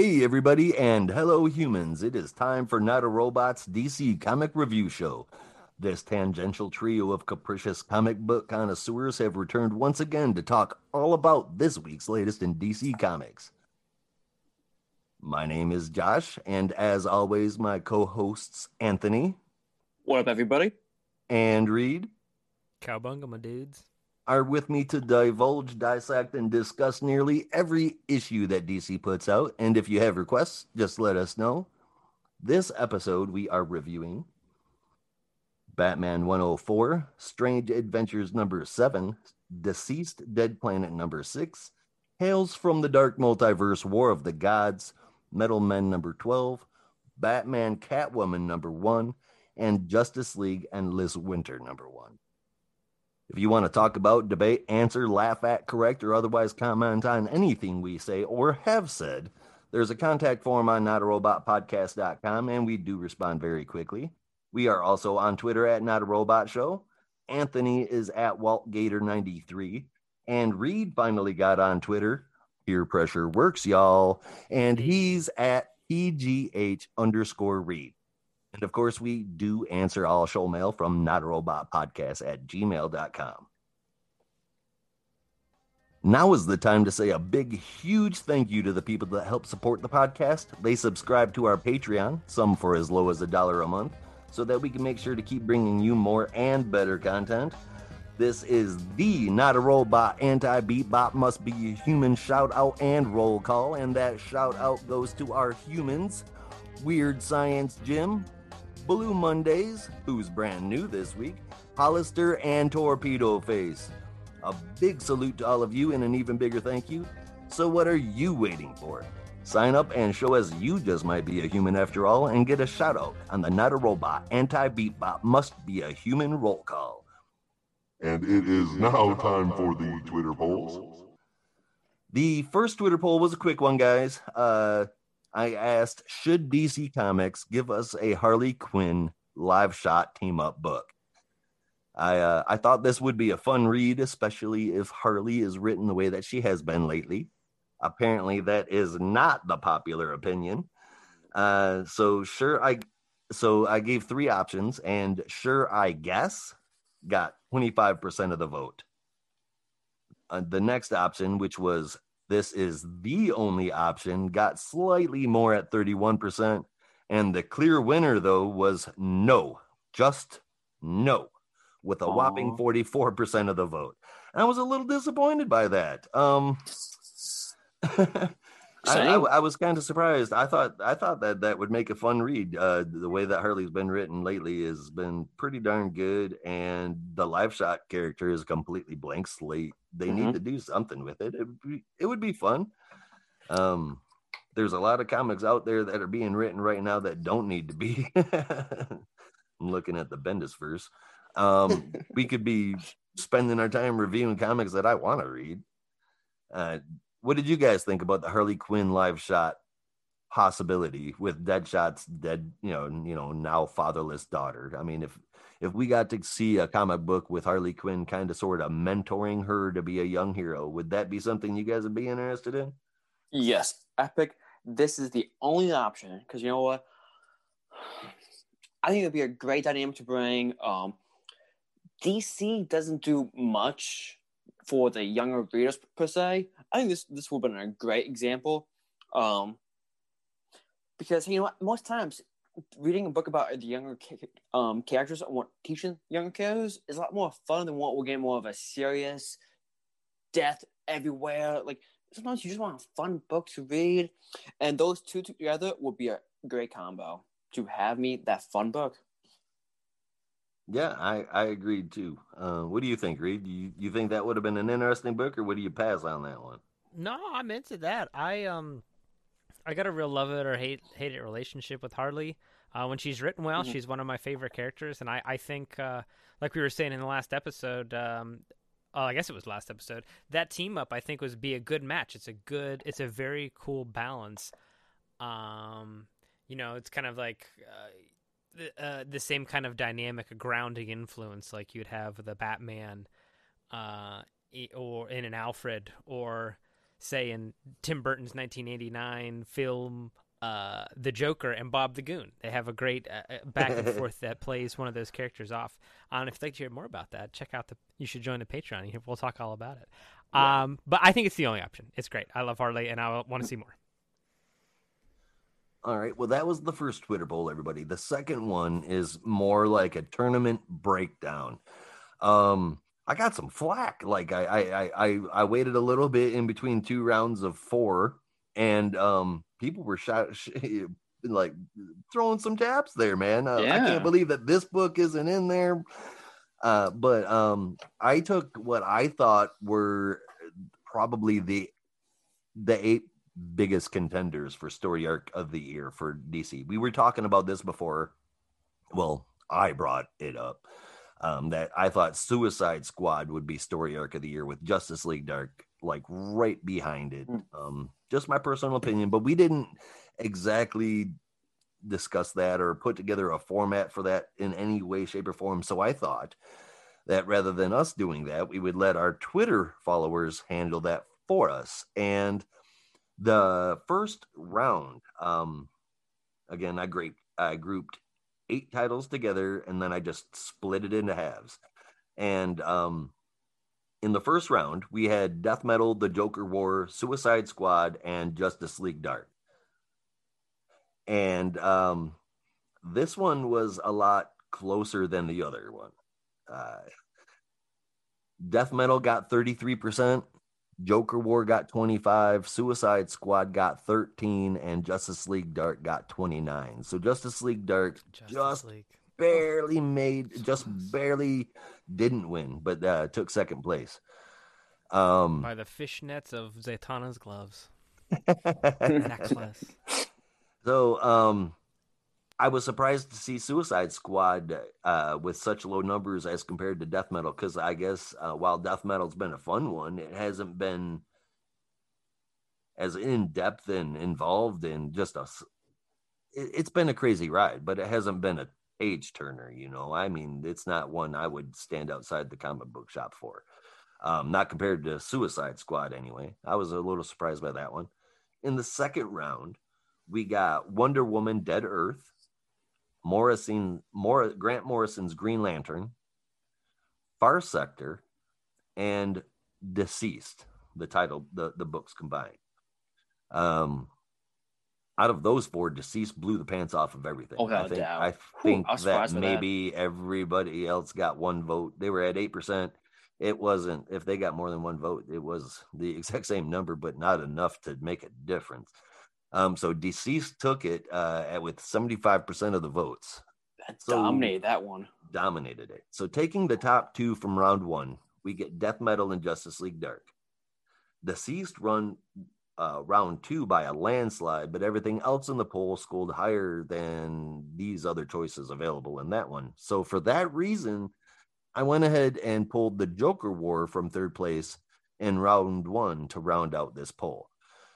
Hey, everybody, and hello, humans. It is time for Not a Robot's DC Comic Review Show. This tangential trio of capricious comic book connoisseurs have returned once again to talk all about this week's latest in DC Comics. My name is Josh, and as always, my co hosts Anthony What up, everybody? and Reed Cowbunga, my dudes. Are with me to divulge, dissect, and discuss nearly every issue that DC puts out. And if you have requests, just let us know. This episode, we are reviewing Batman 104, Strange Adventures number 7, DCeased Dead Planet number 6, Tales from the Dark Multiverse War of the Gods, Metal Men number 12, Batman Catwoman number 1, and Justice League Endless Winter number 1. If you want to talk about, debate, answer, laugh at, correct, or otherwise comment on anything we say or have said, there's a contact form on notarobotpodcast.com, and we do respond very quickly. We are also on Twitter at Not a Robot Show. Anthony is at WaltGator93, and Reed finally got on Twitter. Peer pressure works, y'all, and he's at PGH underscore Reed. And of course, we do answer all show mail from not a robot podcast at gmail.com. Now is the time to say a big, huge thank you to the people that help support the podcast. They subscribe to our Patreon, some for as low as a dollar a month, so that we can make sure to keep bringing you more and better content. This is the Not a Robot Anti Beatbot Must Be a Human shout out and roll call, and that shout out goes to our humans Weird Science Jim, Blue Mondays, who's brand new this week, Hollister, and Torpedo Face. A big salute to all of you and an even bigger thank you. So, what are you waiting for? Sign up and show us you just might be a human after all and get a shout out on the Not a Robot Anti Beatbot Must Be a Human roll call. And it is now time for the Twitter polls. The first Twitter poll was a quick one, guys. Uh, I asked, should DC Comics give us a Harley Quinn live shot team up book? I uh, I thought this would be a fun read, especially if Harley is written the way that she has been lately. Apparently, that is not the popular opinion. Uh, so sure, I so I gave three options, and sure, I guess got twenty five percent of the vote. Uh, the next option, which was this is the only option, got slightly more at 31%. And the clear winner, though, was no, just no, with a whopping 44% of the vote. And I was a little disappointed by that. Um, I, I, I was kind of surprised. I thought I thought that that would make a fun read. Uh, the way that Harley's been written lately has been pretty darn good, and the live shot character is completely blank slate. They Mhm. need to do something with it. It would be, it would be fun. Um, there's a lot of comics out there that are being written right now that don't need to be. I'm looking at the Bendis verse. Um, we could be spending our time reviewing comics that I want to read. Uh, what did you guys think about the Harley Quinn live shot possibility with Deadshot's dead, you know, you know, now fatherless daughter? I mean, if if we got to see a comic book with Harley Quinn kind of sort of mentoring her to be a young hero, would that be something you guys would be interested in? Yes, Epic. This is the only option because you know what? I think it'd be a great dynamic to bring. Um, DC doesn't do much for the younger readers per se. I think this this would have been a great example. Um, because you know what? Most times, reading a book about the younger um, characters and what teaching younger characters is a lot more fun than what we're getting more of a serious death everywhere. Like sometimes you just want a fun book to read, and those two together would be a great combo to have me that fun book. Yeah, I, I agreed too. Uh, what do you think, Reed? You you think that would have been an interesting book, or would you pass on that one? No, I'm into that. I um, I got a real love it or hate hate it relationship with Harley. Uh, when she's written well, Mhm. she's one of my favorite characters, and I I think uh, like we were saying in the last episode, um, oh, I guess it was last episode. That team up I think was be a good match. It's a good, it's a very cool balance. Um, you know, it's kind of like. Uh, the, uh, the same kind of dynamic, a grounding influence, like you'd have the Batman, uh, or in an Alfred, or say in Tim Burton's 1989 film uh, The Joker and Bob the Goon. They have a great uh, uh, back and forth that plays one of those characters off. Um, if you'd like to hear more about that, check out the. You should join the Patreon. We'll talk all about it. Yeah. Um, but I think it's the only option. It's great. I love Harley, and I want to see more. All right. Well, that was the first Twitter poll, everybody. The second one is more like a tournament breakdown. Um, I got some flack. Like I, I, I, I, I waited a little bit in between two rounds of four, and um, people were shot, sh- like throwing some taps there, man. Uh, I can't believe that this book isn't in there. Uh, but um, I took what I thought were probably the the eight biggest contenders for story arc of the year for DC. We were talking about this before. Well, I brought it up um, that I thought Suicide Squad would be story arc of the year with Justice League Dark like right behind it. Mm. Um, just my personal opinion, but we didn't exactly discuss that or put together a format for that in any way, shape, or form. So I thought that rather than us doing that, we would let our Twitter followers handle that for us. And the first round, um, again, I grouped, I grouped eight titles together and then I just split it into halves. And um, in the first round, we had Death Metal, The Joker War, Suicide Squad, and Justice League Dark. And um, this one was a lot closer than the other one. Uh, Death Metal got 33%, Joker War got 25, Suicide Squad got 13, and Justice League Dark got 29. So Justice League Dark Justice Just- League. barely made, just barely didn't win, but uh, took second place. Um, by the fishnets of Zatanna's gloves. Necklace. so um, I was surprised to see Suicide Squad uh, with such low numbers as compared to Death Metal because I guess uh, while Death Metal's been a fun one, it hasn't been as in depth and involved in just a. it- It's been a crazy ride, but it hasn't been a page turner. You know, I mean, it's not one I would stand outside the comic book shop for. Um, not compared to Suicide Squad, anyway. I was a little surprised by that one. In the second round, we got Wonder Woman Dead Earth, Morrison, Mor- Grant Morrison's Green Lantern, Far Sector, and DCeased, the title, the, the books combined. Um, out of those four, DCeased blew the pants off of everything. Oh, I think. I think I that by that. maybe everybody else got one vote. They were at 8%. It wasn't, if they got more than one vote, it was the exact same number, but not enough to make a difference. Um, so DCeased took it uh, at, with 75% of the votes, That So- dominated that one. dominated it. So taking the top two from round one, we get Death Metal and Justice League Dark. DCeased run uh, round two by a landslide, but everything else in the poll scored higher than these other choices available in that one. So for that reason, I went ahead and pulled the Joker War from third place in round one to round out this poll.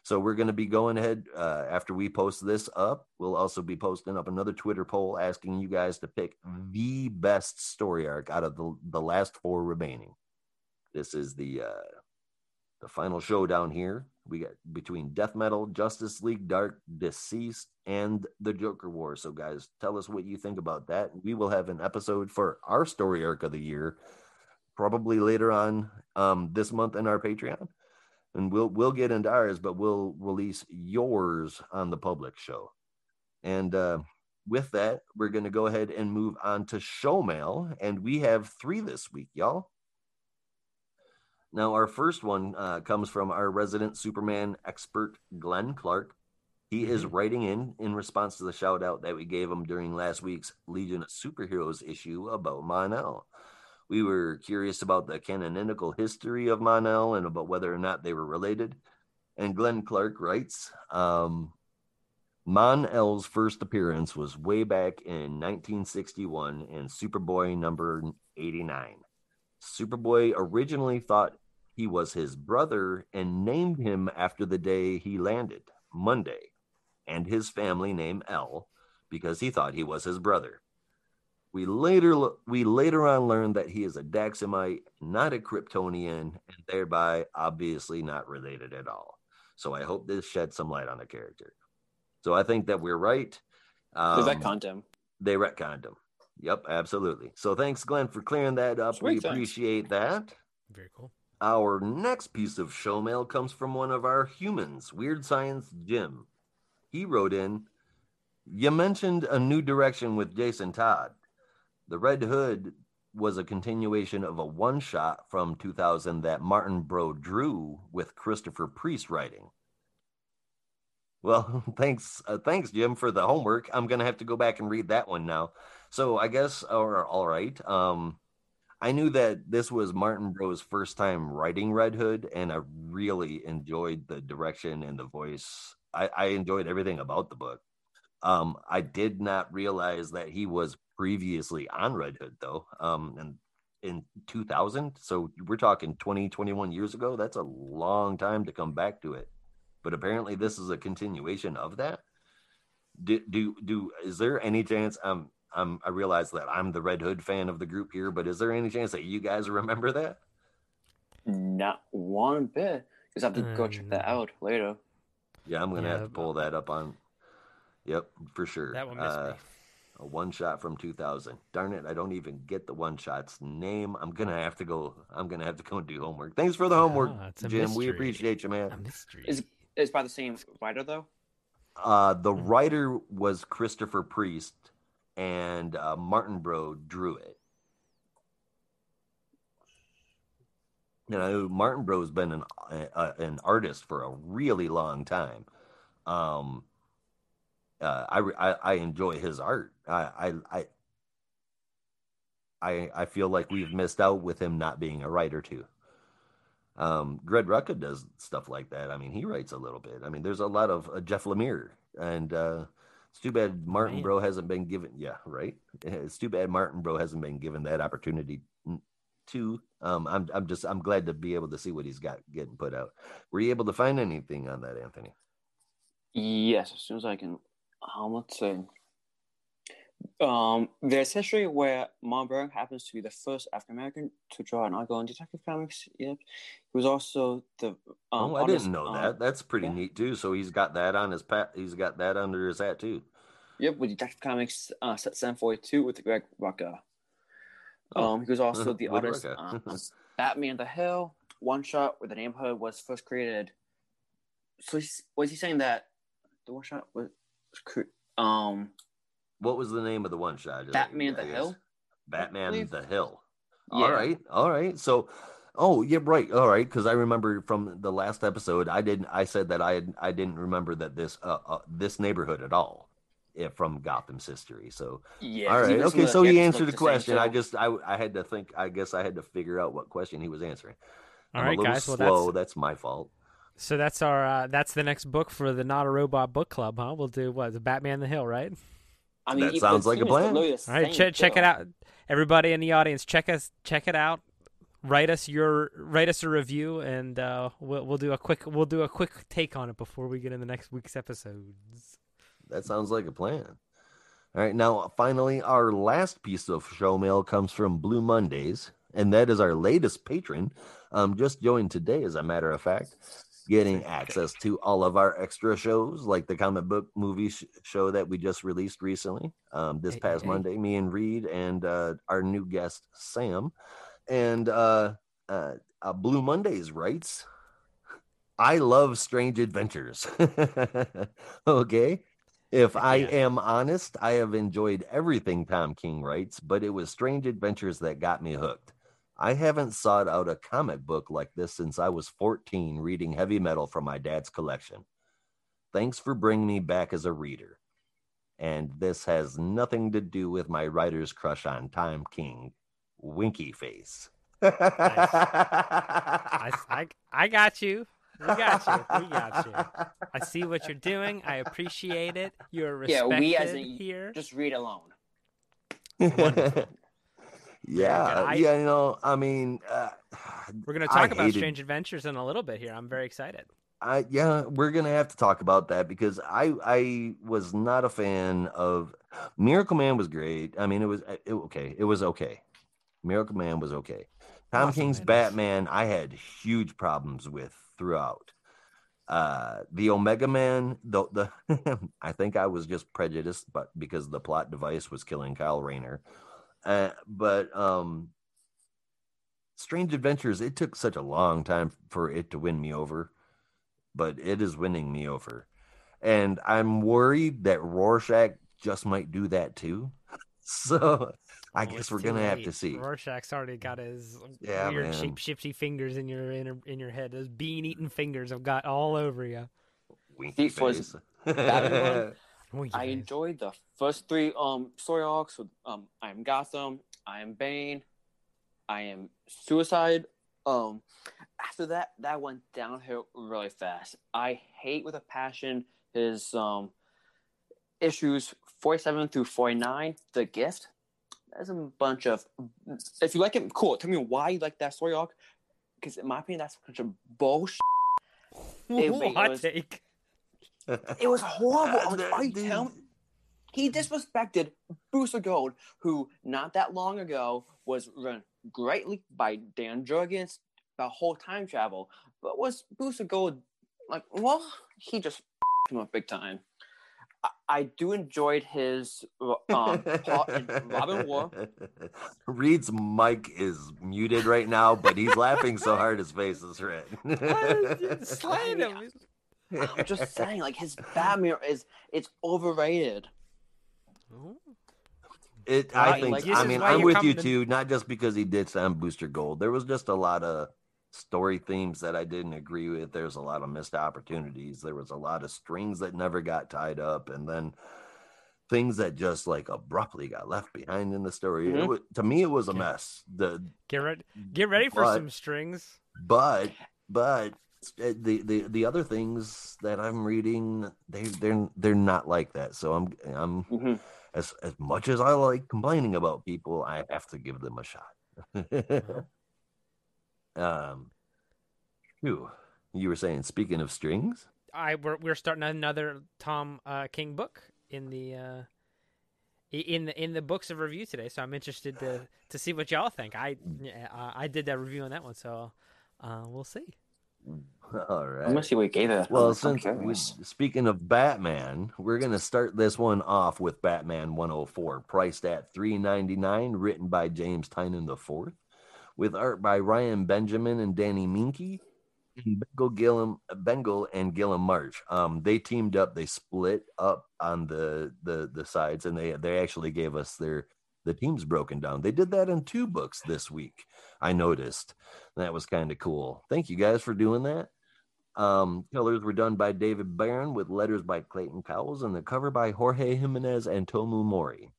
So we're going to be going ahead uh, after we post this up. We'll also be posting up another Twitter poll asking you guys to pick the best story arc out of the, the last four remaining. This is the uh, the final showdown here. We got between Death Metal, Justice League Dark, DCeased, and the Joker War. So, guys, tell us what you think about that. We will have an episode for our story arc of the year, probably later on um, this month in our Patreon, and we'll we'll get into ours, but we'll release yours on the public show. And uh, with that, we're going to go ahead and move on to show mail, and we have three this week, y'all. Now, our first one uh, comes from our resident Superman expert, Glenn Clark. He is writing in in response to the shout out that we gave him during last week's Legion of Superheroes issue about Mon-El. We were curious about the canonical history of Mon-El and about whether or not they were related. And Glenn Clark writes, um, Mon-El's first appearance was way back in 1961 in Superboy number 89. Superboy originally thought he was his brother and named him after the day he landed, Monday, and his family name El because he thought he was his brother. We later we later on learned that he is a Daxamite, not a Kryptonian, and thereby obviously not related at all. So I hope this sheds some light on the character. So I think that we're right. Um, Is that him? they retconned him. Yep, absolutely. So thanks, Glenn, for clearing that up. Sweet, we thanks. appreciate that. Very cool. Our next piece of show mail comes from one of our humans, Weird Science Jim. He wrote in, You mentioned a new direction with Jason Todd. The Red Hood was a continuation of a one shot from 2000 that Martinbrough drew with Christopher Priest writing. Well, thanks, uh, thanks, Jim, for the homework. I'm gonna have to go back and read that one now. So I guess, or all right. Um, I knew that this was Martinbrough's first time writing Red Hood, and I really enjoyed the direction and the voice. I, I enjoyed everything about the book. Um, I did not realize that he was previously on Red Hood, though. Um, and in 2000, so we're talking 20, 21 years ago. That's a long time to come back to it. But apparently, this is a continuation of that. Do do do? Is there any chance? Um, um, I realize that I'm the Red Hood fan of the group here, but is there any chance that you guys remember that? Not one bit. Just have to go check that out later. Yeah, I'm gonna Yeah, have to pull that up on. Yep, for sure. That one missed Uh, me. A one shot from 2000. Darn it, I don't even get the one shot's name. I'm gonna have to go. I'm gonna have to go and do homework. Thanks for the homework, Ah, it's a Jim. We appreciate you, man. A mystery. Is it's by the same writer though? Uh, the Hmm. writer was Christopher Priest, and uh, Martinbrough drew it. You know, Martinbrough's been an uh, an artist for a really long time. Um, uh, I, I I enjoy his art. I I I I, I feel like we've missed out with him not being a writer too. Um, Greg Rucka does stuff like that. I mean, he writes a little bit. I mean, there's a lot of uh, Jeff Lemire, and uh, it's too bad Martin Man. Bro hasn't been given. Yeah, right. It's too bad Martinbrough hasn't been given that opportunity n- to. Um, I'm I'm just I'm glad to be able to see what he's got getting put out. Were you able to find anything on that, Anthony? Yes, as soon as I can. Um, see. Um, there's history where Martinbrough happens to be the first African American to draw an in Detective Comics. Yep, he was also the. Um, oh, I didn't know um, that. That's pretty yeah. neat too. So he's got that on his pat. He's got that under his hat too. Yep, with Detective Comics uh, set 742 with Greg Rucka. Oh. Um, he was also the artist on Batman the Hill, one shot where the neighborhood was first created. So he's, was he saying that the one shot was um What was the name of the one shot? Batman I the guess. Hill? Batman the Hill. Yeah. All right, all right. So, oh yeah, right. All right, because I remember from the last episode, I didn't. I said that I had, I didn't remember that this uh, uh this neighborhood at all, yeah, from Gotham's history. So, Yeah. all 'cause right, even some okay. So he answered the question. I just I I had to think. I guess I had to figure out what question he was answering. All I'm right, a little guys. Well, slow. that's That's my fault. So that's our uh, that's the next book for the Not a Robot book club, huh? We'll do what the Batman the Hill, right? I mean, That sounds like a plan. All right, same, check check it out. Everybody in the audience, check us check it out. Write us your write us a review, and uh, we'll we'll do a quick we'll do a quick take on it before we get into next week's episodes. That sounds like a plan. All right, now finally, our last piece of show mail comes from Blue Mondays, and that is our latest patron. Um, just joined today, as a matter of fact, getting access to all of our extra shows, like the comic book movie sh- show that we just released recently. Um, this Hey, past hey. Monday, me and Reed and uh, our new guest Sam, and uh, uh, uh, Blue Mondays writes. I love strange adventures. okay. If I am honest, I have enjoyed everything Tom King writes, but it was Strange Adventures that got me hooked. I haven't sought out a comic book like this since I was 14 reading heavy metal from my dad's collection. Thanks for bringing me back as a reader. And this has nothing to do with my writer's crush on Tom King, Winky Face. I, I, I got you. We got you. We got you. I see what you're doing. I appreciate it. You're Yeah, respected we as a- here. Just read alone. Wonderful. Yeah, I- yeah, you know, I mean, uh, We're going to I talk about hated- Strange Adventures in a little bit here. I'm very excited. I yeah, we're gonna have to talk about that because I I was not a fan of Miracle Man was great. I mean, it was it, okay. It was okay. Miracle Man was okay. Tom Awesome, King's man. Batman, I had huge problems with throughout. Uh, the Omega Man, the the I think I was just prejudiced, but because the plot device was killing Kyle Rayner. Uh, but um, Strange Adventures, it took such a long time for it to win me over, but it is winning me over. And I'm worried that Rorschach just might do that too. So I Oh, guess we're gonna have to see. Rorschach's already got his Yeah, weird man. shape shifty fingers in your in, in your head. Those bean eating fingers have got all over you. Winky See, for his face. Batman Winky I enjoyed the first three um story arcs with um I am Gotham, I am Bane, I am Suicide. Um after that that went downhill really fast. I hate with a passion his um issues 47 through 49, The Gift. There's a bunch of if you like it, cool. Tell me why you like that story arc. Because in my opinion, that's such a bullshit. It Hot was- take. It was horrible. I was Uh, are you he disrespected Booster Gold, who not that long ago was run greatly by Dan Jurgens the whole time travel, but was Booster Gold like? Well, he just him up big time. I, I do enjoyed his um, plot in Robin War. Reed's mic is muted right now, but he's laughing so hard his face is red. Slaying him. I'm just saying, like his Batman is it's overrated. It, I Right, think. like, I mean, I'm with you coming to- too. Not just because he did on Booster Gold. There was just a lot of story themes that I didn't agree with. There's a lot of missed opportunities. There was a lot of strings that never got tied up, and then things that just like abruptly got left behind in the story. It Mhm. wa- to me, it was a mess. The Get ready. Get ready for But- some strings. but but the the the other things that I'm reading, they they're they're not like that. So I'm I'm Mhm. as as much as I like complaining about people, I have to give them a shot. um, phew. you were saying, speaking of strings, I we're we're starting another Tom uh, King book in the uh, in the in the books of review today. So I'm interested to to see what y'all think. I uh, I did that review on that one, so uh, we'll see. all right. I'm gonna see what he gave it. Well, I'm since we, speaking of Batman, we're gonna start this one off with Batman 104, priced at 3.99, written by James Tynion IV, with art by Ryan Benjamin and Danny Miki, and Bengal Guillem, Bengal and Guillem March. Um, they teamed up. They split up on the the the sides, and they they actually gave us their the teams broken down. They did that in two books this week. I noticed that was kind of cool. Thank you guys for doing that. Um, colors were done by David Baron with letters by Clayton Cowles and the cover by Jorge Jimenez and Tomeu Morey.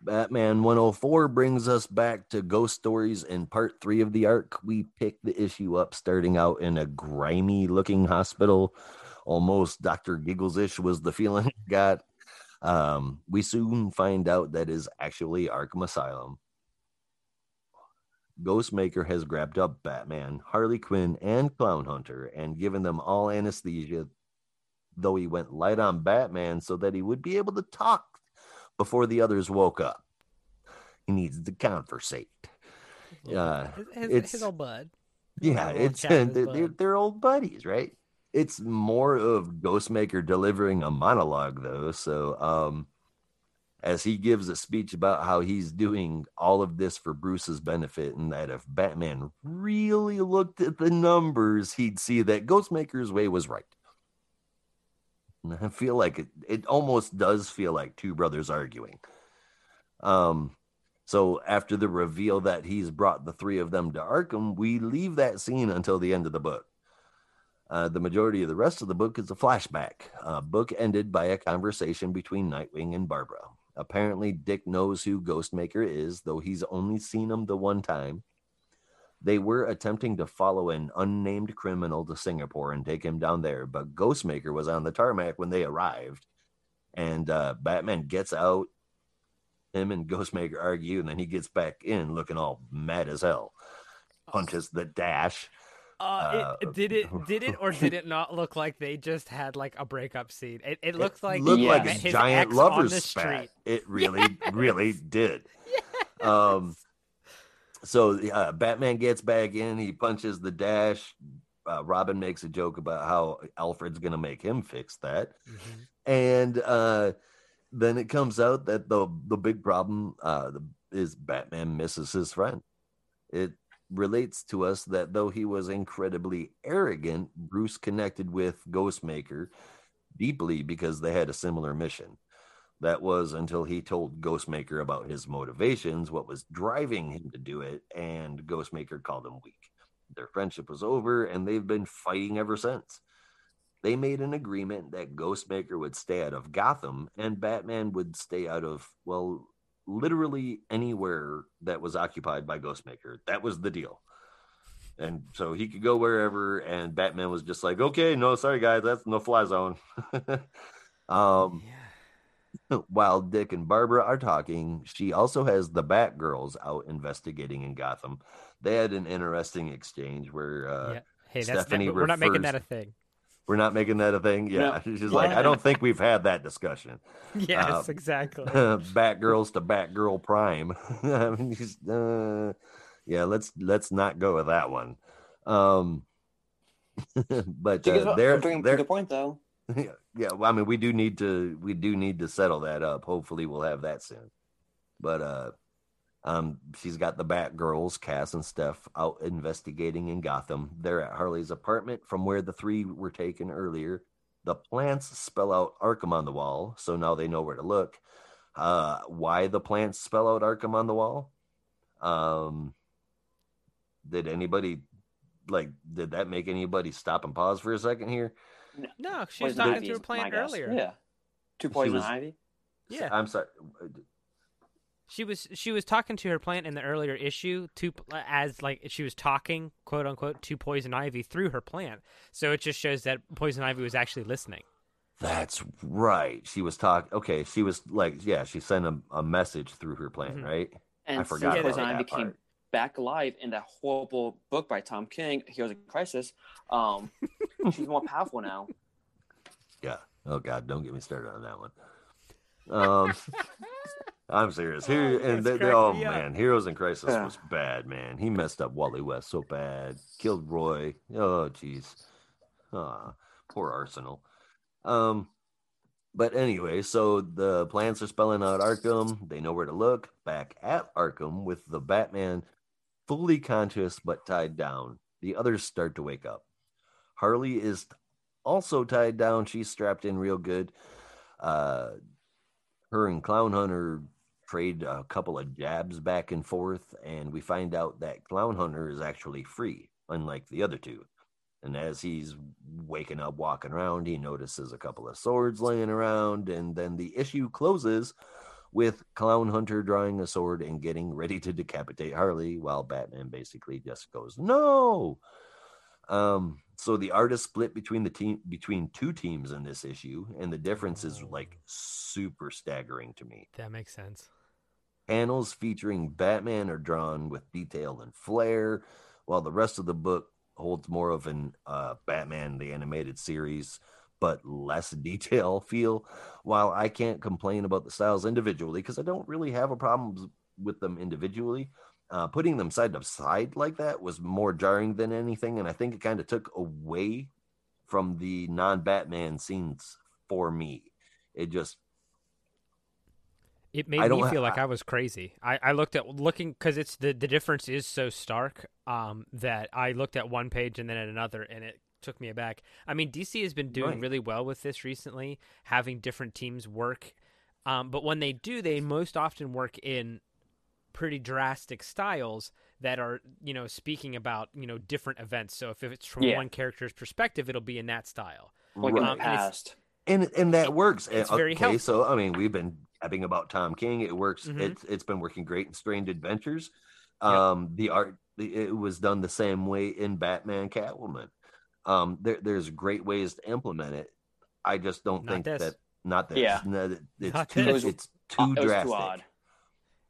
Batman 104 brings us back to Ghost Stories in part three of the arc. We pick the issue up starting out in a grimy looking hospital. Almost Dr. Giggles ish was the feeling got. Um, we soon find out that is actually Arkham Asylum. Ghostmaker has grabbed up Batman, Harley Quinn, and Clown Hunter and given them all anesthesia, though he went light on Batman so that he would be able to talk before the others woke up. He needs to conversate. Uh, His, it's- his old bud. yeah, Have a little it's they're, they're, they're old buddies, right? It's more of Ghostmaker delivering a monologue though. So um as he gives a speech about how he's doing all of this for Bruce's benefit, and that if Batman really looked at the numbers, he'd see that Ghostmaker's way was right. And I feel like it, it almost does feel like two brothers arguing. Um, so after the reveal that he's brought the three of them to Arkham, we leave that scene until the end of the book. Uh, the majority of the rest of the book is a flashback. Uh, book ended by a conversation between Nightwing and Barbara. Apparently, Dick knows who Ghostmaker is, though he's only seen him the one time. They were attempting to follow an unnamed criminal to Singapore and take him down there, but Ghostmaker was on the tarmac when they arrived. And uh, Batman gets out. Him and Ghostmaker argue, and then he gets back in looking all mad as hell. Punches the dash. Uh, it, did it did it or did it not look like they just had like a breakup scene? It, it looked like looked he like a his giant lovers spat. street. It really, really did. Um, so uh, Batman gets back in. He punches the dash. Uh, Robin makes a joke about how Alfred's going to make him fix that, Mhm. and uh, then it comes out that the the big problem uh, the, is Batman misses his friend. It relates to us that though he was incredibly arrogant, Bruce connected with Ghostmaker deeply because they had a similar mission. That was until he told Ghostmaker about his motivations, what was driving him to do it, and Ghostmaker called him weak. Their friendship was over, and they've been fighting ever since. They made an agreement that Ghostmaker would stay out of Gotham and Batman would stay out of, well, literally anywhere that was occupied by Ghostmaker. That was the deal. And so he could go wherever, and Batman was just like, okay, no, sorry, guys, that's no fly zone. um, while Dick and Barbara are talking, she also has the Batgirls out investigating in Gotham. They had an interesting exchange where uh, yeah. Hey, that's that, Stephanie we're not making that a thing. We're not making that a thing. Yeah, No. she's like, I don't think we've had that discussion. Yes, Uh, exactly. Batgirls to Batgirl Prime. I mean, she's, uh, yeah, let's let's not go with that one. Um, but She uh, they're, bringing up a they're good point though. yeah, yeah. Well, I mean, we do need to we do need to settle that up. Hopefully, we'll have that soon. But uh, um, she's got the Batgirls, Cass and Steph, out investigating in Gotham. They're at Harley's apartment from where the three were taken earlier. The plants spell out Arkham on the wall, so now they know where to look. Uh, why the plants spell out Arkham on the wall? Um, did anybody like? Did that make anybody stop and pause for a second here? no, she was Poison talking Ivy to her plant earlier. Yeah, two poison was- ivy. Yeah. I'm sorry. She was she was talking to her plant in the earlier issue to as like she was talking quote unquote to Poison Ivy through her plant. So it just shows that Poison Ivy was actually listening. That's right. She was talking. Okay, she was like, yeah, she sent a, a message through her plan, Mhm. right? And I forgot since about Poison Ivy came back alive in that horrible book by Tom King, Heroes in Crisis, um, she's more powerful now. Yeah. Oh God, don't get me started on that one. Um, I'm serious. Here Oh, and they, they- oh man, Heroes in Crisis Yeah. was bad, man. He messed up Wally West so bad. Killed Roy. Oh jeez. Ah, poor Arsenal. Um, but anyway, so the plans are spelling out Arkham. They know where to look. Back at Arkham with the Batman fully conscious but tied down. The others start to wake up. Harley is also tied down. She's strapped in real good. Uh, her and Clown Hunter trade a couple of jabs back and forth, and we find out that Clown Hunter is actually free, unlike the other two. And as he's waking up, walking around, he notices a couple of swords laying around, and then the issue closes with Clown Hunter drawing a sword and getting ready to decapitate Harley, while Batman basically just goes, "No." Um, so the artist split between the team between two teams in this issue, and the difference is like super staggering to me. That makes sense. Panels featuring Batman are drawn with detail and flair, while the rest of the book holds more of an uh, Batman the animated series, but less detail feel. While I can't complain about the styles individually because I don't really have a problem with them individually, uh, putting them side to side like that was more jarring than anything, and I think it kind of took away from the non-Batman scenes for me. It just It made I me don't- feel like I- I was crazy. I, I looked at looking because it's the the difference is so stark um, that I looked at one page and then at another, and it took me aback. I mean, DC has been doing Right. really well with this recently, having different teams work. Um, but when they do, they most often work in pretty drastic styles that are you know speaking about you know different events. So if it's from Yeah. one character's perspective, it'll be in that style. Like in Um, the and past. and and that works. it's Uh, very okay, helpful. so I mean, we've been tapping about Tom King. It works. Mhm. It's it's been working great in Strange Adventures. Yep. Um, the art it was done the same way in Batman Catwoman. Um, there there's great ways to implement it. I just don't Not think this. that not this. Yeah. No, that- it's Not too this. it's too it drastic. too odd.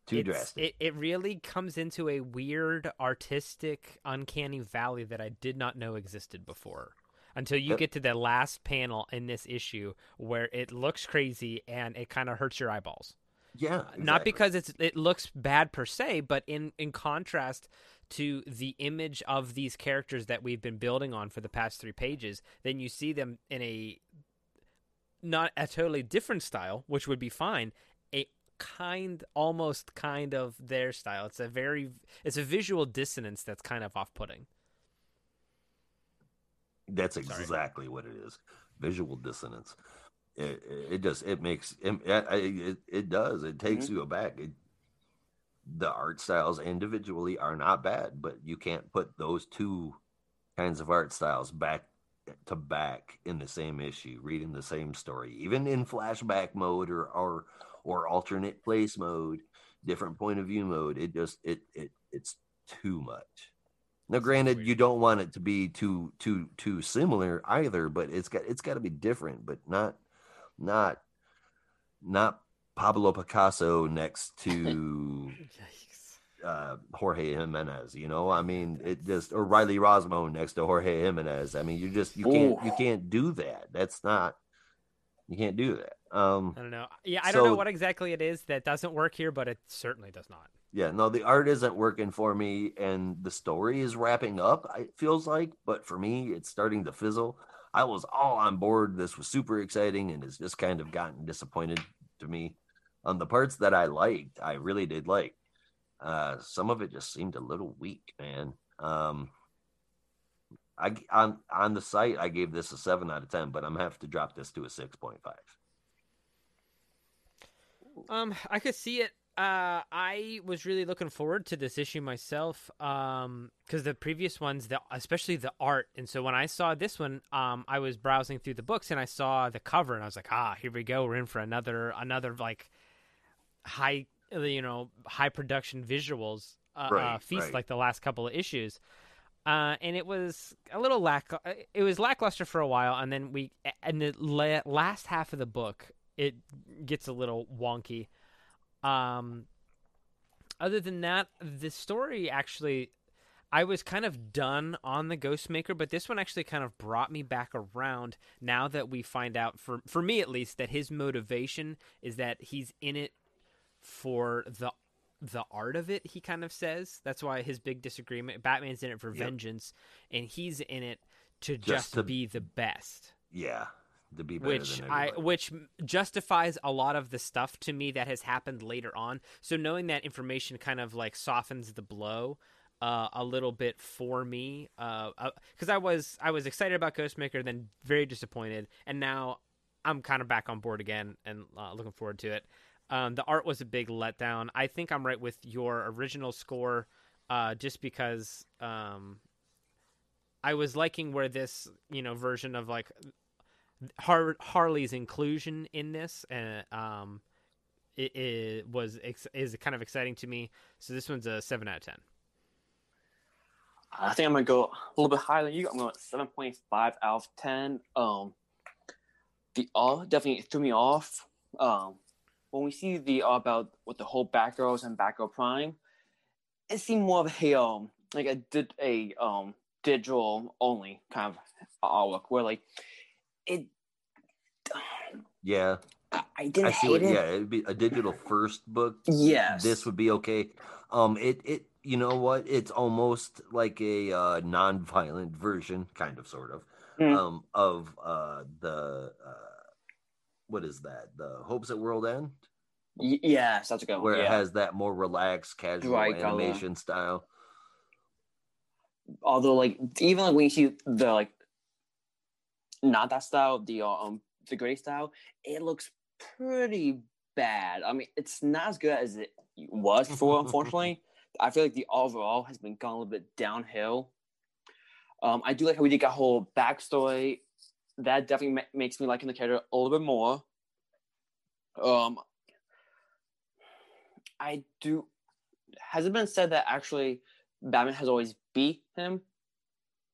Too It's- drastic. It, it really comes into a weird artistic uncanny valley that I did not know existed before. Until you get to the last panel in this issue where it looks crazy and it kind of hurts your eyeballs. yeah, uh, Not because it's it looks bad per se, but in in contrast to the image of these characters that we've been building on for the past three pages, then you see them in a not a totally different style, which would be fine. A kind, almost kind of their style. It's a very, it's a visual dissonance that's kind of off-putting. That's Sorry. exactly what it is. Visual dissonance. It, it, it just it makes it, it, it does. It takes Mm-hmm. you aback. It, the art styles individually are not bad, but you can't put those two kinds of art styles back to back in the same issue, reading the same story, even in flashback mode or or or alternate place mode, different point of view mode. It just it it it's too much. Now, granted, you don't want it to be too too too similar either, but it's got it's got to be different, but not not not Pablo Picasso next to uh, Jorge Jimenez. You know, I mean, it just or Riley Rossmo next to Jorge Jimenez. I mean, you just you can't you can't do that. That's not you can't do that. Um, I don't know. Yeah, I don't know what exactly it is that doesn't work here, but it certainly does not. Yeah, no, the art isn't working for me, and the story is wrapping up. It feels like, but for me, it's starting to fizzle. I was all on board. This was super exciting, and it's just kind of gotten disappointed to me. On the parts that I liked, I really did like. Uh, some of it just seemed a little weak, man. Um, I on on the site, I gave this a seven out of ten, but I'm have to drop this to a six point five. Um, I could see it. Uh, I was really looking forward to this issue myself. Um, because the previous ones, the especially the art, and so when I saw this one, um, I was browsing through the books and I saw the cover, and I was like, ah, here we go. We're in for another another like high, you know, high production visuals uh, uh, feast right. like the last couple of issues. Uh, and it was a little lack. It was lackluster for a while, and then we, and the la- last half of the book, it gets a little wonky. Um, other than that, the story actually, I was kind of done on the Ghostmaker, but this one actually kind of brought me back around. Now that we find out, for for me at least, that his motivation is that he's in it for the the art of it. He kind of says that's why his big disagreement. Batman's in it for Yep. vengeance, and he's in it to just, Just to- be the best Yeah, to be which I which justifies a lot of the stuff to me that has happened later on. So knowing that information kind of like softens the blow uh, a little bit for me because I was I was excited about Ghostmaker, then very disappointed, and now I'm kind of back on board again and uh, looking forward to it. Um, the art was a big letdown. I think I'm right with your original score, uh, just because um, I was liking where this you know version of like Har- Harley's inclusion in this, and um, it, it was ex- is kind of exciting to me. So this one's a seven out of ten. I think I'm gonna go a little bit higher than you. I'm going seven point five out of ten. Um, the all definitely threw me off. Um, when we see the all about with the whole Batgirls and Batgirl Prime, it seemed more of a um like a did a um digital only kind of outlook where like it. yeah, I, I didn't I see hate what. it. Yeah, it'd be a digital first book. Yes. this would be okay. Um, it it you know what? It's almost like a uh, non-violent version, kind of, sort of, Mm. um, of uh the uh, what is that? The Hopes at World End, Y- yes, that's a good one. where it has that more relaxed, casual Dry color. animation style. although like even like when you see the like not that style the um the gray style it looks pretty bad i mean it's not as good as it was for. Unfortunately, I feel like the overall has been gone a little bit downhill. Um, I do like how we did a whole backstory. That definitely ma- makes me liking the character a little bit more. Um, I do. Has it been said that actually Batman has always beat him?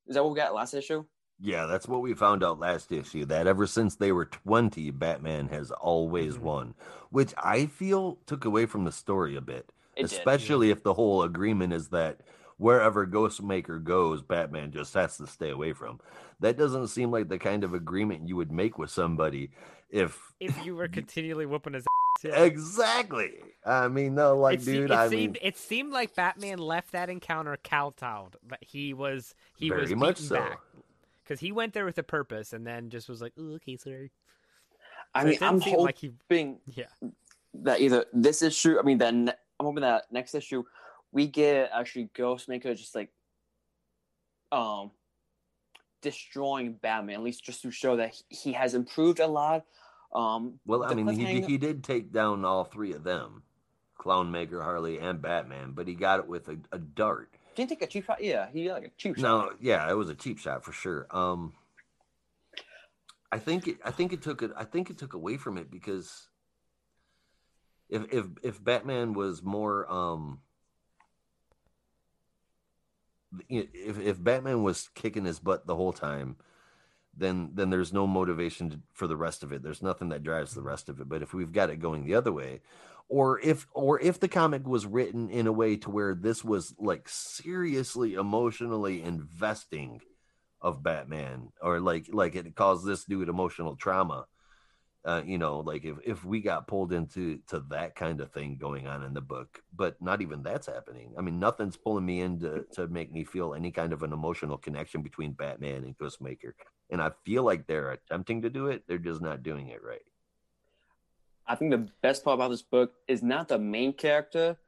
Is that what we got last issue? Yeah, that's what we found out last issue. That ever since they were 20, Batman has always Mhm. won, which I feel took away from the story a bit. It did. especially if the whole agreement is that wherever Ghostmaker goes, Batman just has to stay away from. That doesn't seem like the kind of agreement you would make with somebody if If you were continually whooping his ass, yeah. exactly. I mean, no, like, it, dude, it I seemed mean, it seemed like Batman left that encounter kowtowed. But he was he was much beaten so. back because he went there with a purpose and then just was like, "Ooh, okay, sorry. I So mean, I'm seem hoping like he. Yeah, that either this issue, I mean, then I'm hoping that next issue we get actually Ghostmaker just like um destroying Batman, at least just to show that he- he has improved a lot. Um, well, I mean, he, cliffhanger- he did take down all three of them Clownmaker, Harley, and Batman, but he got it with a, a dart. Didn't take a cheap shot. Yeah, he like a cheap shot. No, yeah, it was a cheap shot for sure. Um, I think it. I think it took it. I think it took away from it because if if if Batman was more um, if if Batman was kicking his butt the whole time, then then there's no motivation to, for the rest of it. There's nothing that drives the rest of it. But if we've got it going the other way, or if or if the comic was written in a way to where this was like seriously emotionally investing of Batman, or like like it caused this dude emotional trauma. Uh, you know, like if, if we got pulled into to that kind of thing going on in the book, but not even that's happening. I mean, nothing's pulling me in to, to make me feel any kind of an emotional connection between Batman and Ghostmaker. And I feel like they're attempting to do it, they're just not doing it right. I think the best part about this book is not the main character,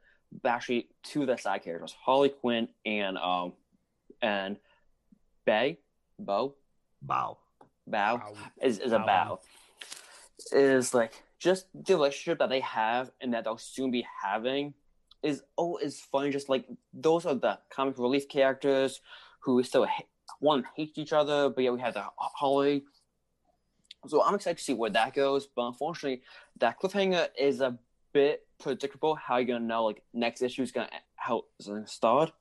but actually two of the side characters, Harley Quinn and um and Bay, Bo, Bow. Bow Bow. is is a Bow. bow. Is like just the relationship that they have and that they'll soon be having is oh is funny. Just like those are the comic relief characters who still ha- one hates each other, but yeah, we have the Holly. So I'm excited to see where that goes. But unfortunately, that cliffhanger is a bit predictable. How you're gonna know like next issue is gonna how it's gonna start?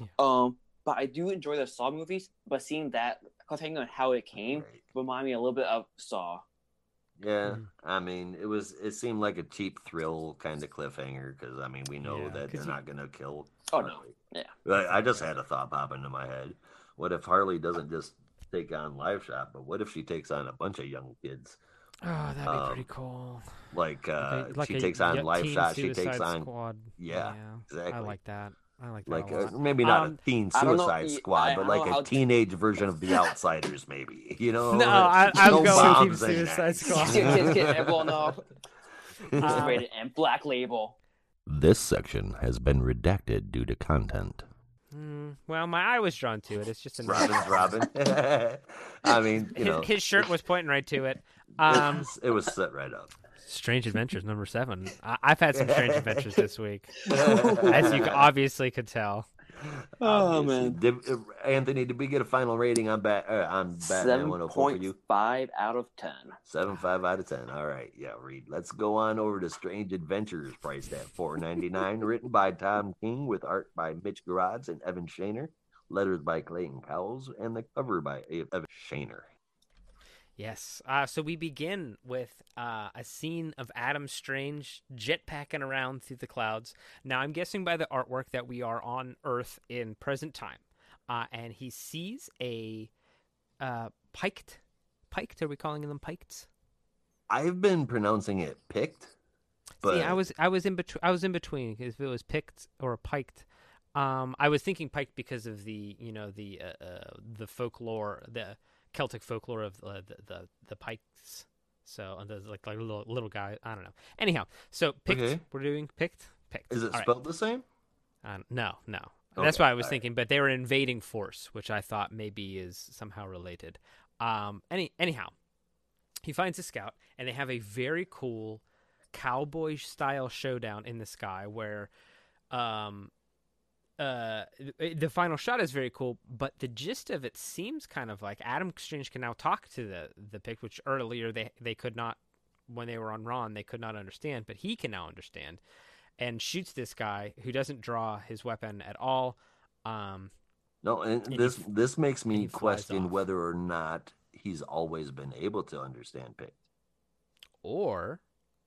Yeah. Um, but I do enjoy the Saw movies. But seeing that cliffhanger and how it came Right. remind me a little bit of Saw. Yeah, Mhm. I mean, it was. It seemed like a cheap thrill kind of cliffhanger because I mean, we know Yeah, that 'cause they're you- not gonna kill. Oh, no. Harley. Yeah. But I just had a thought pop into my head. What if Harley doesn't just take on Live Shot, but what if she takes on a bunch of young kids? Oh, that'd be Um, pretty cool. Like, uh, Like a- like she takes on y- Live teen Shot. She takes on Squad. Yeah, exactly. I like that. I like that. like a uh, maybe not Um, a teen I know- Suicide Squad, I but don't like a how- teenage version of the Outsiders, maybe. You know? No, I, I'm No going Team bombs Suicide. Squad. Kids, kids, kids, everyone off. Uh, rated and Black Label. This section has been redacted due to content. Mm, well, my eye was drawn to it. It's just a Robin's Robin. I mean, you his, know, his shirt was pointing right to it. Um, it was set right up. Strange Adventures number seven. I, I've had some strange adventures this week, as you obviously could tell. Oh, Obviously. man. Did, uh, Anthony, did we get a final rating on Bat uh, on Batman Seven 104 for you? five out of ten. Seven five out of ten. All right, yeah, Reed. Let's go on over to Strange Adventures, priced at four ninety nine. written by Tom King with art by Mitch Gerads and Evan Shaner, letters by Clayton Cowles, and the cover by Evan Shaner. Yes. Uh, so we begin with uh, a scene of Adam Strange jetpacking around through the clouds. Now, I'm guessing by the artwork that we are on Earth in present time. Uh, and he sees a uh, piked. Piked? Are we calling them piked? I've been pronouncing it picked, but See, I was I was in between. I was in between if it was picked or piked. Um, I was thinking piked because of the you know the uh, uh, the folklore, the Celtic folklore of uh, the, the the pikes. So and there's like like a little little guy. I don't know. Anyhow, so picked. Okay. We're doing picked. Picked. is it All right. spelled the same? Uh, no, no. That's Okay, what I was all right. thinking. But they were invading force, which I thought maybe is somehow related. Um, any anyhow, he finds a scout, and they have a very cool cowboy style showdown in the sky where um uh the final shot is very cool but the gist of it seems kind of like adam strange can now talk to the the pick which earlier they they could not when they were on Rann they could not understand but he can now understand and shoots this guy who doesn't draw his weapon at all um No, and And this f- this makes me question off. whether or not he's always been able to understand Pict. or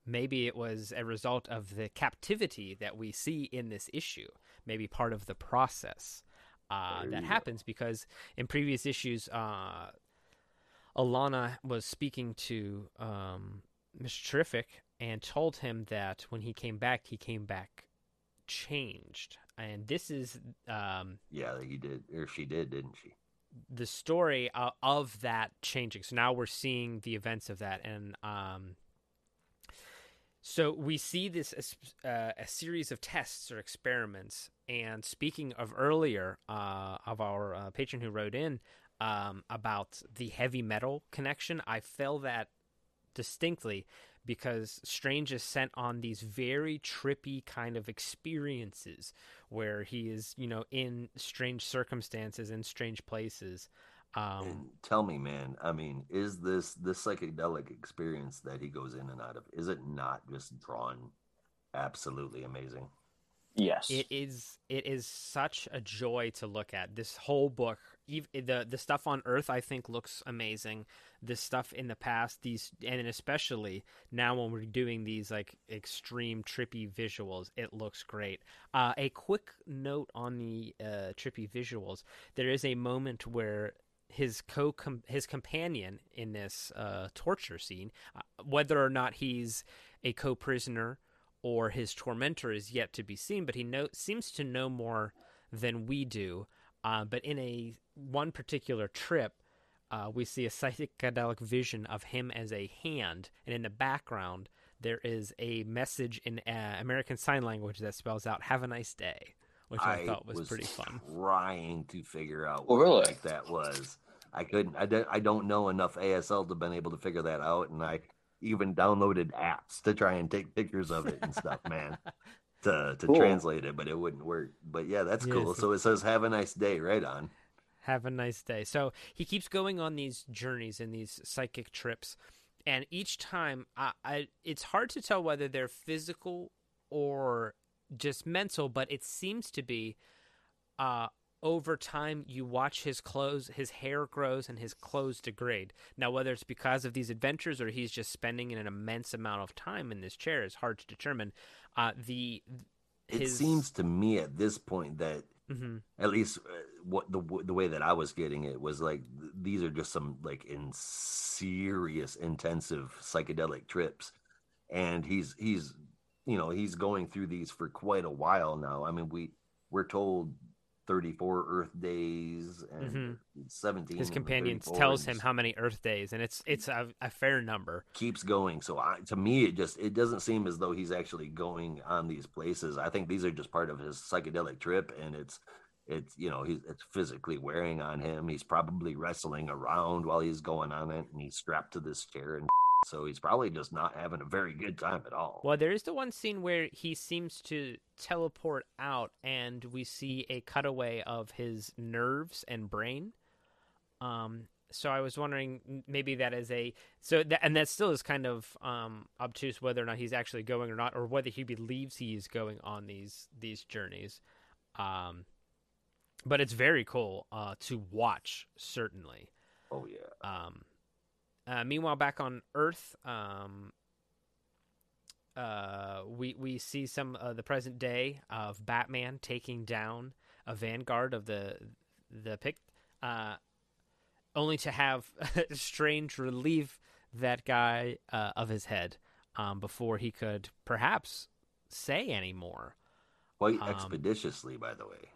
maybe it was a result of the captivity that we see in this issue maybe part of the process uh, that happens because in previous issues uh, Alanna was speaking to um, mr terrific and told him that when he came back he came back changed and this is um, Yeah, he did, or she did, didn't she? the story uh, of that changing. So now we're seeing the events of that, and um, so we see this as uh, a series of tests or experiments. And speaking of earlier uh, of our uh, patron who wrote in um, about the heavy metal connection, I felt that distinctly because Strange is sent on these very trippy kind of experiences where he is, you know, in strange circumstances in strange places. Um, and tell me, man. I mean, is this this psychedelic experience that he goes in and out of? Is it not just drawn absolutely amazing? Yes. It is it is such a joy to look at. This whole book, ev- the the stuff on Earth, I think looks amazing. This stuff in the past, these and especially now when we're doing these like extreme trippy visuals, it looks great. Uh, a quick note on the uh, trippy visuals: there is a moment where his co his companion in this uh, torture scene, uh, whether or not he's a co prisoner or his tormentor is yet to be seen, but he know, seems to know more than we do. Uh, but in a one particular trip, uh, we see a psychedelic vision of him as a hand, and in the background there is a message in uh, American Sign Language that spells out "Have a nice day," which I, thought was, pretty fun. Trying to figure out Oh, what really? the heck that was. I couldn't. I, don't- I don't know enough ASL to have been able to figure that out, and I even downloaded apps to try and take pictures of it and stuff, man, to to Cool. translate it, but it wouldn't work. But yeah, that's Yeah, cool. So it says "Have a nice day" right on. Have a nice day. So he keeps going on these journeys and these psychic trips, and each time, I, I it's hard to tell whether they're physical or just mental, but it seems to be. Uh, over time, you watch his clothes, his hair grows, and his clothes degrade. Now, whether it's because of these adventures or he's just spending an immense amount of time in this chair is hard to determine. Uh, the It seems to me at this point that Mhm. at least uh, what the the way that I was getting it was like th- these are just some like in serious intensive psychedelic trips and he's he's you know he's going through these for quite a while now. I mean we we're told 34 earth days and mm-hmm. 17 his and companion tells him how many Earth days, and it's it's a, a fair number. keeps going. So I, to me it just it doesn't seem as though he's actually going on these places. I think these are just part of his psychedelic trip and it's it's you know he's it's physically wearing on him. He's probably wrestling around while he's going on it and he's strapped to this chair and so he's probably just not having a very good time at all Well, there is the one scene where he seems to teleport out, and we see a cutaway of his nerves and brain. Um, so I was wondering maybe that is a so that and that still is kind of um obtuse whether or not he's actually going or not, or whether he believes he is going on these these journeys. Um, but it's very cool uh to watch certainly. oh yeah Um, uh, meanwhile, back on Earth, um, uh, we we see some uh, the present day of Batman taking down a vanguard of the the pick, uh, only to have Strange relieve that guy uh, of his head um, before he could perhaps say any more. quite um, expeditiously by the way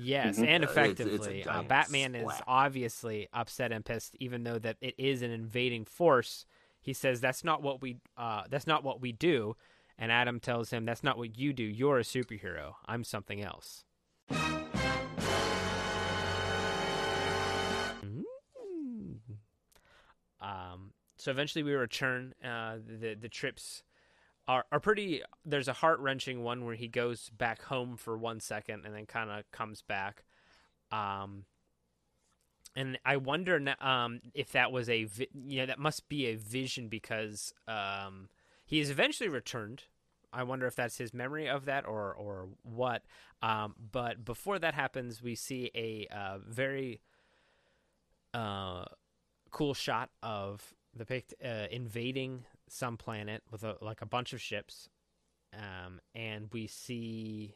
Yes, Mhm. and Uh, it's- it's effectively, uh, giant Batman is obviously upset and pissed, even though that it is an invading force. He says that's not what we uh, that's not what we do, and Adam tells him that's not what you do. You're a superhero. I'm something else. Mm. Um. So eventually we return. Uh, the the trips are are pretty. There's a heart wrenching one where he goes back home for one second and then kind of comes back. Um, and I wonder um, if that was a vi- you know that must be a vision because um, he is eventually returned. I wonder if that's his memory of that or or what. Um, but before that happens, we see a uh, very uh, cool shot of the pict uh, invading some planet with a, like a bunch of ships, um, and we see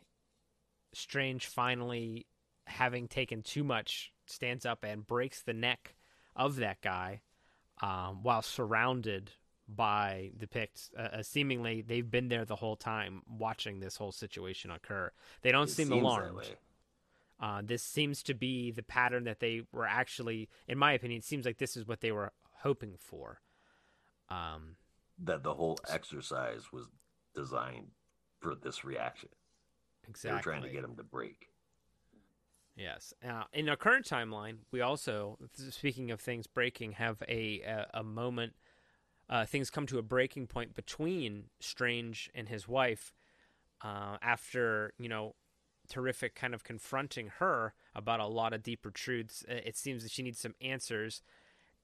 Strange finally having taken too much stands up and breaks the neck of that guy um, while surrounded by the Picts. Uh, uh, seemingly, they've been there the whole time watching this whole situation occur. They don't It seem alarmed. Uh, this seems to be the pattern that they were actually, in my opinion, it seems like this is what they were hoping for. Um, That the whole exercise was designed for this reaction. exactly. They were trying to get him to break. Yes. Uh, in our current timeline, we also, speaking of things breaking, have a a, a moment. Uh, things come to a breaking point between Strange and his wife uh, after you know terrific kind of confronting her about a lot of deeper truths. Uh, It seems that she needs some answers,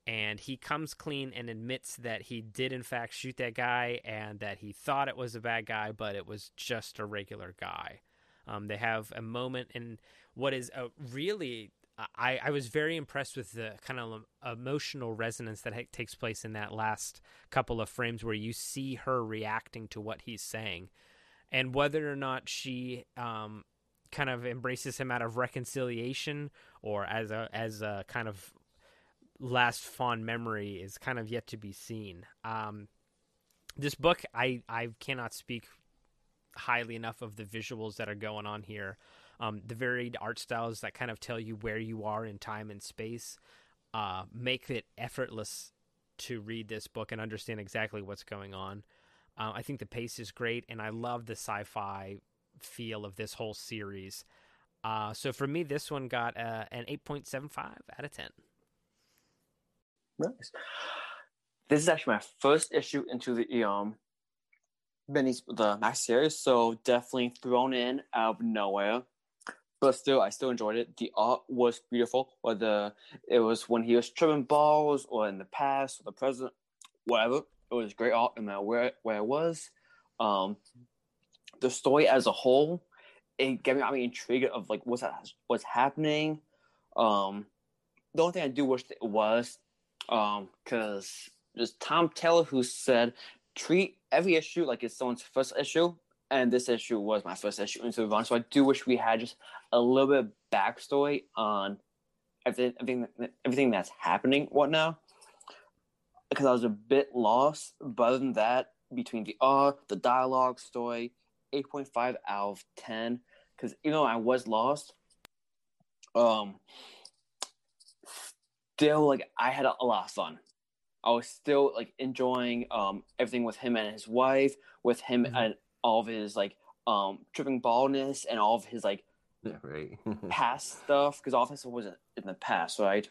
and he comes clean and admits that he did in fact shoot that guy and that he thought it was a bad guy, but it was just a regular guy. Um, they have a moment in what is a really I, I was very impressed with the kind of emotional resonance that ha- takes place in that last couple of frames where you see her reacting to what he's saying and whether or not she um, kind of embraces him out of reconciliation or as a as a kind of last fond memory is kind of yet to be seen. Um, this book, I I cannot speak highly enough of the visuals that are going on here. Um, the varied art styles that kind of tell you where you are in time and space uh, make it effortless to read this book and understand exactly what's going on. Uh, I think the pace is great, and I love the sci-fi feel of this whole series. Uh, so for me, this one got uh, an 8.75 out of 10. Nice. This is actually my first issue into the um Benny's the Max series, so definitely thrown in out of nowhere. But still, I still enjoyed it. The art was beautiful, whether it was when he was tripping balls or in the past or the present, whatever. It was great art no matter where where it was. Um, the story as a whole, it got me, I mean, intrigued of like what's that, what's happening. Um, the only thing I do wish it was um because there's tom taylor who said treat every issue like it's someone's first issue and this issue was my first issue the run so i do wish we had just a little bit of backstory on everything everything, everything that's happening what now. Because i was a bit lost but other than that between the art the dialogue story 8.5 out of 10 because even though i was lost um still like I had a, a lot of fun. I was still like enjoying um everything with him and his wife, with him Mhm. and all of his like um tripping baldness and all of his like right. past stuff because all of this was in the past, right?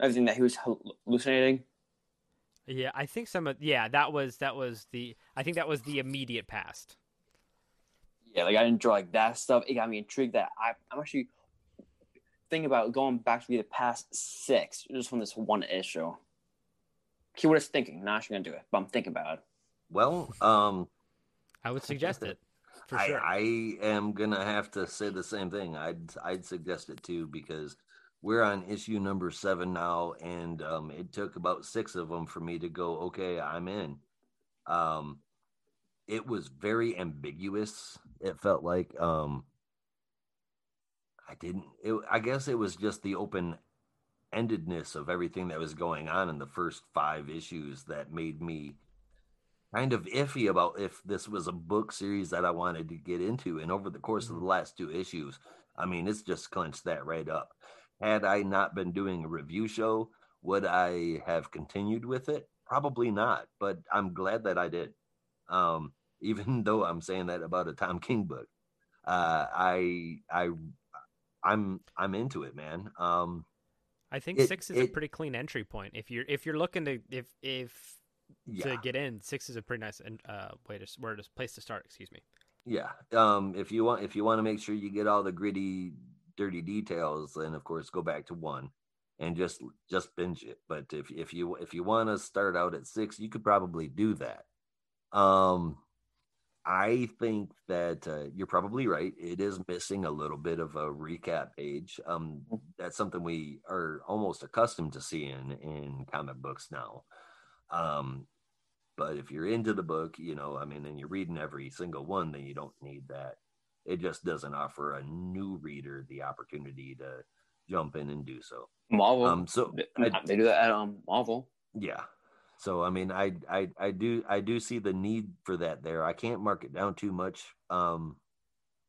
Everything that he was hallucinating. Yeah, I think some of yeah that was that was the I think that was the immediate past. Yeah, like I enjoy like that stuff. It got me intrigued that I I'm actually thinking about going back to the past six just from this one issue. See what it's thinking. Not actually gonna do it, but I'm thinking about it. well, um, I would suggest it for I, sure. I am gonna have to say the same thing. I'd I'd suggest it too because we're on issue number seven now, and um, it took about six of them for me to go. Okay, I'm in. Um, it was very ambiguous. It felt like um, I didn't. It, I guess it was just the open endedness of everything that was going on in the first five issues that made me kind of iffy about if this was a book series that I wanted to get into. And over the course of the last two issues, I mean, it's just clinched that right up. Had I not been doing a review show, would I have continued with it? Probably not, but I'm glad that I did. Um, even though I'm saying that about a Tom King book, uh, I, I, I'm, I'm into it, man. Um, I think it- six is a pretty clean entry point. If you're if you're looking to if if Yeah. to get in. Six is a pretty nice and uh way to where to place to start. Excuse me. Yeah. Um, if you want, if you want to make sure you get all the gritty, dirty details, then of course go back to one, and just just binge it. But if if you if you want to start out at six, you could probably do that. Um, I think that uh, you're probably right. It is missing a little bit of a recap page. Um, that's something we are almost accustomed to seeing in comic books now. Um, but if you're into the book, you know, I mean, and you're reading every single one, then you don't need that. It just doesn't offer a new reader the opportunity to jump in and do so. Marvel. Um, so they, I- they do that at um, Marvel. yeah. So I mean, I I I do I do see the need for that there. I can't mark it down too much um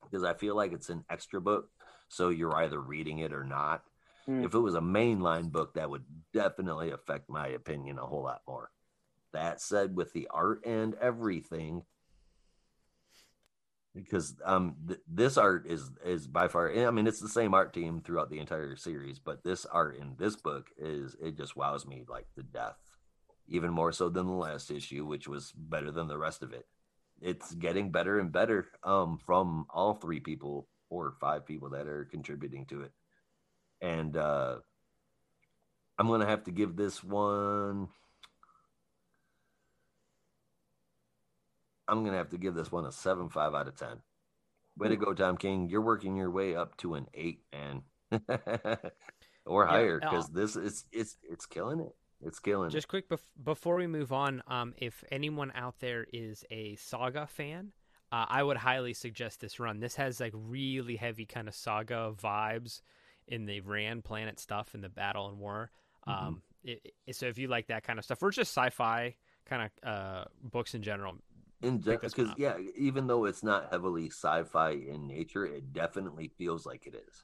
because I feel like it's an extra book. So you're either reading it or not. Hmm. If it was a mainline book, that would definitely affect my opinion a whole lot more. That said, with the art and everything, because um th- this art is is by far I mean it's the same art team throughout the entire series, but this art in this book is it just wows me like to death. Even more so than the last issue, which was better than the rest of it. It's getting better and better um from all three people or five people that are contributing to it. And uh I'm gonna have to give this one I'm gonna have to give this one a seven five out of ten. Way to go, Tom King! You're working your way up to an eight, man, or higher, because this is it's it's killing it. It's killing Just quick bef- before we move on, um, if anyone out there is a Saga fan, uh, I would highly suggest this run. This has like really heavy kind of Saga vibes in the Rann planet stuff in the Battle and War. Mm-hmm. Um, it, it- so if you like that kind of stuff, or just sci-fi kind of uh, books in general. In because up. yeah, even though it's not heavily sci-fi in nature, it definitely feels like it is.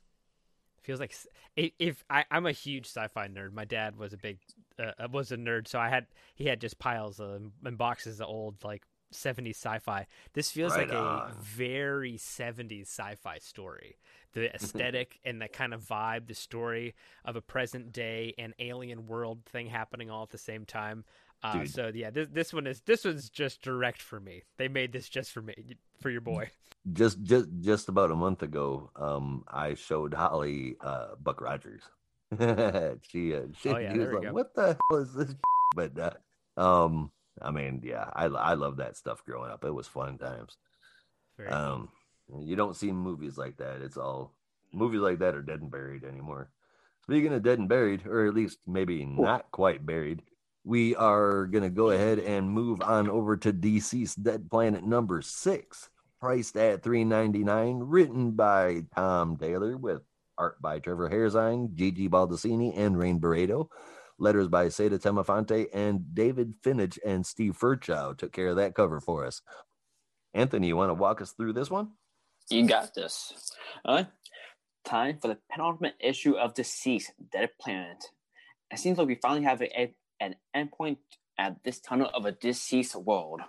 Feels like s- i- if I, I'm a huge sci-fi nerd. My dad was a big uh, was a nerd, so I had he had just piles of and boxes of old like 70s sci-fi. This feels Right like on. a very 70s sci-fi story. The aesthetic and the kind of vibe, the story of a present day and alien world thing happening all at the same time. Uh, so yeah, this this one is this one's just direct for me. They made this just for me, for your boy. Just just just about a month ago, um, I showed Holly uh, Buck Rogers. she uh, she, Oh, yeah, was like, go. "What the hell is this?" But uh, um, I mean, yeah, I I love that stuff growing up. It was fun times. Very cool. Um, you don't see movies like that. It's all movies like that are dead and buried anymore. Speaking of dead and buried, or at least maybe not quite buried, we are gonna go ahead and move on over to DC's Dead Planet number six, priced at three ninety nine, written by Tom Taylor with art by Trevor Hairsine, Gigi Baldassini, and Rain Beredo. Letters by Saida Temofonte and David Finnage and Steve Firchow took care of that cover for us. Anthony, you want to walk us through this one? You got this. All right. Time for the penultimate issue of DCeased Dead Planet. It seems like we finally have a, a- an endpoint at this tunnel of a deceased world.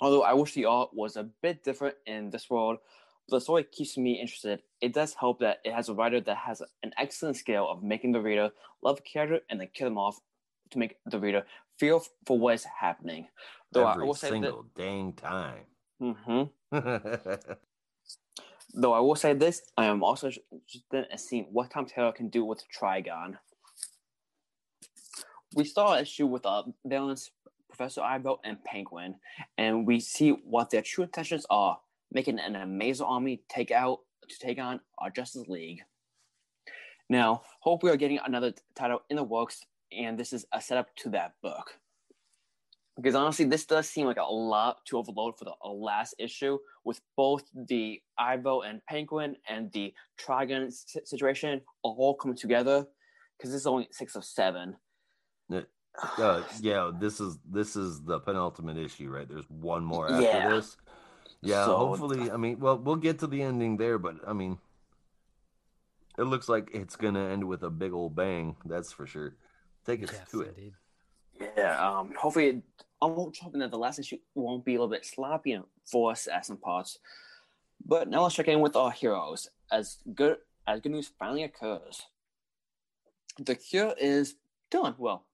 Although I wish the art was a bit different in this world, but the story keeps me interested. It does help that it has a writer that has an excellent skill of making the reader love a character and then kill them off to make the reader feel for what is happening. Though I Every will say that. single dang time. Mhm. Though I will say this, I am also interested in seeing what Tom Taylor can do with Trigon. We saw an issue with uh, villains Professor Ivo and Penguin, and we see what their true intentions are, making an amazing army take out to take on our Justice League. Now, hope we are getting another title in the works, and this is a setup to that book. Because honestly, this does seem like a lot to overload for the last issue with both the Ivo and Penguin and the Trigon situation all coming together. Because this is only six of seven. uh, yeah, this is this is the penultimate issue, right? There's one more after Yeah. this. Yeah, So- hopefully. I mean, well, we'll get to the ending there, but I mean, it looks like it's gonna end with a big old bang. That's for sure. Take us Yes, to it. indeed. Yeah, um, hopefully, it, I'm just hoping that the last issue won't be a little bit sloppy for us at some parts. But now let's check in with our heroes. As good as good news finally occurs, the cure is done. Well,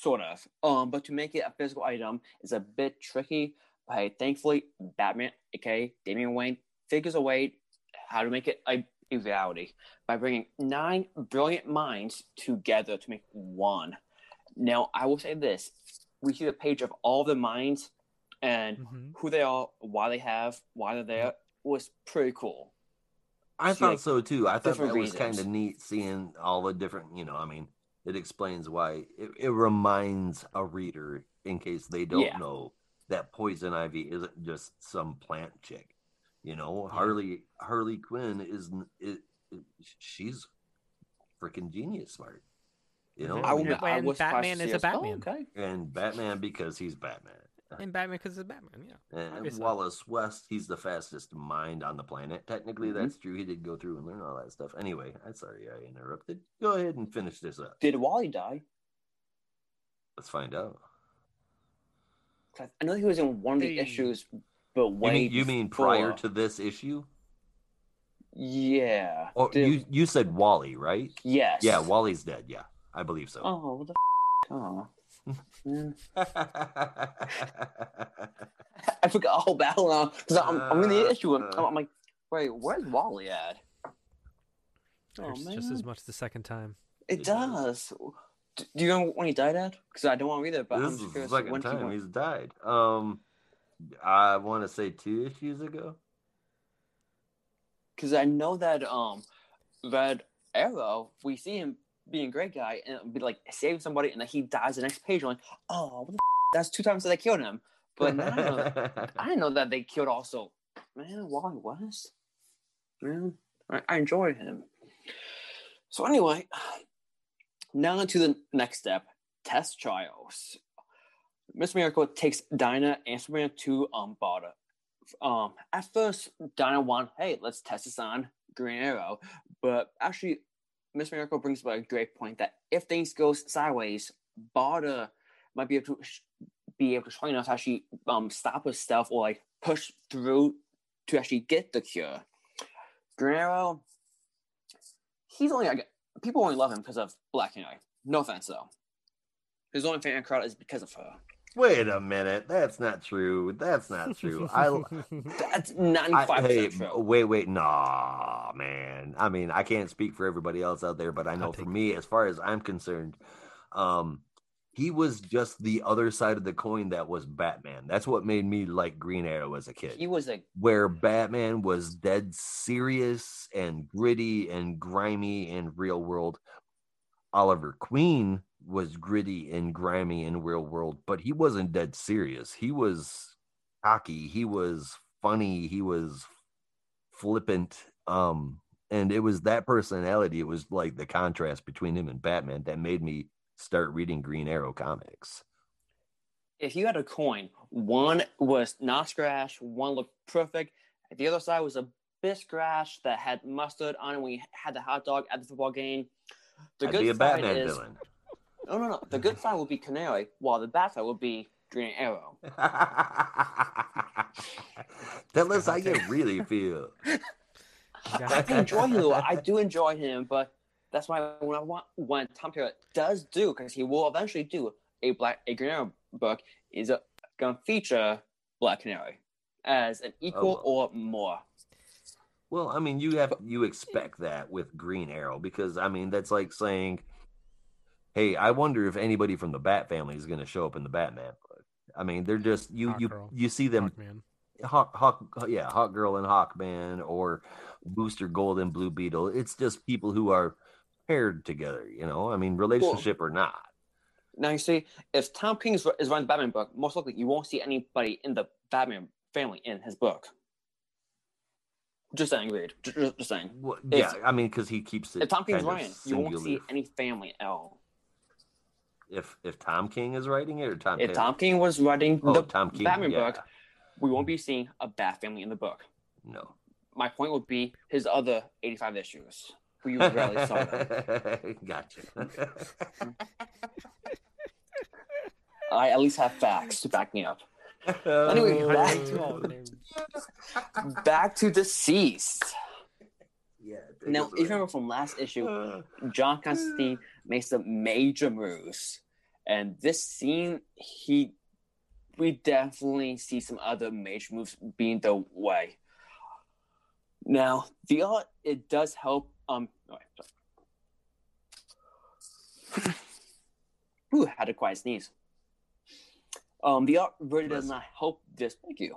sort of. Um, but to make it a physical item is a bit tricky. But hey, thankfully, Batman, aka Damian Wayne, figures a way how to make it a, a reality by bringing nine brilliant minds together to make one. Now, I will say this: we see the page of all the minds and Mhm. who they are, why they have, why they're there was pretty cool. I See, thought like, so too. I thought that was kind of neat seeing all the different, you know, I mean, it explains why it, it reminds a reader in case they don't Yeah. know that poison ivy isn't just some plant chick. You know, Harley Harley Quinn is, n- it, it, she's freaking genius smart. You know, I I would- mean, And Batman is a surprised to see us- oh, Batman. okay. and Batman because he's Batman. And Batman because it's Batman. Yeah. And Obviously. Wallace West, he's the fastest mind on the planet. Technically, Mhm. that's true. He did go through and learn all that stuff. Anyway, I'm sorry I interrupted. Go ahead and finish this up. Did Wally die? Let's find out. I know he was in one of the Hey. issues, but You way mean, you mean prior to this issue? Yeah. Oh, Did- you you said Wally, right? Yes. Yeah, Wally's dead. Yeah, I believe so. Oh, what the oh. Man. I forgot all about now because I'm, I'm in the issue. I'm, I'm like, wait, where's Wally at? Oh man, just as much the second time. it It does. does. Do you know when he died at? Because I don't want to read it, but this I'm is just the curious second when he time went. he's died. Um, I want to say two issues ago. Because I know that um, Red Arrow, we see him being a great guy and be like saving somebody, and then he dies the next page. I'm like, oh, what the f-? that's two times that they killed him. But now I know that- I didn't know that they killed also. Man, Wally West. Man, I, I enjoy him. So anyway, now to the next step: test trials. Miss Miracle takes Dinah and Superman to um Barda. Um, at first, Dinah wanted, hey, let's test this on Green Arrow, but actually, Miss Miracle brings up a great point that if things go sideways, Barda might be able to sh- be able to train us how she um stop herself or like push through to actually get the cure. Green Arrow, he's only like people only love him because of Black Canary. No offense though. His only fan crowd is because of her. Wait a minute, that's not true. That's not true. I That's ninety I, hey, true. wait, wait, nah, man. I mean, I can't speak for everybody else out there, but I know I'll for take me, as far as I'm concerned, um, he was just the other side of the coin that was Batman. That's what made me like Green Arrow as a kid. He was a where Batman was dead serious and gritty and grimy and real world. Oliver Queen was gritty and grimy and real world, but he wasn't dead serious. He was cocky, he was funny, he was flippant. Um, and it was that personality, it was like the contrast between him and Batman that made me start reading Green Arrow comics. if you had a coin, one was not scratched, one looked perfect. The other side was a bit scratched that had mustard on it when you had the hot dog at the football game. The I'd good be a Batman is villain. No, no, no. The good side would be Canary, while the bad side would be Green Arrow. Tell us how you take. really feel. I enjoy him. I do enjoy him, but that's why when I want when Tom Taylor does do because he will eventually do a Black a Green Arrow book is uh, gonna feature Black Canary as an equal well. or more. Well, I mean, you have you expect that with Green Arrow because I mean that's like saying, "Hey, I wonder if anybody from the Bat family is going to show up in the Batman book." I mean, they're just you you Hawkgirl. you see them Hawkman. Hawk, Hawk, yeah, Hawk Girl and Hawkman or Booster Gold and Blue Beetle. It's just people who are paired together. You know, I mean, relationship or not. Now you see, if Tom King is, is running the Batman book, most likely you won't see anybody in the Batman family in his book. Just saying, weird. Just, just, just saying. Well, If- yeah, I mean, because he keeps it. If Tom King's kind of writing, you won't see any family at all. If if Tom King is writing it or Tom. If Taylor? Tom King was writing oh, the Tom King, Batman yeah. book, we won't be seeing a Bat family in the book. No. My point would be his other 85 issues. We rarely saw them. gotcha. I at least have facts to back me up. Oh. Anyway, Oh, back to- Back to DCeased. yeah. Now, if you remember from last issue, John Constantine makes some major moves. And this scene, he we definitely see some other major moves being the way. Now, the art it does help. Um, oh, sorry. Ooh, had a quiet sneeze. Um, the art really does not help this. Thank you.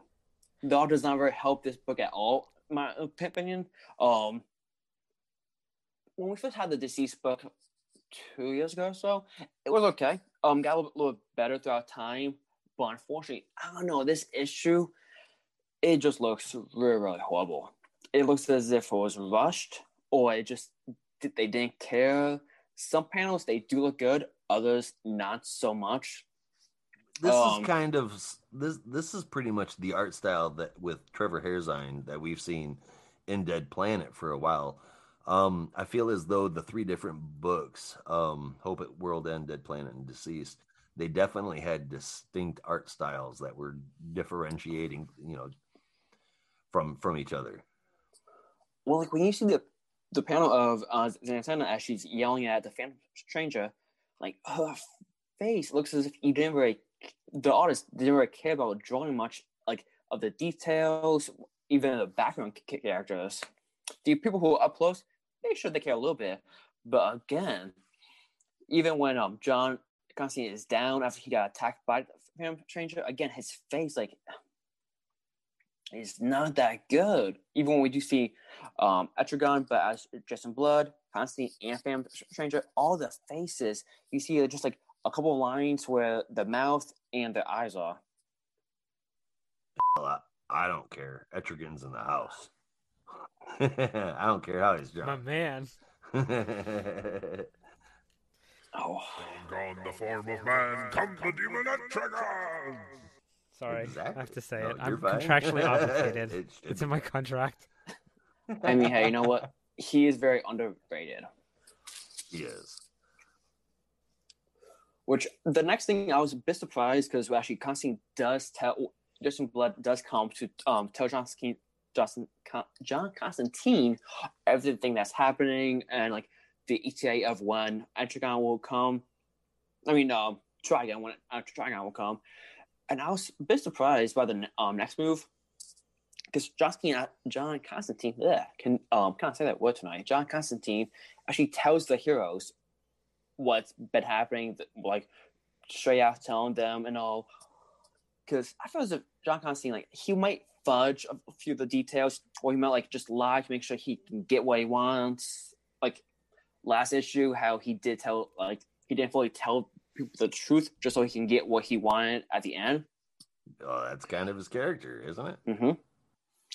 The art does not really help this book at all, in my opinion. Um, when we first had the DCeased book two years ago or so, it was okay. Um, got a little, little better throughout time, but unfortunately, I don't know. This issue, it just looks really, really horrible. It looks as if it was rushed, or it just they didn't care. Some panels they do look good, others not so much. This Um, is kind of this. This is pretty much the art style that with Trevor Hairsine that we've seen in Dead Planet for a while. Um, I feel as though the three different books, um, Hope at World End, Dead Planet, and DCeased, they definitely had distinct art styles that were differentiating, you know, from from each other. Well, like when you see the the panel of uh, Xanthana as she's yelling at the Phantom Stranger, like her face looks as if you didn't really, the artist didn't really care about drawing much, like of the details, even the background characters. The people who are up close, they sure they care a little bit, but again, even when um John Constantine is down after he got attacked by the Phantom Stranger, again his face like is not that good. Even when we do see um, Etrigan, but as Jason Blood, Constantine, and Phantom Stranger, all the faces, you see just like a couple lines where the mouth and the eyes are. I, I don't care. Etrigan's in the house. I don't care how he's My drawn. man. Oh, Gone the form of man, come the demon Etrigan! Sorry, Exactly. I have to say No, it. I'm fine. contractually obligated. It should it's in my contract. I mean, hey, you know what? He is very underrated. He is. Which the next thing I was a bit surprised because actually Constantine does tell Jason Blood does come to um tell John Constantine, Justin John Constantine everything that's happening and like the ETA of when Etrigan will come. I mean, um, Trigon when uh, Trigon will come, and I was a bit surprised by the um next move because John John Constantine, yeah, can um can't say that word tonight. John Constantine actually tells the heroes what's been happening, like straight out telling them and all. Because I feel as if John Constantine, like he might fudge a a few of the details, or he might like just lie to make sure he can get what he wants. Like last issue, how he did tell, like he didn't fully tell people the truth just so he can get what he wanted at the end. Oh, that's kind of his character, isn't it? Mm-hmm.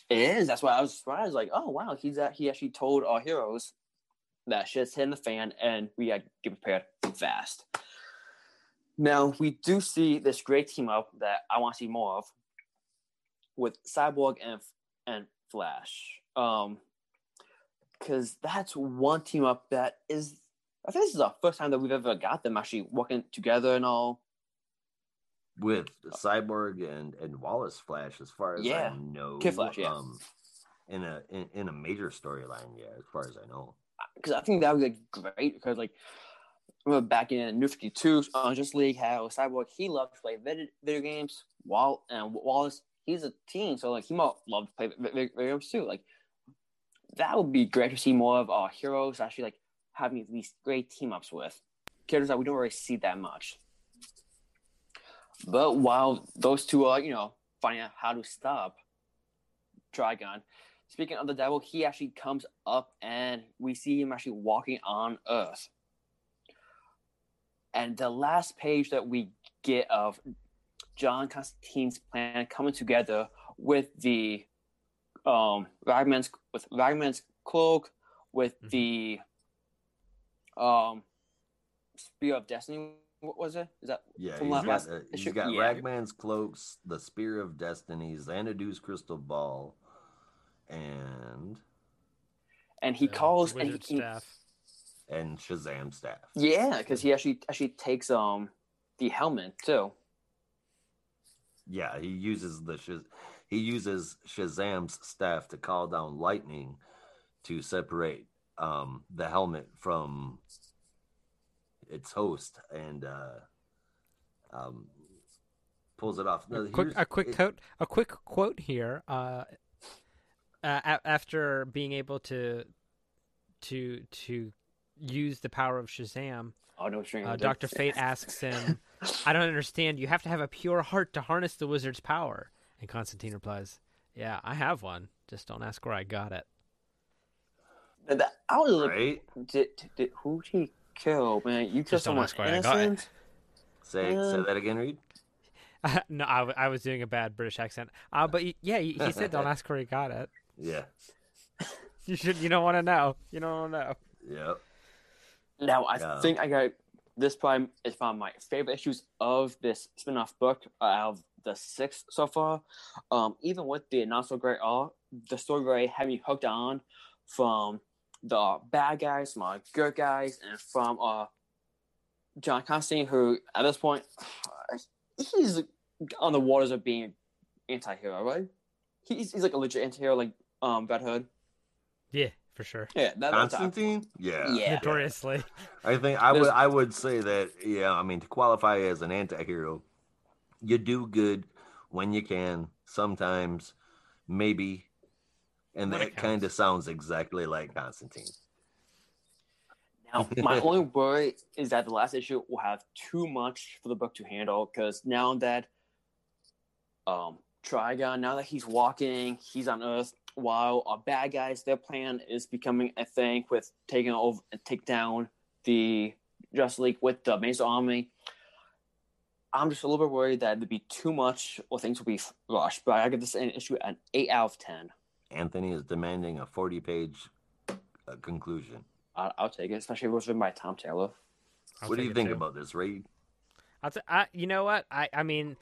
It is. That's why I was surprised. Like, oh wow, he's that he actually told our heroes that shit's hitting the fan, and we got to get prepared fast. Now we do see this great team up that I want to see more of with Cyborg and and Flash. Um, because that's one team up that is. I think this is the first time that we've ever got them actually working together and all. With Cyborg and and Wallace Flash, as far as Yeah. I know, Kid Flash, yeah. um, in a in, in a major storyline, yeah, as far as I know. because I think that would be great because like remember back in New Fifty Two on Just League how Cyborg he loved to play video, video games. Wall and Wallace he's a teen, so like he might love to play vi- vi- video games too. Like that would be great to see more of our heroes actually like having these great team ups with characters that we don't really see that much. But while those two are you know finding out how to stop Trigon, speaking of the devil, he actually comes up and we see him actually walking on Earth. And the last page that we get of John Constantine's plan coming together with the um Ragman's with Ragman's cloak, with Mhm. the um Spear of Destiny. What was it? Is that Yeah, From he's la- got, last uh, he's issue? got Yeah. Ragman's cloaks, the Spear of Destiny, Xanadu's crystal ball, and and he The calls and he, staff. and Shazam staff. yeah, because he actually actually takes um the helmet too. Yeah, he uses the Shaz- he uses Shazam's staff to call down lightning to separate um, the helmet from its host, and uh, um, pulls it off. No, a quick, a quick it- quote. A quick quote here. Uh, uh, after being able to to to use the power of Shazam, Oh no, uh, Doctor Fate asks him, "I don't understand. You have to have a pure heart to harness the wizard's power." And Constantine replies, "Yeah, I have one. Just don't ask where I got it." That, I was like, right? did, did, who did he kill, man? You killed Just don't someone ask where I got it. innocent? Say say that again, Reed. no, I, w- I was doing a bad British accent. Uh, but y- yeah, he, he said, "Don't ask where he got it." Yeah. You should. You don't want to know. You don't want to know. Yep. Now I Yeah. think I got this. Probably is one of my favorite issues of this spin-off book out of the six so far. Um, even with the not so great art, the story really had me hooked on from the bad guys, my good guys, and from uh John Constantine, who at this point he's on the waters of being an anti-hero, right? He's, he's like a legit anti-hero, like um Red Hood. Yeah, for sure. Yeah, that's Constantine? Yeah. Yeah. Notoriously. I think I would I would say that yeah, I mean to qualify as an anti-hero, you do good when you can, sometimes, maybe. And When that kind of sounds exactly like Constantine. Now, my only worry is that the last issue will have too much for the book to handle because now that um Trigon, now that he's walking, he's on Earth, while our bad guys, their plan is becoming a thing with taking over and take down the Justice League with the Mason Army. I'm just a little bit worried that it'd be too much or things will be rushed, but I give this an issue an 8 out of 10. Anthony is demanding a 40-page uh, conclusion. I- I'll take it, especially if it was written by Tom Taylor. I'll what do you think too. about this, Ray? I'll t- I, you know what? I, I mean,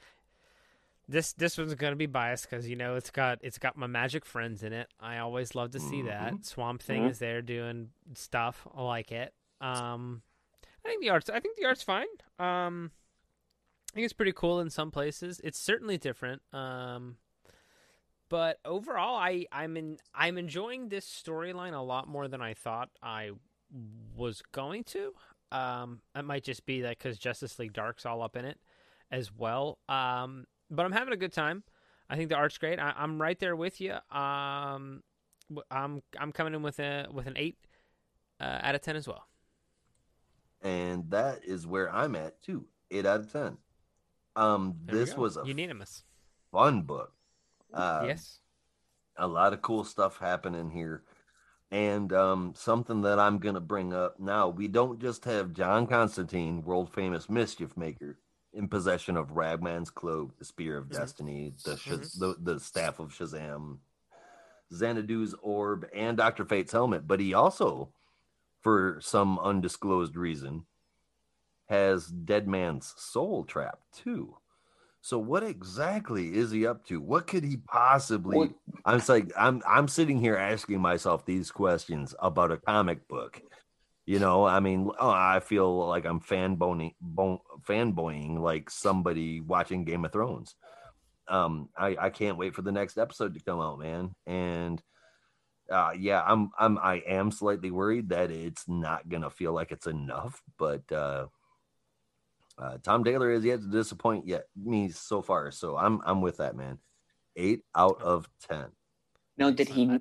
this this one's gonna be biased because you know it's got it's got my magic friends in it. I always love to see that. Swamp Thing Mhm. is there doing stuff. I like it. Um, I think the art's I think the art's fine. Um, I think it's pretty cool in some places. It's certainly different. Um, but overall, I I'm in I'm enjoying this storyline a lot more than I thought I was going to. Um, it might just be that because Justice League Dark's all up in it as well. Um, but I'm having a good time. I think the art's great. I, I'm right there with you. Um, I'm I'm coming in with a with an eight uh, out of ten as well. And that is where I'm at too. Eight out of ten. Um, There this was a unanimous. fun book. Uh, yes. a lot of cool stuff happening here. And um, something that I'm going to bring up now we don't just have John Constantine, world famous mischief maker, in possession of Ragman's cloak, the Spear of Mhm. Destiny, the, Shaz- Mhm. the the staff of Shazam, Xanadu's orb, and Doctor Fate's helmet, but he also, for some undisclosed reason, has Dead Man's soul trapped too. So what exactly is he up to? What could he possibly? What- I'm like I'm I'm sitting here asking myself these questions about a comic book. You know, I mean, oh, I feel like I'm fanboying, bon, fanboying like somebody watching Game of Thrones. Um, I, I can't wait for the next episode to come out, man. And uh, yeah, I'm I'm I am slightly worried that it's not gonna feel like it's enough, but uh, uh, Tom Taylor has yet to disappoint yet me so far. So I'm I'm with that man. Eight out of ten. No, did he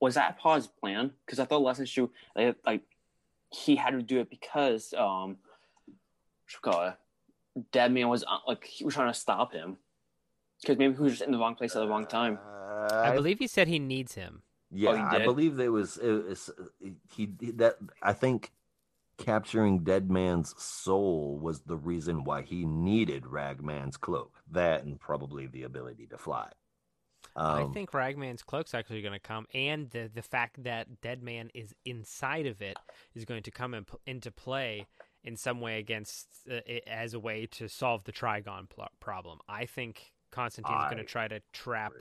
was that part of plan? Because I thought last issue, like, like he had to do it because um, what you call it, Dead Man was uh, like he was trying to stop him. Because maybe he was just in the wrong place at the wrong time. Uh, I believe he said he needs him. Yeah, he I believe there was, it was he that I think capturing Dead Man's soul was the reason why he needed Ragman's cloak. That and probably the ability to fly. I Um, think Ragman's cloak's actually going to come, and the the fact that Dead Man is inside of it is going to come in, into play in some way against uh, it as a way to solve the Trigon pl- problem. I think Constantine's going to try to trap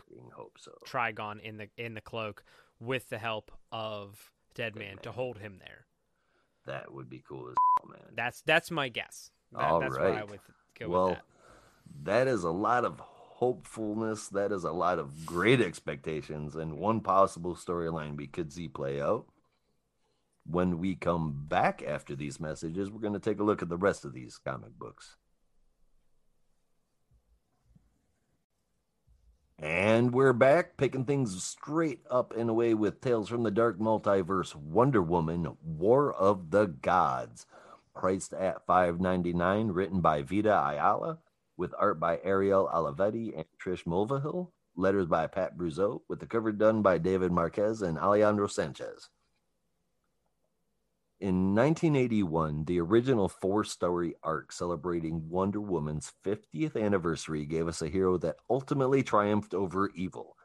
so. Trigon in the in the cloak with the help of Dead Man to hold him there. That would be cool as man. That's that's my guess. That, All that's I right. would go well, with that. that is a lot of hopefulness. That is a lot of great expectations and one possible storyline we could see play out. When we come back after these messages, we're going to take a look at the rest of these comic books. And we're back, picking things straight up and away with Tales from the Dark Multiverse Wonder Woman War of the Gods. Priced at 5.99, written by Vita Ayala, with art by Ariel Olivetti and Trish Mulvihill, letters by Pat Brosseau, with the cover done by David Marquez and Alejandro Sanchez. In 1981, the original four story arc celebrating Wonder Woman's 50th anniversary gave us a hero that ultimately triumphed over evil,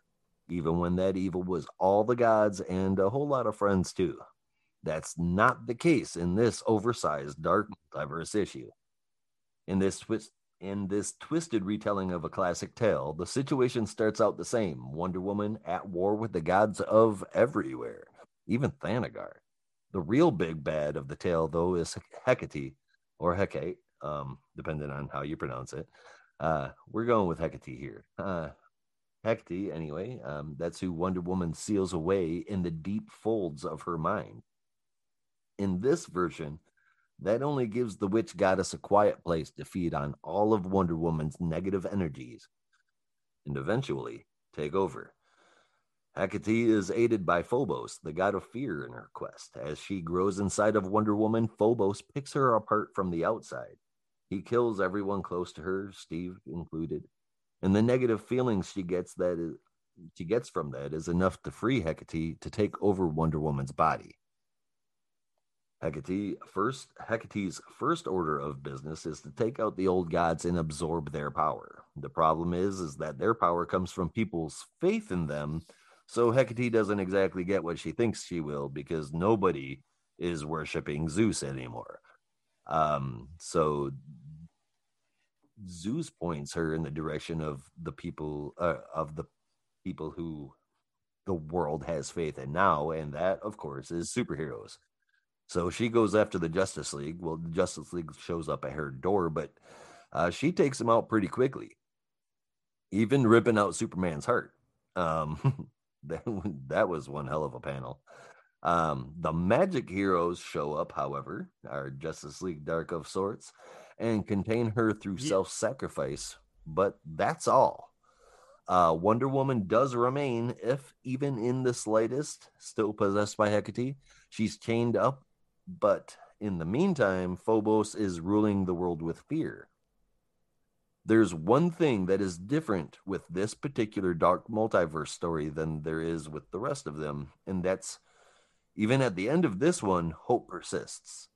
even when that evil was all the gods and a whole lot of friends, too. That's not the case in this oversized dark diverse issue. In this in this twisted retelling of a classic tale, the situation starts out the same Wonder Woman at war with the gods of everywhere, even Thanagar. The real big bad of the tale, though, is Hecate or Hecate, um, depending on how you pronounce it. Uh, we're going with Hecate here. Uh, Hecate, anyway, um, that's who Wonder Woman seals away in the deep folds of her mind. In this version, that only gives the witch goddess a quiet place to feed on all of Wonder Woman's negative energies and eventually take over. Hecate is aided by Phobos, the god of fear, in her quest. As she grows inside of Wonder Woman, Phobos picks her apart from the outside. He kills everyone close to her, Steve included. And the negative feelings she gets that is, she gets from that is enough to free Hecate to take over Wonder Woman's body. Hecate first Hecate's first order of business is to take out the old gods and absorb their power. The problem is is that their power comes from people's faith in them so Hecate doesn't exactly get what she thinks she will because nobody is worshiping Zeus anymore. Um, so Zeus points her in the direction of the people uh, of the people who the world has faith in now, and that, of course, is superheroes. So she goes after the Justice League. Well, the Justice League shows up at her door, but uh, she takes them out pretty quickly, even ripping out Superman's heart. Um, that, that was one hell of a panel. Um, the magic heroes show up, however, our Justice League Dark of sorts, and contain her through yeah. self sacrifice, but that's all. Uh, Wonder Woman does remain, if even in the slightest, still possessed by Hecate. She's chained up, but in the meantime, Phobos is ruling the world with fear. There's one thing that is different with this particular dark multiverse story than there is with the rest of them, and that's even at the end of this one, hope persists.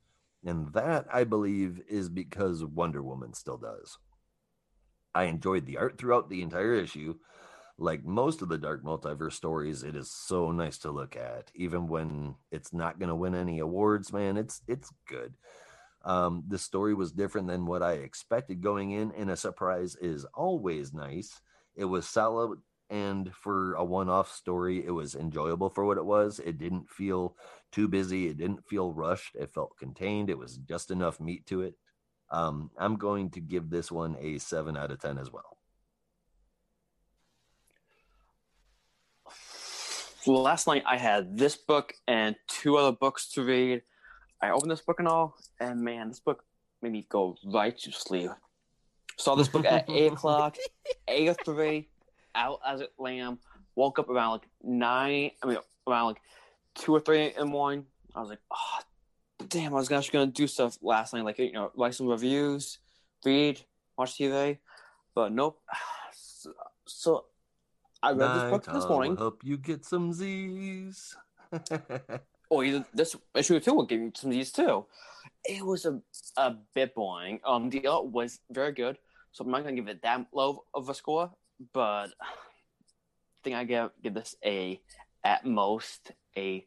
And that, I believe, is because Wonder Woman still does. I enjoyed the art throughout the entire issue. Like most of the Dark Multiverse stories, it is so nice to look at. Even when it's not going to win any awards, man, it's it's good. Um, the story was different than what I expected going in, and a surprise is always nice. It was solid, and for a one off story, it was enjoyable for what it was. It didn't feel too busy, it didn't feel rushed, it felt contained, it was just enough meat to it. Um, I'm going to give this one a 7 out of 10 as well. Last night I had this book and two other books to read. I opened this book and all, and man, this book made me go right to sleep. Saw this book at eight o'clock, eight or three, out as a lamb. Woke up around like nine. I mean, around like two or three in the morning. I was like, oh, damn! I was actually gonna do stuff last night, like you know, write some reviews, read, watch TV, but nope. So, so I read Night this book this morning. Hope you get some Z's. or either this issue two will give you some Z's too. It was a, a bit boring. Um, the art was very good, so I'm not gonna give it that low of a score, but I think I give give this a at most a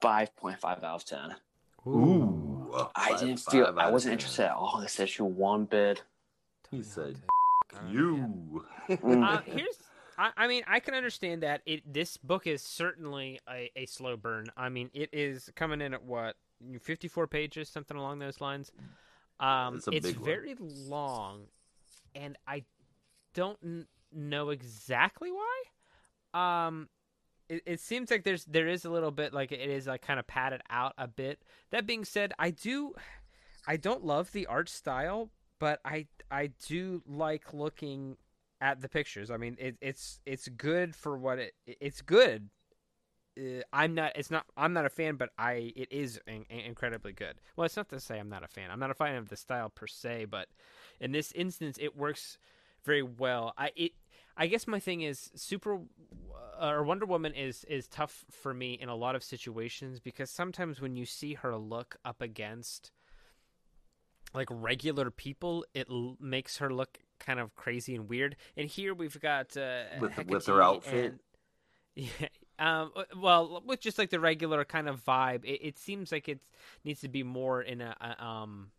five point five out of ten. Ooh, I didn't feel I wasn't interested at all. This issue one bit. He said, "You." uh, here's I, I mean, I can understand that. It this book is certainly a, a slow burn. I mean, it is coming in at what fifty four pages, something along those lines. Um, it's, it's very long, and I don't n- know exactly why. Um, it, it seems like there's there is a little bit like it is like kind of padded out a bit. That being said, I do, I don't love the art style, but I I do like looking at the pictures. I mean, it, it's it's good for what it it's good. Uh, I'm not. It's not. I'm not a fan, but I. It is in, incredibly good. Well, it's not to say I'm not a fan. I'm not a fan of the style per se, but in this instance, it works very well. I it. I guess my thing is super uh, or Wonder Woman is is tough for me in a lot of situations because sometimes when you see her look up against like regular people, it l- makes her look kind of crazy and weird. And here we've got uh, with Hecate with her outfit. And, yeah, um, well, with just like the regular kind of vibe, it, it seems like it needs to be more in a, a um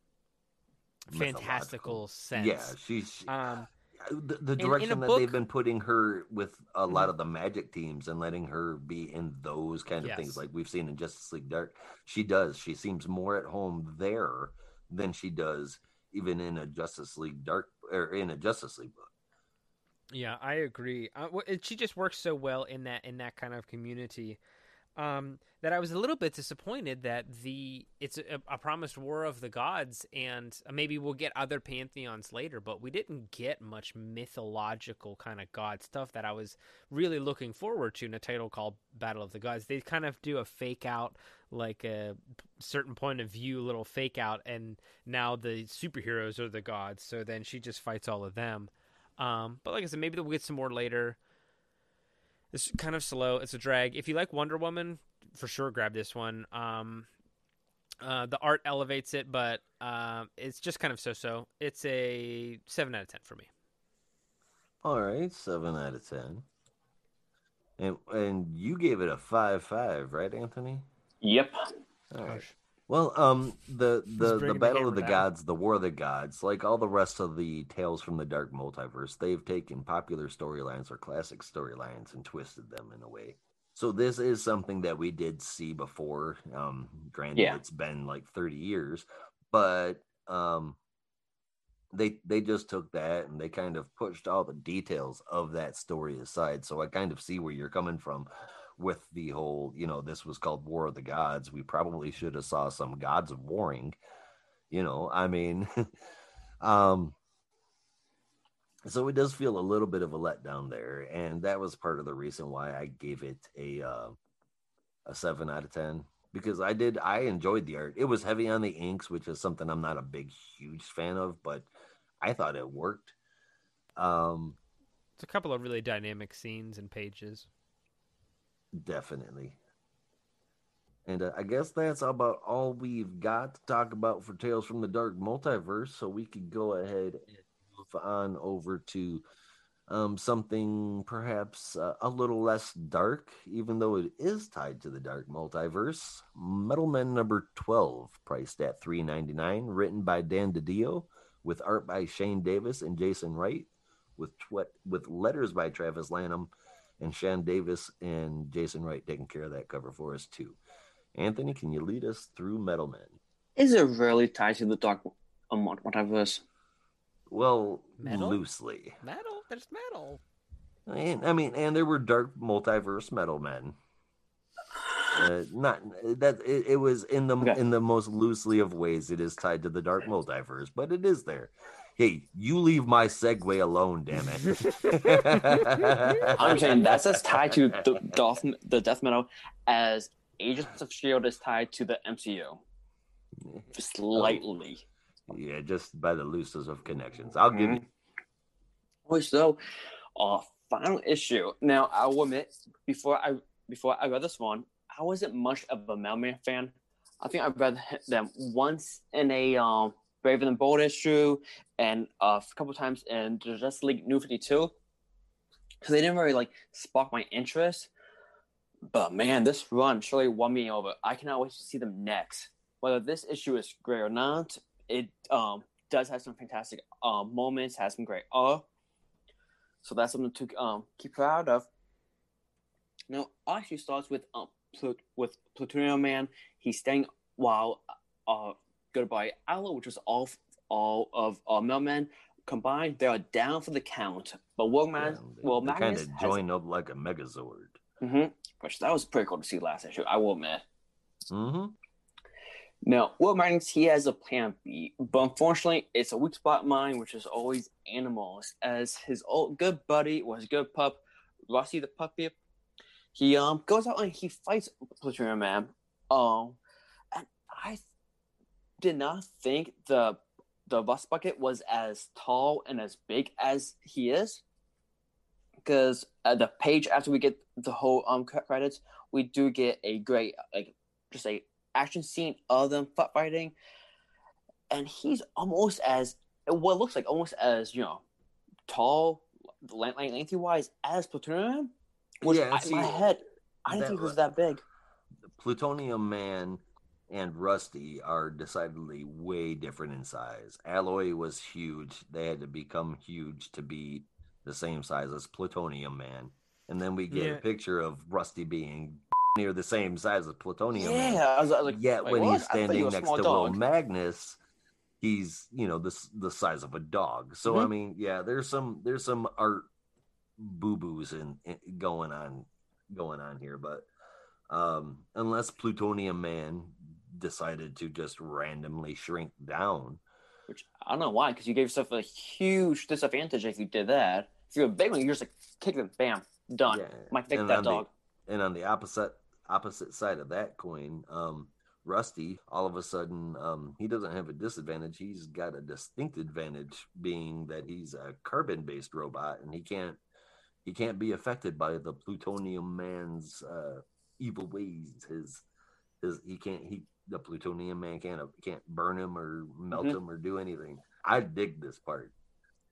fantastical sense. Yeah, she's Um, the, the in a direction that book- they've been putting her with a lot Mhm. of the magic teams and letting her be in those kind of things like we've seen in Justice League Dark. She does. She seems more at home there than she does even in a Justice League Dark or in a Justice League book. Yeah, I agree. Uh, she just works so well in that in that kind of community um, that I was a little bit disappointed that the it's a, a promised war of the gods, and maybe we'll get other pantheons later, but we didn't get much mythological kind of god stuff that I was really looking forward to in a title called Battle of the Gods. They kind of do a fake out, like a certain point of view, little fake out, and now the superheroes are the gods. So then she just fights all of them. Um, but like I said, maybe we'll get some more later. It's kind of slow. It's a drag. If you like Wonder Woman, for sure grab this one. Um, uh, the art elevates it, but um, it's just kind of so-so. It's a seven out of ten for me. All right, seven out of ten. And and you gave it a five five, right, Anthony? Yep. All right. Well, um, the the the bringing the battle of the down. gods, the war of the gods, like all the rest of the tales from the dark multiverse, they've taken popular storylines or classic storylines and twisted them in a way. So this is something that we did see before. Um, granted, Yeah. it's been like thirty years, but um, they they just took that and they kind of pushed all the details of that story aside. So I kind of see where you're coming from with the whole, you know, this was called War of the Gods. We probably should have saw some gods of warring. You know, I mean, um, so it does feel a little bit of a letdown there, and that was part of the reason why I gave it a uh, a seven out of ten because I did I enjoyed the art. It was heavy on the inks, which is something I'm not a big huge fan of, but I thought it worked. Um, It's a couple of really dynamic scenes and pages. Definitely. And uh, I guess that's about all we've got to talk about for Tales from the Dark Multiverse. So we could go ahead and move on over to um, something perhaps uh, a little less dark, even though it is tied to the Dark Multiverse. Metal Men number 12, priced at three ninety nine, written by Dan DiDio, with art by Shane Davis and Jason Wright, with, tw- with letters by Travis Lanham and Shane Davis and Jason Wright taking care of that cover for us too. Anthony, can you lead us through Metal Men? Is it really tied to the dark um, multiverse? Well, Metal? loosely. Metal? There's metal. And, I mean, and there were dark multiverse metal men. Uh, not that it, it was in the Okay. in the most loosely of ways. It is tied to the dark multiverse, but it is there. Hey, you leave my segue alone, damn it! I'm saying that's as tied to the death, the death metal as Agents of Shield is tied to the MCU slightly. Yeah, just by the loosest of connections. I'll give you. Okay, so uh final issue. Now I will admit before I before I read this one, I wasn't much of a Metal Men fan. I think I read them once in a um Brave and Bold issue and uh, a couple times in Justice League New 52. Because they didn't really like spark my interest. But man, this run surely won me over. I cannot wait to see them next. Whether this issue is great or not, it um does have some fantastic um moments, has some great art. So that's something to um keep proud of. Now, actually starts with um with Plutonium Man. He's staying while uh goodbye Alloy, which is all all of uh Metal Men combined. They are down for the count. But Workman, well, they kind Magnus of has- join up like a Megazord. Mhm. Which that was pretty cool to see last issue. I will admit. Mm-hmm. Now, Will Magnus, he has a plan B, but unfortunately, it's a weak spot of mine, which is always animals. As his old good buddy was good pup, Rusty the puppy, he um goes out and he fights Plutonium Man. Um, and I did not think the the bus bucket was as tall and as big as he is. Because at the page after we get the whole um credits, we do get a great like just a action scene of them fighting, and he's almost as what looks like almost as you know tall, lengthy wise as Plutonium. Which Yeah, I, in my head, I didn't think it was that big. Plutonium Man and Rusty are decidedly way different in size. Alloy was huge. They had to become huge to be the same size as Plutonium Man. And then we get Yeah. a picture of Rusty being near the same size as Plutonium Man. Yeah, I was, I was like, Yet wait, when what? he's I standing next to Will. Magnus, he's you know the s- the size of a dog. So I Mhm. mean, yeah, there's some there's some art boo boos in, in going on going on here, but um, unless Plutonium Man decided to just randomly shrink down, Which I don't know why, because you gave yourself a huge disadvantage if you did that. If you're a big one, you're just like kick them, bam, done. Yeah, Might fix and that on the- dog. and on the opposite opposite side of that coin, um, Rusty, all of a sudden, um, he doesn't have a disadvantage. He's got a distinct advantage, being that he's a carbon-based robot, and he can't he can't be affected by the plutonium man's uh, evil ways. His his he can't he the plutonium man can't can't burn him or melt Mhm. him or do anything. I dig this part.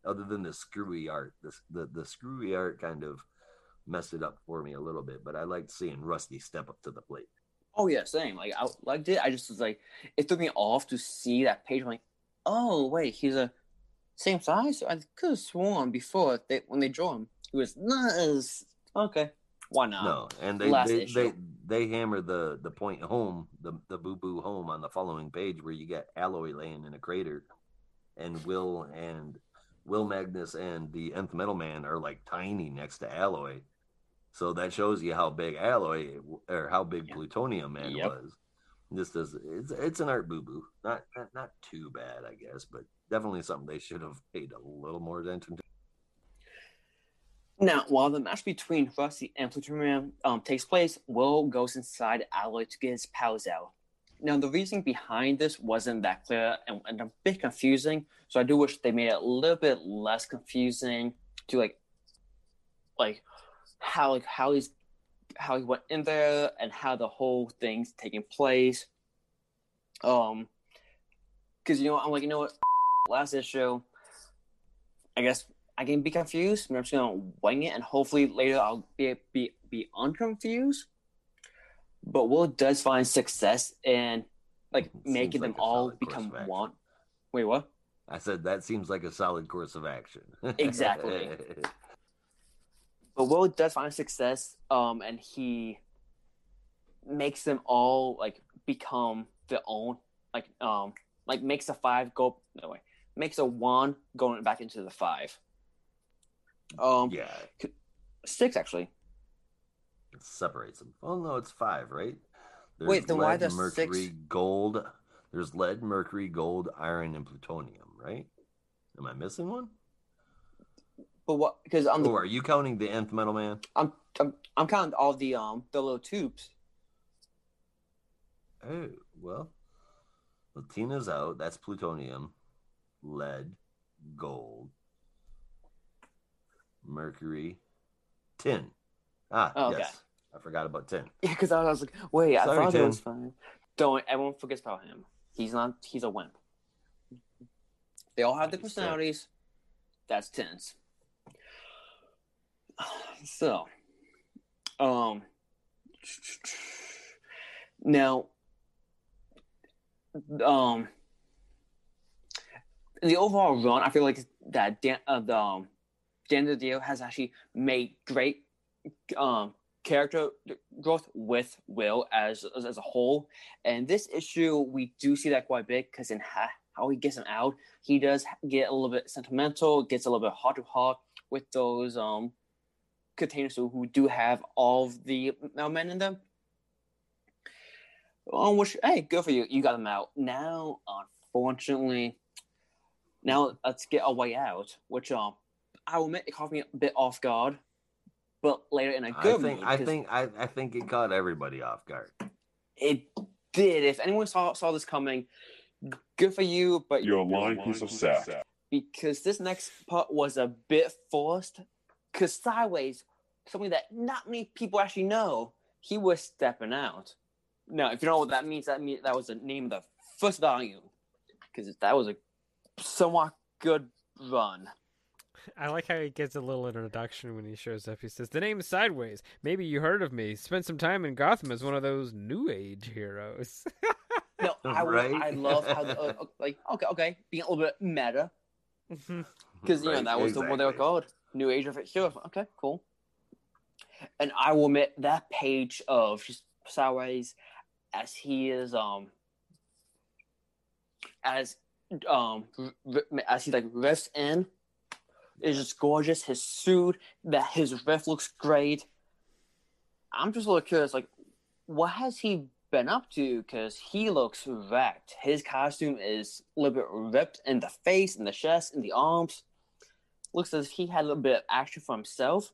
Other than the screwy art, this the the screwy art kind of messed it up for me a little bit, but I liked seeing Rusty step up to the plate. Oh yeah, same. Like I liked it. I just was like, it threw me off to see that page. I'm like, oh wait, he's a same size. I could have sworn before they when they draw him, he was not as okay. Why not? no, and they last they, issue. they they hammer the the point home, the the boo boo home on the following page where you got Alloy laying in a crater, and Will and Will Magnus and the Nth Metal Man are like tiny next to Alloy, so that shows you how big Alloy or how big Yeah. Plutonium Man Yep. was. This does it's it's an art boo boo, not, not not too bad, I guess, but definitely something they should have paid a little more attention to. Now, while the match between Rusty and Plutonium um, takes place, Will goes inside Alloy to get his powers out. Now, the reason behind this wasn't that clear and, and a bit confusing, so I do wish they made it a little bit less confusing to like, like how like how he's how he went in there and how the whole thing's taking place. Um, because you know I'm like you know what, last issue, I guess I can be confused. I'm just gonna wing it, and hopefully later I'll be be be unconfused. But Will does find success in like Seems making them all become one. Wait, what? I said that seems like a solid course of action. Exactly. But Will does find success, um, and he makes them all like become their own, like um, like makes a five go no way, makes a one going back into the five. Um, yeah, six actually. it separates them. Oh no, it's five, right? Wait, then why the mercury, six? gold? There's lead, mercury, gold, iron, and plutonium, right? Am I missing one? But what? Because I'm the Oh, are you counting the nth metal man? I'm, I'm I'm counting all the um the little tubes. Oh, well, Latina's out. That's plutonium, lead, gold, mercury, tin. Ah, Oh, okay. yes. I forgot about tin. Yeah, because I was like, wait, I Sorry, thought it was fine. Don't everyone forgets about him. He's not. He's a wimp. They all have their personalities. That's tense. So, um, now, um, in the overall run, I feel like that Dan, uh, the um, Dan DiDio has actually made great um character growth with Will as as, as a whole. And this issue, we do see that quite a bit because in ha- how he gets him out, he does get a little bit sentimental, gets a little bit heart to heart with those um containers who, who do have all of the men in them. Oh, which hey, good for you. You got them out. Now, unfortunately, now let's get our way out. Which um, I will admit it caught me a bit off guard, but later in a good I think mood. I 'cause think I, I think it caught everybody off guard. it did. If anyone saw saw this coming, good for you. But You're a lying piece of sap. because this next part was a bit forced. Because sideways, something that not many people actually know, he was stepping out. Now, if you know what that means, that means that was the name of the first volume. Because that was a somewhat good run. I like how he gets a little introduction when he shows up. He says, "The name is Sideways. Maybe you heard of me. Spent some time in Gotham as one of those New Age heroes." No, I, Right. I love how the, uh, like okay okay being a little bit meta because you know that was the one they were called New Age of it. Sure, okay, cool. And I will admit that page of just Sideways as he is um as um r- r- as he like rests in is just gorgeous. His suit, that his riff looks great. I'm just a little curious, like, what has he been up to? Because he looks wrecked. His costume is a little bit ripped in the face, in the chest, in the arms. Looks as if he had a little bit of action for himself.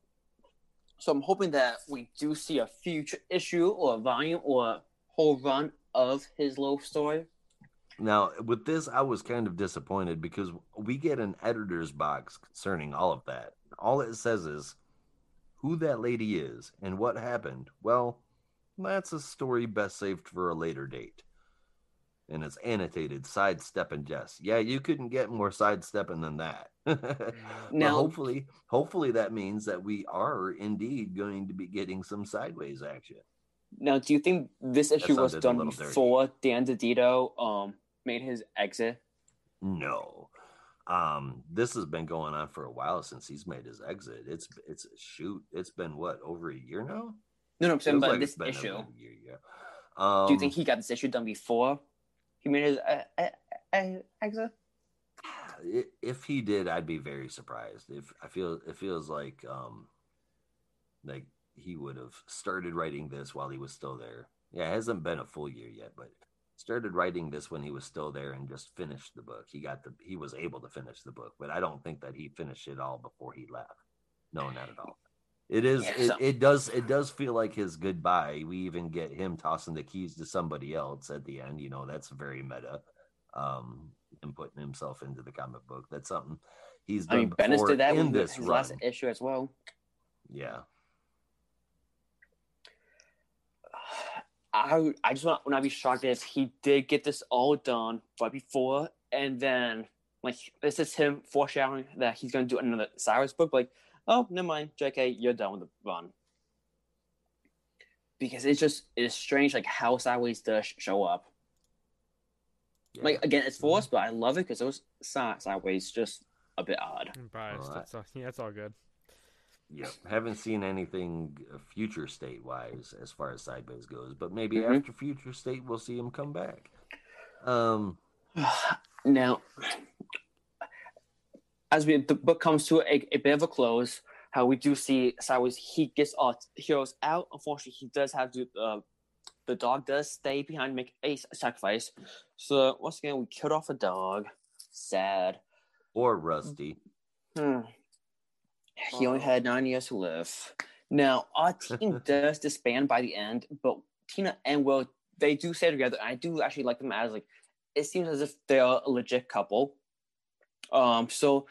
So I'm hoping that we do see a future issue or a volume or a whole run of his love story. Now, with this, I was kind of disappointed because we get an editor's box concerning all of that. All it says is who that lady is and what happened. Well, that's a story best saved for a later date. And it's annotated sidestep and Jess. Yeah, you couldn't get more sidestepping than that. Now- hopefully, hopefully that means that we are indeed going to be getting some sideways action. Now, do you think this issue was done before Dan DiDio um, made his exit? No. Um, this has been going on for a while since he's made his exit. It's it's shoot, it's been what over a year now. No, no, I'm saying about like this it's been issue. a year, yeah. Um, Do you think he got this issue done before he made his uh, uh, uh, exit? if he did, I'd be very surprised. If I feel it feels like um like he would have started writing this while he was still there. Yeah, it hasn't been a full year yet, but started writing this when he was still there and just finished the book. He got the he was able to finish the book, but I don't think that he finished it all before he left. No, not at all. It is Yeah, it, so- it does it does feel like his goodbye. We even get him tossing the keys to somebody else at the end. You know, that's very meta. Um and putting himself into the comic book. That's something he's I done mean, Bendis before did that in this his run. last issue as well. Yeah. I I just want not be shocked if he did get this all done right before, and then like this is him foreshadowing that he's going to do another Cyrus book. Like, oh, never mind, J.K., you're done with the run. Because it's just it's strange, like how Sideways does show up. yeah. Like again, it's forced, mm-hmm. but I love it because those si- Sideways just a bit odd. I'm biased. Well, That's all, yeah, that's all good. Yep. Haven't seen anything uh, future state wise as far as sideways goes, but maybe Mhm. after future state we'll see him come back. Um now, as we the book comes to a, a bit of a close, how we do see Sideways, he gets our heroes out. Unfortunately, he does have to. Uh, the dog does stay behind, make a sacrifice. So once again, we killed off a dog. Sad. or Rusty. Hmm. He only had nine years to live. Now, our team does disband by the end, but Tina and Will, they do stay together. I do actually like them as like, it seems as if they're a legit couple. Um, so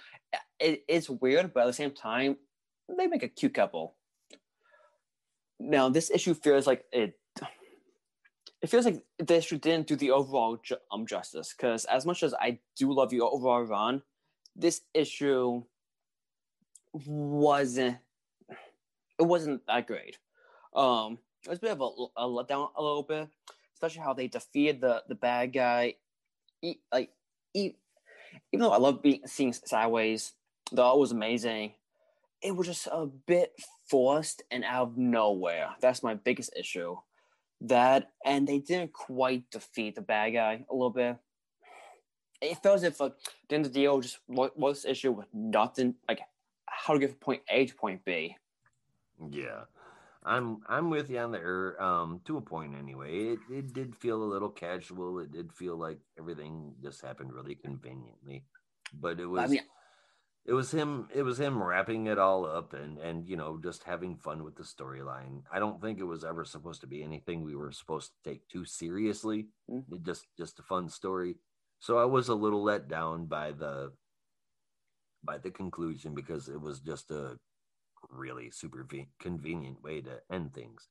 it, it's weird, but at the same time, they make a cute couple. Now, this issue feels like it. It feels like this issue didn't do the overall ju- um justice because as much as I do love the overall run, this issue wasn't it wasn't that great. Um, it was a bit of a, a letdown a little bit, especially how they defeated the the bad guy. E- like, e- even though I love being seeing sideways, the art was amazing. It was just a bit forced and out of nowhere. That's my biggest issue. That and they didn't quite defeat the bad guy a little bit. It felt as if like, the end of the deal just wa- was issue with nothing like how to get from point A to point B. Yeah. I'm I'm with you on there um, to a point anyway. It it did feel a little casual. It did feel like everything just happened really conveniently, but it was I mean, it was him it was him wrapping it all up and and you know just having fun with the storyline. I don't think it was ever supposed to be anything we were supposed to take too seriously. Mhm. It just just a fun story. So I was a little let down by the by the conclusion because it was just a really super ve- convenient way to end things.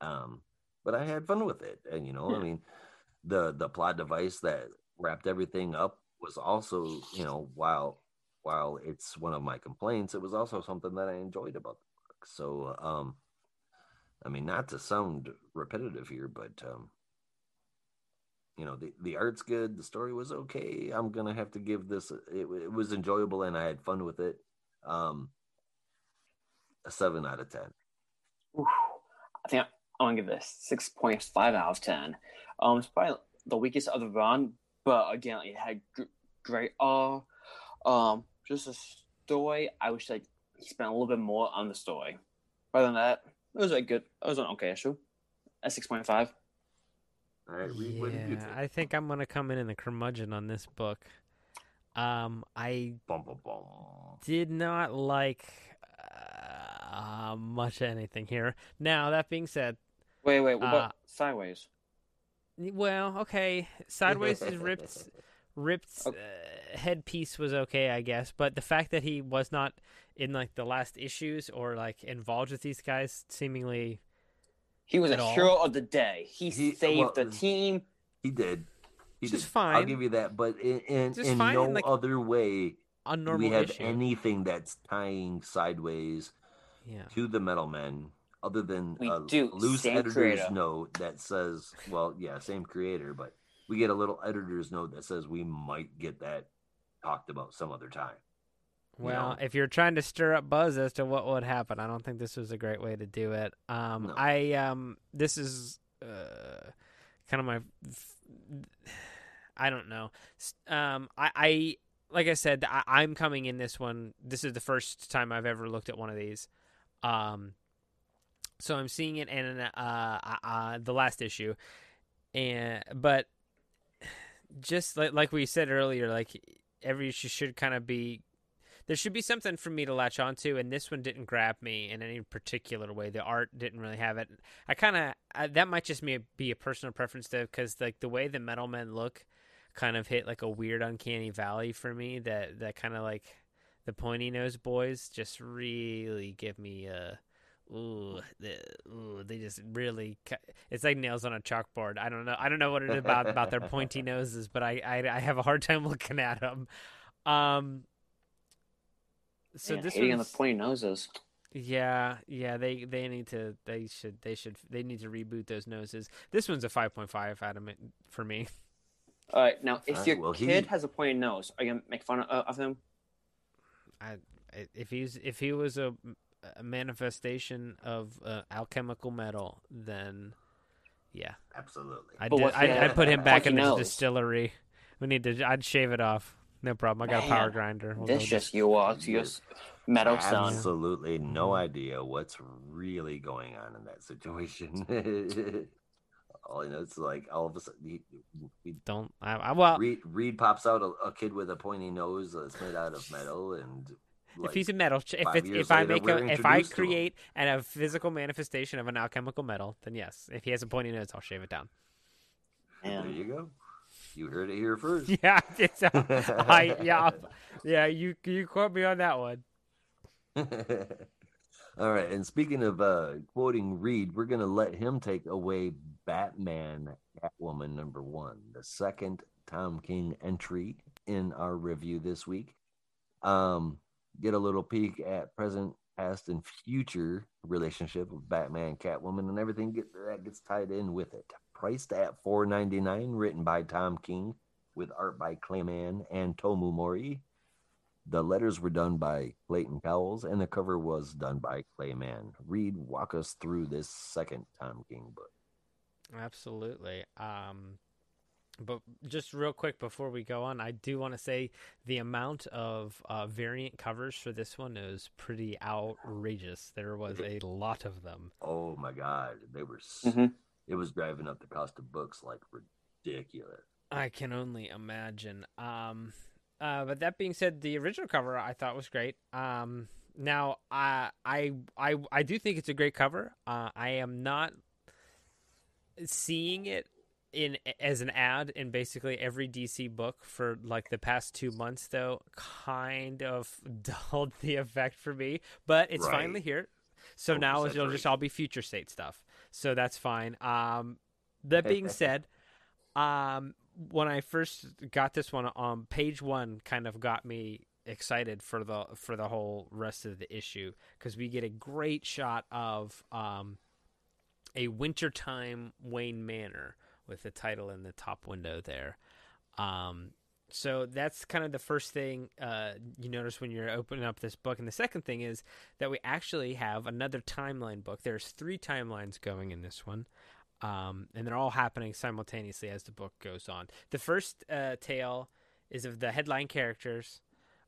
Um, but I had fun with it, and you know, I mean, the the plot device that wrapped everything up was also, you know, while while it's one of my complaints, it was also something that I enjoyed about the book. So, um, I mean, not to sound repetitive here, but um, you know, the the art's good, the story was okay. I'm gonna have to give this. It, it was enjoyable, and I had fun with it. Um, a seven out of ten. I think I'm gonna give this six point five out of ten. Um, it's probably the weakest of the run, but again, it had gr- great. Uh, um, just a story. I wish I spent a little bit more on the story. Other than that, it was a good. It was an okay issue. At six point five. All right, Reed, what did you Yeah, think? I think I'm gonna come in in the curmudgeon on this book. Um, I Bum, bum, bum. did not like uh, much anything here. Now that being said, Wait, wait. What Uh, about sideways? well, okay, sideways is ripped. Ripped Okay. uh, headpiece was okay, I guess, but the fact that he was not in like the last issues or like involved with these guys, seemingly He was a all? hero of the day. He, He- saved well, the team. He did. He Just did. fine. I'll give you that. But in in, in no in, like, other way do we have issue. anything that's tying sideways yeah. to the Metal Men, other than We a do. loose Same editor's creator. note that says, "Well, yeah, same creator," but we get a little editor's note that says we might get that talked about some other time. Well, know? if you're trying to stir up buzz as to what would happen, I don't think this was a great way to do it. Um, No. I um, this is uh, kind of my, I don't know. Um, I, I like I said, I, I'm coming in this one. This is the first time I've ever looked at one of these. Um, so I'm seeing it in uh, uh, uh, the last issue, and but just like like we said earlier, like every issue should kind of be there should be something for me to latch onto, and this one didn't grab me in any particular way. The art didn't really have it. I kind of that might just be a personal preference though, because like the way the metal men look, kind of hit like a weird uncanny valley for me. That that kind of like the pointy nose boys just really give me a. Ooh, the, ooh, they just really. It's like nails on a chalkboard. I don't know. I don't know what it is about about their pointy noses, but I I, I have a hard time looking at them. Um. So Man, this hating on the pointy noses. yeah, yeah, they they need to they should they should they need to reboot those noses. This one's a five point five out of for me. All right, now if Alright, your well, he- kid has a pointy nose, are you gonna make fun of, uh, of him? I I- if he's if he was a, a manifestation of uh, alchemical metal, then yeah, Absolutely. I'd do- I'd, I'd put him back in the distillery. We need to. I'd shave it off. No problem. I got a power grinder. We'll this go just you are to your s- metal son. Absolutely no idea what's really going on in that situation. all you know, it's like all of a sudden, he, he, don't. I, I well, Reed, Reed pops out a, a kid with a pointy nose that's made out of metal, and like, if he's a metal, ch- if it's, years if I make a, if I introduced to him. create and a physical manifestation of an alchemical metal, then yes. If he has a pointy nose, I'll shave it down. there you go. You heard it here first. Yeah, it's, uh, I yeah yeah. You you quote me on that one. All right, and speaking of uh, quoting Reed, we're going to let him take away Batman Catwoman number one, the second Tom King entry in our review this week. Um, get a little peek at present, past, and future relationship of Batman Catwoman, and everything that gets tied in with it. Priced at four ninety nine, written by Tom King, with art by Clay Mann and Tomeu Morey. The letters were done by Clayton Cowles, and the cover was done by Clay Mann. Reed, walk us through this second Tom King book. Absolutely. Um, But just real quick before we go on, I do want to say the amount of uh, variant covers for this one is pretty outrageous. There was a lot of them. Oh my god, they were. s Mhm. It was driving up the cost of books like ridiculous. I can only imagine. Um, uh, but that being said, the original cover I thought was great. Um, now I I I I do think it's a great cover. Uh, I am not seeing it in as an ad in basically every DC book for like the past two months, though. Kind of dulled the effect for me, but it's Right. finally here. So Oh, now it'll just all be future state stuff. So that's fine. Um, that being said, um, when I first got this one on page one, kind of got me excited for the for the whole rest of the issue because we get a great shot of um, a wintertime Wayne Manor with the title in the top window there. Um, so that's kind of the first thing uh, you notice when you're opening up this book. And the second thing is that we actually have another timeline book. There's three timelines going in this one. Um, and they're all happening simultaneously as the book goes on. The first uh, tale is of the headline characters,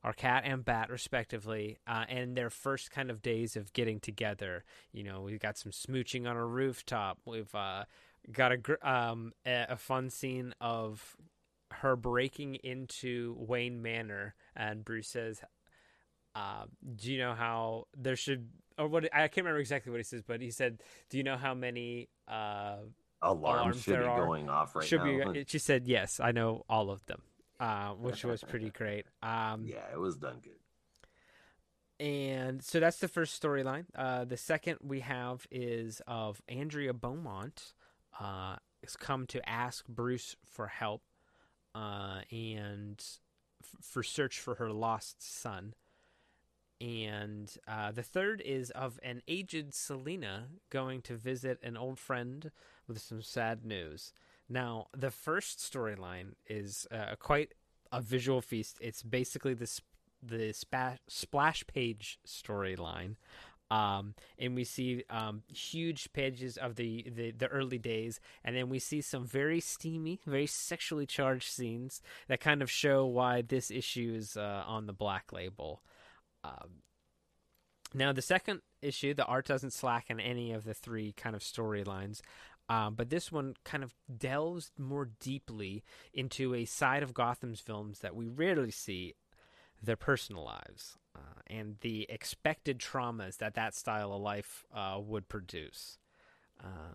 our cat and bat, respectively, uh, and their first kind of days of getting together. You know, we've got some smooching on a rooftop. We've uh, got a, gr- um, a a fun scene of her breaking into Wayne Manor, and Bruce says, uh, "Do you know how there should?" Or what? I can't remember exactly what he says, but he said, "Do you know how many uh, Alarms Alarms should be are- going off right should now. be?" She said, "Yes, I know all of them," uh, which was pretty great. Um, yeah, it was done good. and so that's the first storyline. Uh, the second we have is of Andrea Beaumont uh, has come to ask Bruce for help uh, and f- for search for her lost son. And uh, the third is of an aged Selina going to visit an old friend with some sad news. Now, the first storyline is uh, quite a visual feast. It's basically this the spa- splash page storyline. Um, and we see um, huge pages of the, the, the early days, and then we see some very steamy, very sexually charged scenes that kind of show why this issue is uh, on the black label. Um, now, the second issue, the art doesn't slack in any of the three kind of storylines, um, but this one kind of delves more deeply into a side of Gotham's films that we rarely see their personal lives uh, and the expected traumas that that style of life uh, would produce. Uh,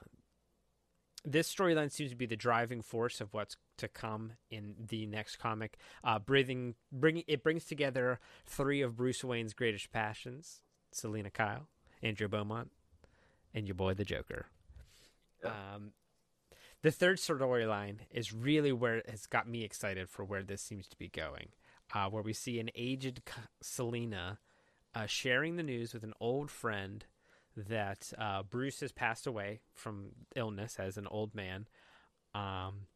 this storyline seems to be the driving force of what's to come in the next comic. Uh, breathing, bring, it brings together three of Bruce Wayne's greatest passions: Selina Kyle, Andrew Beaumont, and your boy the Joker. Yeah. Um, the third storyline is really where it has got me excited for where this seems to be going uh, where we see an aged Selina uh, sharing the news with an old friend that uh, Bruce has passed away from illness as an old man. Um,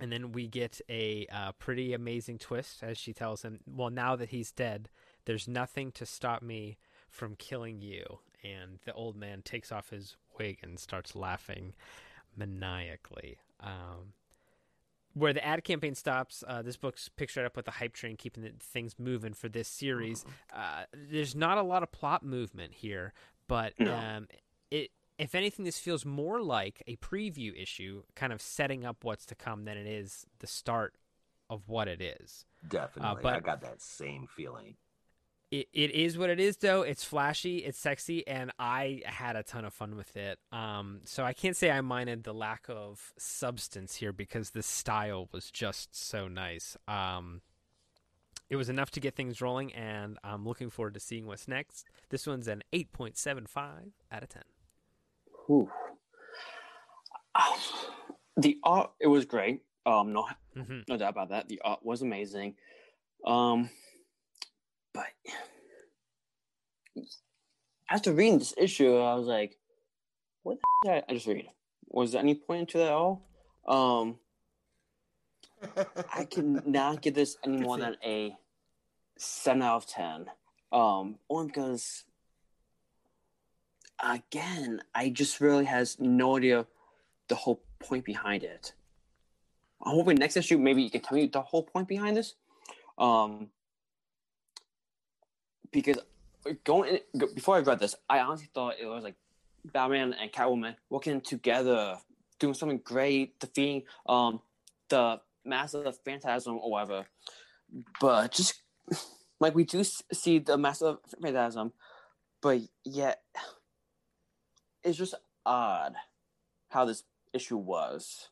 and then we get a uh, pretty amazing twist as she tells him, Well, now that he's dead, there's nothing to stop me from killing you. And the old man takes off his wig and starts laughing maniacally. Um, where the ad campaign stops, uh, this book's right up with the hype train, keeping the, things moving for this series. Uh, there's not a lot of plot movement here, but um, it, if anything, this feels more like a preview issue, kind of setting up what's to come, than it is the start of what it is. Definitely. I but- got that same feeling. It, it is what it is, though. It's flashy, it's sexy, and I had a ton of fun with it. Um, so I can't say I minded the lack of substance here because the style was just so nice. Um, it was enough to get things rolling, and I'm looking forward to seeing what's next. This one's an 8.75 out of 10. Whew. Ah, The art, it was great. Um, no, hmm no doubt about that. The art was amazing. Um, but after reading this issue, I was like, "What the did I, just read? Was there any point to that at all?" Um, I cannot give this any more than a seven out of ten. Um, only because again, I just really has no idea the whole point behind it. I'm hoping next issue maybe you can tell me the whole point behind this. Um, because going in, before I read this, I honestly thought it was like Batman and Catwoman working together, doing something great, defeating um the of phantasm or whatever. But just like we do see the Master of phantasm, but yet it's just odd how this issue was.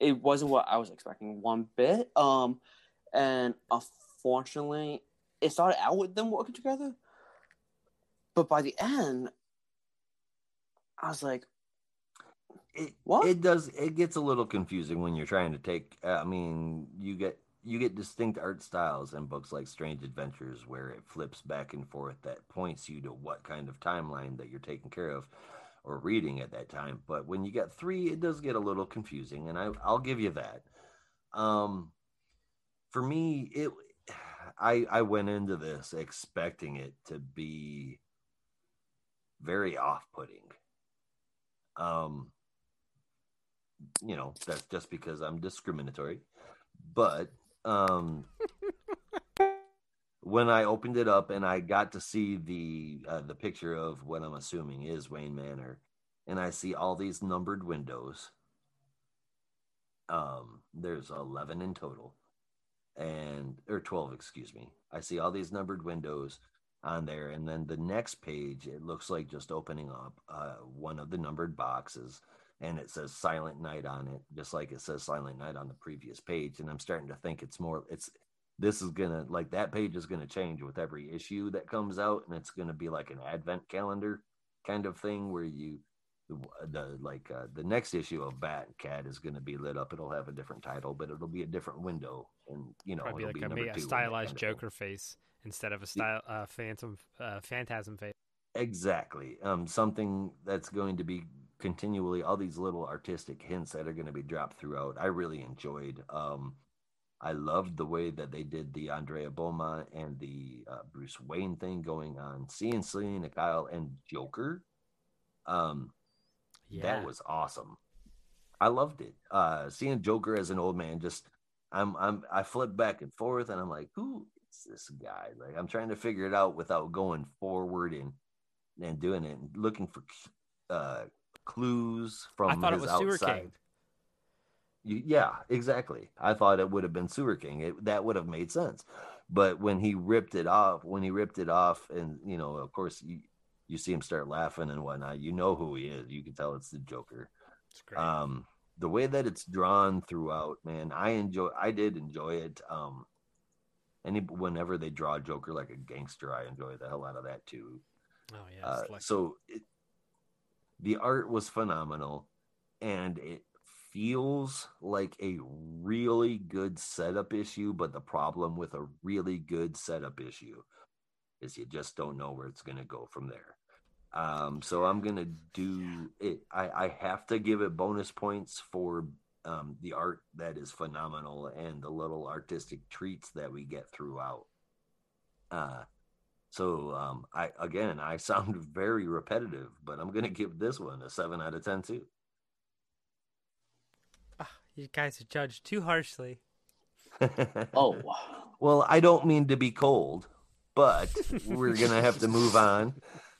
It wasn't what I was expecting one bit. Um, and unfortunately, it started out with them working together, but by the end, I was like, it, What? it does it gets a little confusing when you're trying to take uh, i mean you get you get distinct art styles in books like strange adventures where it flips back and forth that points you to what kind of timeline that you're taking care of or reading at that time. But when you get three it does get a little confusing and I, i'll give you that. Um for me it i i went into this expecting it to be very off-putting. Um you know that's just because i'm discriminatory but um when i opened it up and i got to see the uh, the picture of what i'm assuming is wayne manor and i see all these numbered windows um there's 11 in total and or 12 excuse me. I see all these numbered windows on there and then the next page it looks like just opening up uh, one of the numbered boxes and it says silent night on it just like it says silent night on the previous page and i'm starting to think it's more it's this is gonna like that page is gonna change with every issue that comes out and it's gonna be like an advent calendar kind of thing where you the, the like uh, the next issue of bat cat is going to be lit up it'll have a different title but it'll be a different window and you know Probably it'll like be a, a stylized. Joker face instead of a style uh, phantom uh, phantasm face. Exactly. Um, something that's going to be continually all these little artistic hints that are going to be dropped throughout. I really enjoyed. Um, I loved the way that they did the Andrea Beaumont and the uh, Bruce Wayne thing going on. Seeing Selina Kyle and Joker, um, Yeah, that was awesome. I loved it. Uh, seeing Joker as an old man, just I'm I'm I flip back and forth, and I'm like, who is this guy? Like I'm trying to figure it out without going forward and and doing it, and looking for uh, clues from I thought it his was Sewer outside. King. You, yeah, exactly. I thought it would have been Sewer King. It, that would have made sense. But when he ripped it off, when he ripped it off, and you know, of course, you you see him start laughing and whatnot. You know who he is. You can tell it's the Joker. it's great. Um, the way that it's drawn throughout, man, I enjoy. I did enjoy it. Um, any whenever they draw Joker like a gangster, I enjoy the hell out of that too. oh yeah, Uh, like- so it, the art was phenomenal, and it feels like a really good setup issue. But the problem with a really good setup issue is you just don't know where it's going to go from there. Um, so I'm gonna do it. I, I have to give it bonus points for um, the art that is phenomenal and the little artistic treats that we get throughout. Uh, so um, I again I sound very repetitive, but I'm gonna give this one a seven out of ten too. Ah, you guys are judged too harshly. Oh, well, I don't mean to be cold, but we're gonna have to move on.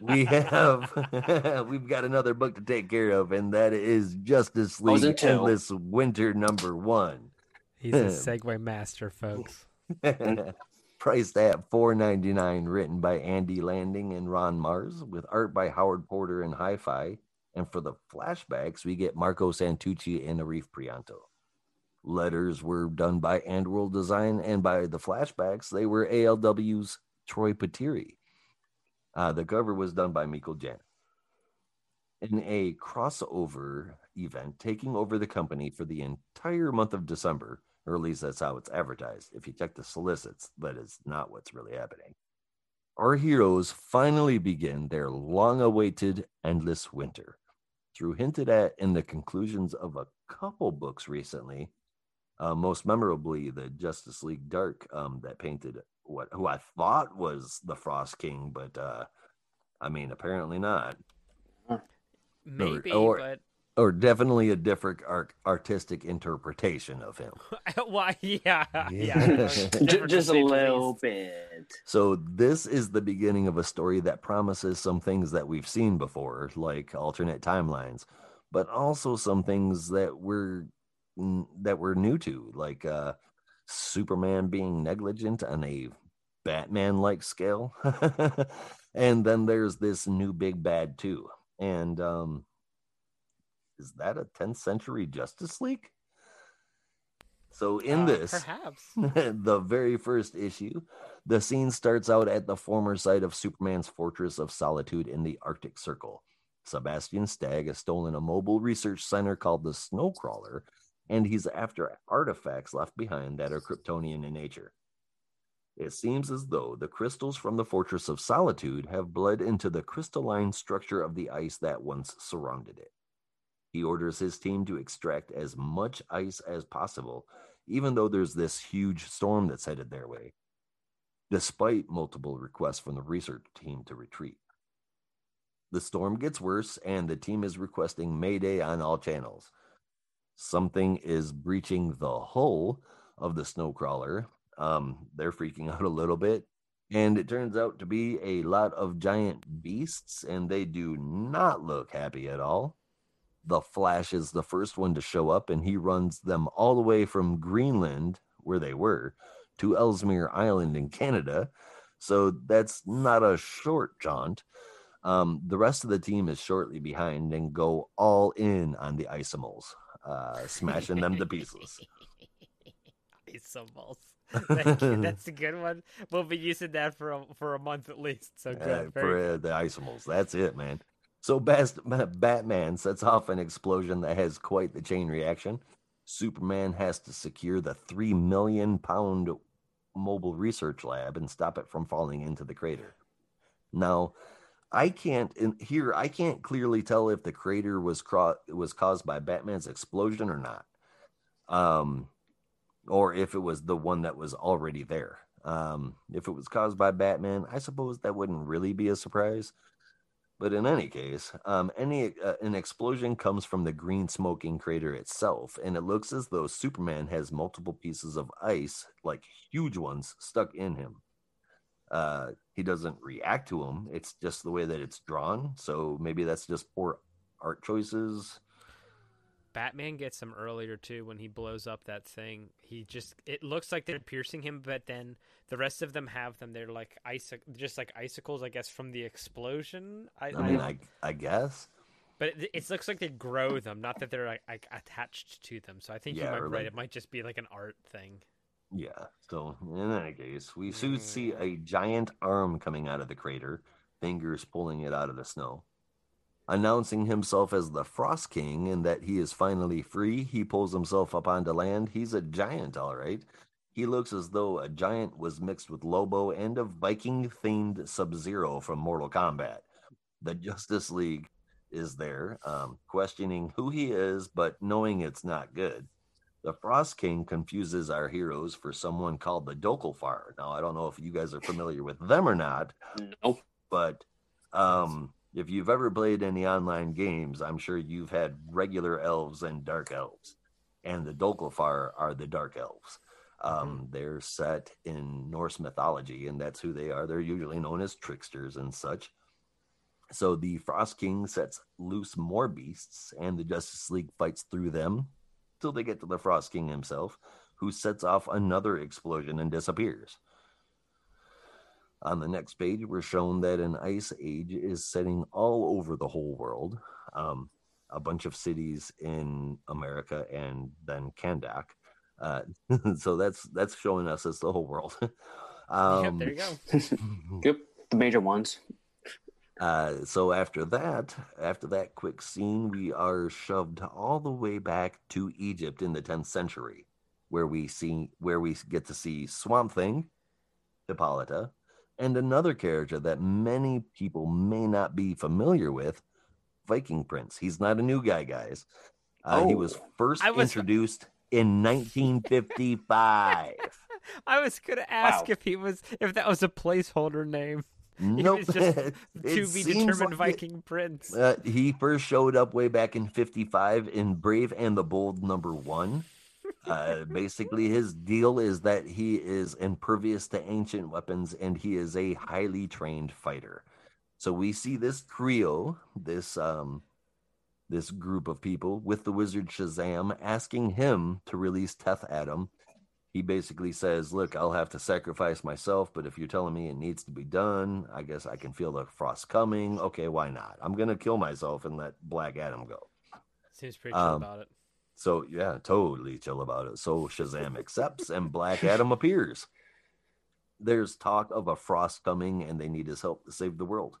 We have we've got another book to take care of, and that is Justice was in League. Endless Winter number one. He's a segue master, folks. Priced at four ninety nine, written by Andy Lanning and Ron Marz, with art by Howard Porter and Hi-Fi. And for the flashbacks, we get Marco Santucci and Arif Prianto. Letters were done by Andworld Design, and by the flashbacks, they were ALW's Troy Peteri. Uh, the cover was done by Mikel Janín. In a crossover event taking over the company for the entire month of December, or at least that's how it's advertised. If you check the solicits, that is not what's really happening. Our heroes finally begin their long awaited endless winter. Through hinted at in the conclusions of a couple books recently, uh, most memorably the Justice League Dark um, that painted what who I thought was the Frost King, but uh, I mean apparently not. Maybe, or- but or definitely a different art- artistic interpretation of him. well, yeah, yeah. Yeah. Just a little bit. So this is the beginning of a story that promises some things that we've seen before, like alternate timelines, but also some things that we're that we're new to, like uh, Superman being negligent on a Batman-like scale, and then there's this new big bad too, and um, is that a 10th century Justice League? So in Uh, this, perhaps. the very first issue, the scene starts out at the former site of Superman's Fortress of Solitude in the Arctic Circle. Sebastian Stagg has stolen a mobile research center called the Snowcrawler, and he's after artifacts left behind that are Kryptonian in nature. It seems as though the crystals from the Fortress of Solitude have bled into the crystalline structure of the ice that once surrounded it. He orders his team to extract as much ice as possible, even though there's this huge storm that's headed their way, despite multiple requests from the research team to retreat. The storm gets worse, and the team is requesting Mayday on all channels. Something is breaching the hull of the snowcrawler. Um, they're freaking out a little bit, and it turns out to be a lot of giant beasts, and they do not look happy at all. The Flash is the first one to show up, and he runs them all the way from Greenland, where they were, to Ellesmere Island in Canada. So that's not a short jaunt. Um, the rest of the team is shortly behind and go all in on the Isomals, uh, smashing them to pieces. Isomals. That's a good one. We'll be using that for a, for a month at least. So Uh, good. for uh, the Isomals. That's it, man. So Bast- Batman sets off an explosion that has quite the chain reaction. Superman has to secure the three million pound mobile research lab and stop it from falling into the crater. Now, I can't in here. I can't clearly tell if the crater was cro- was caused by Batman's explosion or not, um, or if it was the one that was already there. Um, if it was caused by Batman, I suppose that wouldn't really be a surprise. But in any case, um, any uh, an explosion comes from the green smoking crater itself, and it looks as though Superman has multiple pieces of ice, like huge ones, stuck in him. Uh, he doesn't react to them; it's just the way that it's drawn. So maybe that's just poor art choices. Batman gets them earlier too when he blows up that thing. He just it looks like they're piercing him, but then the rest of them have them. They're like ice, just like icicles, I guess, from the explosion. I, I mean, I I guess. but it, it looks like they grow them, not that they're like, like attached to them. So I think you Yeah, might or be right. like- It might just be like an art thing. Yeah. So in any case, we soon see mm. a giant arm coming out of the crater, fingers pulling it out of the snow. Announcing himself as the Frost King and that he is finally free, he pulls himself up onto land. He's a giant, all right. He looks as though a giant was mixed with Lobo and a Viking themed Sub Zero from Mortal Kombat. The Justice League is there, um, questioning who he is, but knowing it's not good. The Frost King confuses our heroes for someone called the Dokelfar. Now, I don't know if you guys are familiar with them or not, Nope. but um, if you've ever played any online games, I'm sure you've had regular elves and dark elves. And the Dokelfar are the dark elves. Um, They're set in Norse mythology, and that's who they are. They're usually known as tricksters and such. So the Frost King sets loose more beasts, and the Justice League fights through them till they get to the Frost King himself, who sets off another explosion and disappears. On the next page, we're shown that an ice age is setting all over the whole world. Um, a bunch of cities in America and then Kahndaq. Uh, so that's that's showing us it's the whole world. um, yep, there you go. Yep. The major ones. uh, so after that, after that quick scene, we are shoved all the way back to Egypt in the 10th century, where we see where we get to see Swamp Thing, Hippolyta, and another character that many people may not be familiar with, Viking Prince. He's not a new guy, guys. Uh, He was Oh. first was- introduced in 1955. I was gonna ask Wow. if he was if that was a placeholder name. Nope. just It to be determined like it. Viking prince. Uh, he first showed up way back in 55 in Brave and the Bold number one. Uh, basically, his deal is that he is impervious to ancient weapons and he is a highly trained fighter. So we see this trio, this um, this group of people with the wizard Shazam asking him to release Teth Adam. He basically says, "Look, I'll have to sacrifice myself, but if you're telling me it needs to be done, I guess I can feel the frost coming. Okay, why not? I'm gonna kill myself and let Black Adam go." Seems pretty chill um, about it. So yeah, totally chill about it. So Shazam accepts and Black Adam appears. There's talk of a frost coming and they need his help to save the world.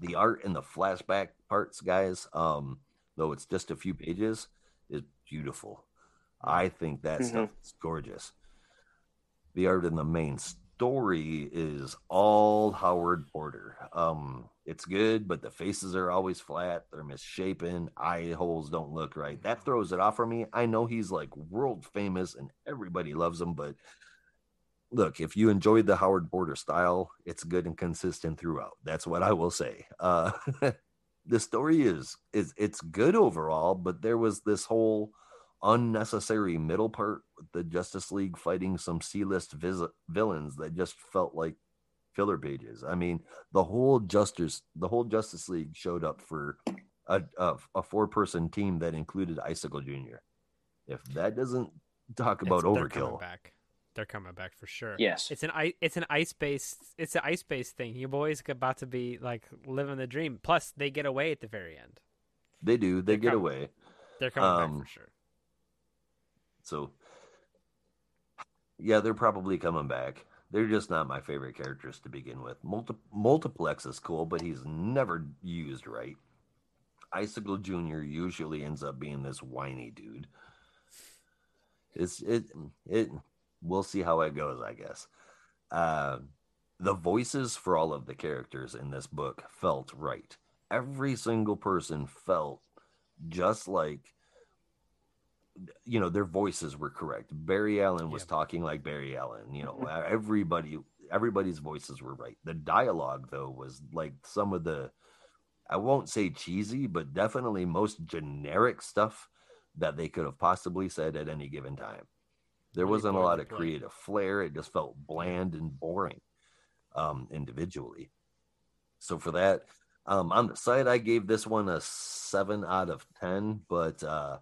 The art in the flashback parts, guys, um, though it's just a few pages, is beautiful. I think that stuff is gorgeous. The art in the main story is all Howard Porter. Um, it's good, but the faces are always flat. They're misshapen. Eye holes don't look right. That throws it off for me. I know he's like world famous and everybody loves him, but look, if you enjoyed the Howard Porter style, it's good and consistent throughout. That's what I will say. Uh, the story is is it's good overall, but there was this whole unnecessary middle part with the Justice League fighting some C-list vis- villains that just felt like filler pages. I mean, the whole Justice the whole Justice League showed up for a a, a four-person team that included Icicle Jr. If that doesn't talk about It's- They're coming overkill, back. They're coming back for sure. Yes. It's an ice. It's an ice based. It's an ice based thing. Your boys about to be like living the dream. Plus, they get away at the very end. they do. They They're get coming. away. They're coming Um, back for sure. So, yeah, they're probably coming back. They're just not my favorite characters to begin with. Multi- Multiplex is cool, but he's never used right. Icicle Jr. usually ends up being this whiny dude. It's it it we'll see how it goes, I guess. Uh the voices for all of the characters in this book felt right. Every single person felt just like you know their voices were correct. Barry Allen was Yeah. talking like Barry Allen. You know, everybody everybody's voices were right. The dialogue though was like some of the I won't say cheesy, but definitely most generic stuff that they could have possibly said at any given time. There Really wasn't a lot of creative flair. It just felt bland and boring um, individually. So for that, um, on the site, I gave this one a seven out of ten, but uh,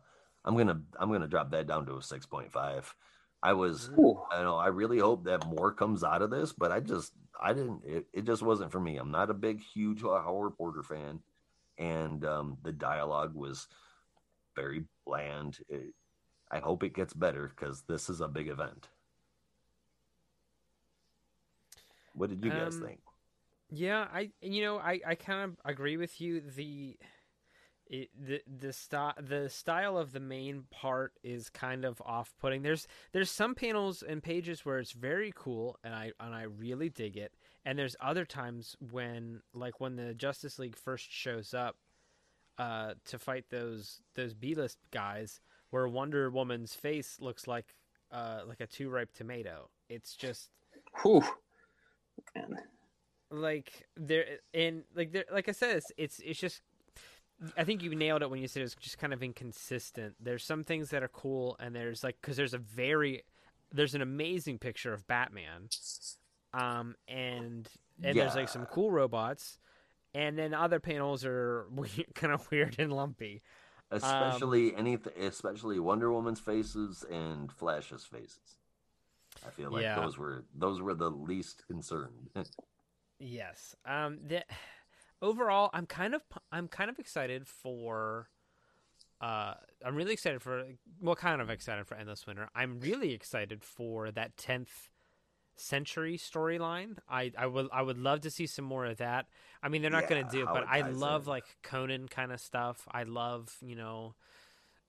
I'm gonna I'm gonna drop that down to a six point five. I was Ooh. I know I really hope that more comes out of this, but I just I didn't it, it just wasn't for me. I'm not a big huge Howard Porter fan, and um, the dialogue was very bland. It, I hope it gets better because this is a big event. What did you guys Um, think? Yeah, I you know I, I kind of agree with you. The it, the the style the style of the main part is kind of off putting. There's there's some panels and pages where it's very cool and I and I really dig it. And there's other times when like when the Justice League first shows up uh, to fight those those B list guys, where Wonder Woman's face looks like uh, like a too ripe tomato. It's just Whew. Man. like there and like there like I said it's it's it's just I think you nailed it when you said it's just kind of inconsistent. There's some things that are cool and there's like cuz there's a very there's an amazing picture of Batman. Um and and there's like some cool robots and then other panels are kind of weird and lumpy. Especially anything, especially Wonder Woman's faces and Flash's faces. I feel like Yeah. those were those were the least concerned. Yes. Um. The overall, I'm kind of I'm kind of excited for. Uh, I'm really excited for. Well, kind of excited for Endless Winter. I'm really excited for that tenth century storyline. I I would I would love to see some more of that. I mean, they're not going to do it, but I love in. like Conan kind of stuff. I love you know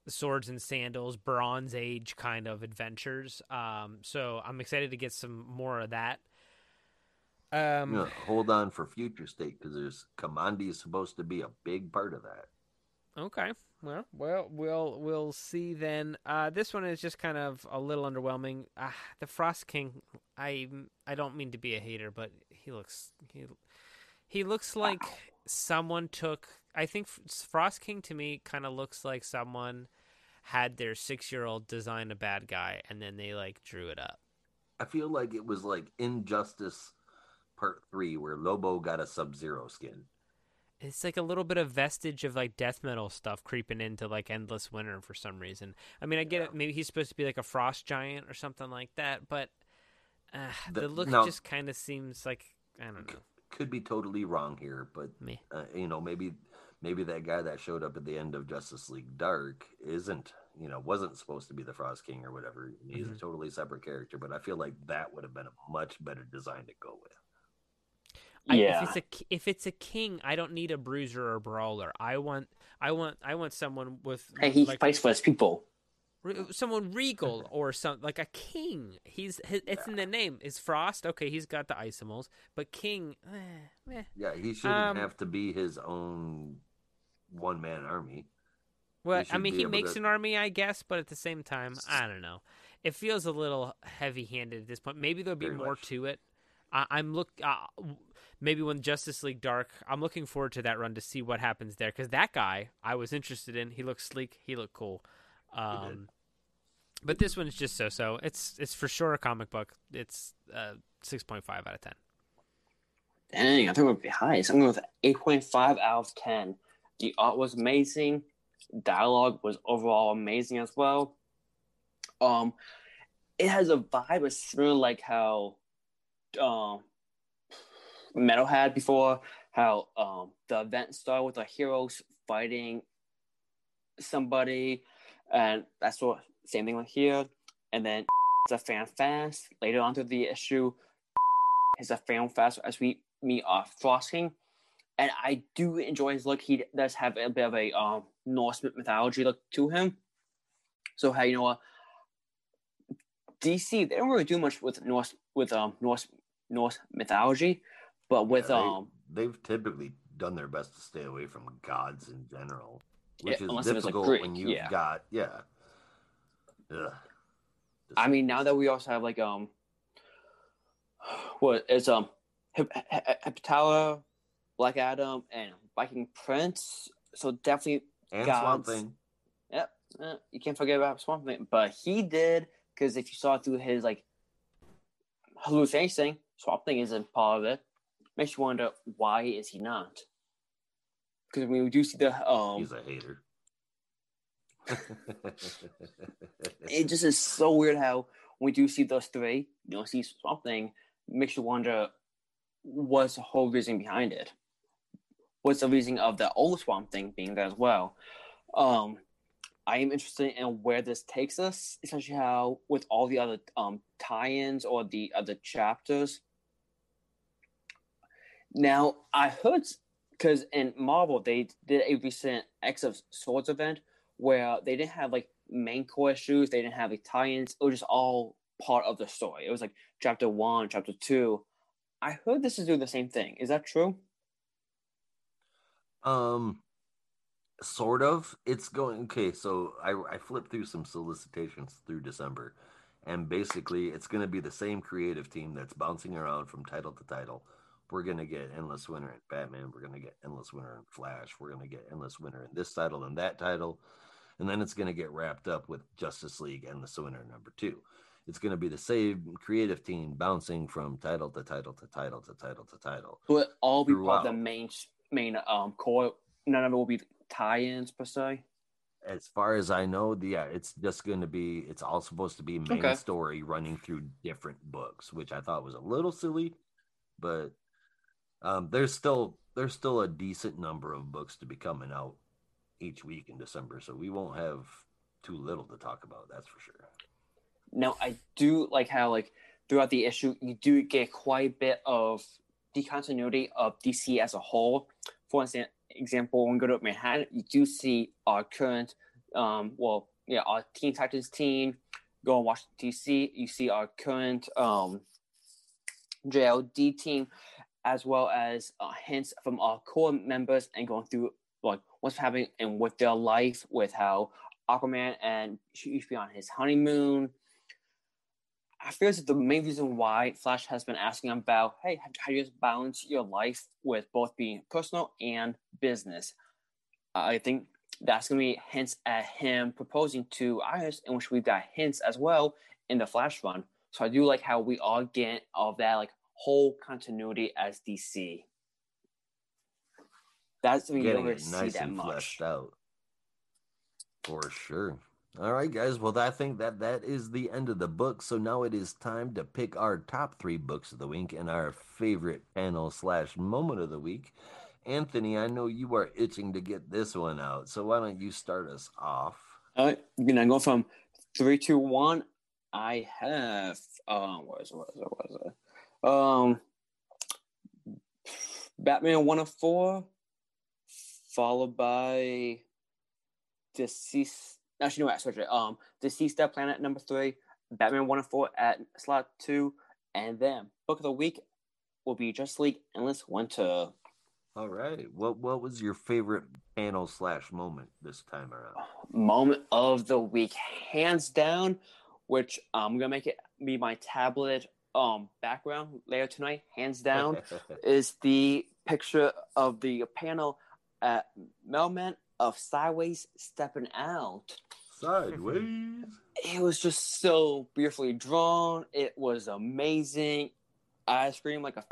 swords and sandals, Bronze Age kind of adventures. Um, so I'm excited to get some more of that. Um, You know, hold on for future state because there's Kamandi is supposed to be a big part of that. Okay. Well, well, we'll we'll see then. Uh, this one is just kind of a little underwhelming. Uh, the Frost King. I I don't mean to be a hater, but he looks he he looks like someone took. I think Frost King to me kind of looks like someone had their six year old design a bad guy and then they like drew it up. I feel like it was like Injustice Part Three, where Lobo got a Sub Zero skin. It's like a little bit of vestige of like death metal stuff creeping into like Endless Winter for some reason. I mean, I get it. Maybe he's supposed to be like a frost giant or something like that, but uh, the, the, look no, just kind of seems like I don't know. Could be totally wrong here, but. Uh, you know, maybe maybe that guy that showed up at the end of Justice League Dark isn't you know wasn't supposed to be the Frost King or whatever. He's mm-hmm. a totally separate character, but I feel like that would have been a much better design to go with. I, yeah. if it's a if it's a king, I don't need a bruiser or brawler. I want I want I want someone with. Hey, he like, fights for his people. Someone regal or some like a king. He's it's in the name. Is Frost okay? He's got the isomals, but King. Eh, eh. Yeah, he shouldn't um, have to be his own one man army. Well, I mean, he makes to... an army, I guess, but at the same time, I don't know. It feels a little heavy handed at this point. Maybe there'll be Very more much. to it. I, am look. Uh, maybe when Justice League Dark, I'm looking forward to that run to see what happens there because that guy I was interested in. He looked sleek. He looked cool. Um, but this one's just so so. It's it's for sure a comic book. It's uh, six point five out of ten. Dang, I think it would be high. So I'm going with eight point five out of ten. The art was amazing. Dialogue was overall amazing as well. Um, it has a vibe of similar like how um Metal had before, how um, the event started with the heroes fighting somebody, and that's what same thing like here. And then it's a fan fast later on to the issue. It's a fan fast as we meet uh, Frost King, and I do enjoy his look. He does have a bit of a um, Norse mythology look to him. So how you know what? DC they don't really do much with Norse with um Norse Norse mythology, but with yeah, they, um, they've typically done their best to stay away from gods in general, which yeah, is difficult like when you've yeah. got yeah. Ugh. I mean, now that we also have like um, what is um, Hippolyta, Black Adam, and Viking Prince. So definitely and gods. Swamp Thing. Yep, uh, you can't forget about Swamp Thing. But he did because if you saw through his like hallucination, Swamp Thing isn't part of it makes you wonder why is he not? Because when we do see the um, he's a hater. it just is so weird how we do see those three, you know, see something makes you wonder what's the whole reason behind it. What's the reason of the old Swamp Thing being there as well? Um, I am interested in where this takes us, especially how with all the other um, tie-ins or the other chapters, now I heard because in Marvel they did a recent X of Swords event where they didn't have like main core issues, they didn't have like tie-ins. It was just all part of the story. It was like chapter one, chapter two. I heard this is doing the same thing. Is that true? Um, sort of. It's going okay. So I I flipped through some solicitations through December, and basically it's going to be the same creative team that's bouncing around from title to title we're gonna get endless winter in Batman. We're gonna get endless winter in Flash. We're gonna get endless winter in this title and that title, and then it's gonna get wrapped up with Justice League endless winter number two. It's gonna be the same creative team bouncing from title to title to title to title to title. It all be part of the main main um core. None of it will be tie-ins per se. As far as I know, the, yeah, it's just going to be. It's all supposed to be main okay. story running through different books, which I thought was a little silly, but um, there's still there's still a decent number of books to be coming out each week in December, so we won't have too little to talk about. That's for sure. Now, I do like how like throughout the issue you do get quite a bit of the continuity of DC as a whole. For example, when we go to Manhattan, you do see our current, um, well, yeah, our Teen Titans team. Go and watch DC. You see our current um, JLD team as well as uh, hints from our core members and going through like what's happening and with their life, with how Aquaman and she used to be on his honeymoon. I feel like the main reason why Flash has been asking about, hey, how, do you balance your life with both being personal and business? Uh, I think that's going to be hints at him proposing to Iris, in which we've got hints as well in the Flash run. So I do like how we all get all that like whole continuity as DC. That's when you Getting never it see nice that and much. fleshed out. For sure. All right, guys. Well, I think that that is the end of the book. So now it is time to pick our top three books of the week and our favorite panel slash moment of the week. Anthony, I know you are itching to get this one out. So why don't you start us off? All right, you know, I go from three, two, one. I have um, what is it? What is it? What is it? Um, Batman one of four, followed by DCeased. Actually, no, I switched it. Um, DCeased at planet number three, Batman one of four at slot two, and then book of the week will be Justice League Endless Winter. All right. What what was your favorite panel slash moment this time around? moment of the week, hands down. Which I'm gonna make it be my tablet um background later tonight. Hands down is the picture of the panel at Melman of Sideways stepping out. Sideways. It was just so beautifully drawn. It was amazing. I screamed like a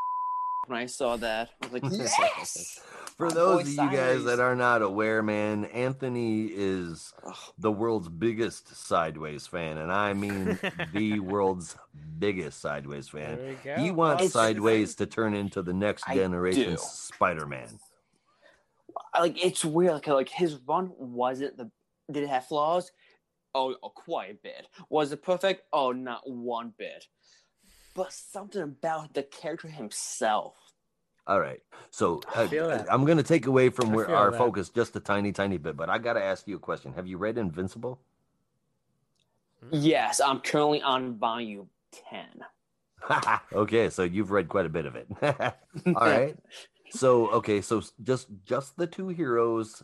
when I saw that. I was like, yes. For those of you guys that are not aware, man, Anthony is the world's biggest Sideways fan, and I mean the world's biggest Sideways fan. There we go. He wants It's- Sideways to turn into the next generation. Spider-Man. like it's weird. Like, like his run wasn't the. Did it have flaws? Oh, oh, quite a bit. Was it perfect? Oh, not one bit. But something about the character himself. All right, so uh, I'm going to take away from where our that. focus just a tiny, tiny bit, but I got to ask you a question. Have you read Invincible? Yes, I'm currently on volume ten. okay, so you've read quite a bit of it. All right. So okay, so just just the two heroes,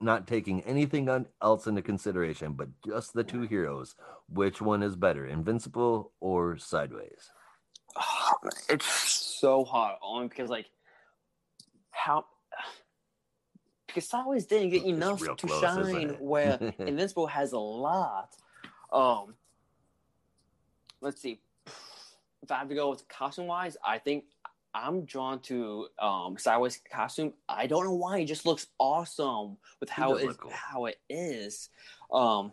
not taking anything on, else into consideration, but just the two heroes. Which one is better, Invincible or Sideways? it's so hard only because like how because Sideways didn't get enough to close, shine where Invincible has a lot. Um let's see. If I have to go with costume wise, I think I'm drawn to um Sideways costume. I don't know why, it just looks awesome with how it cool. how it is. Um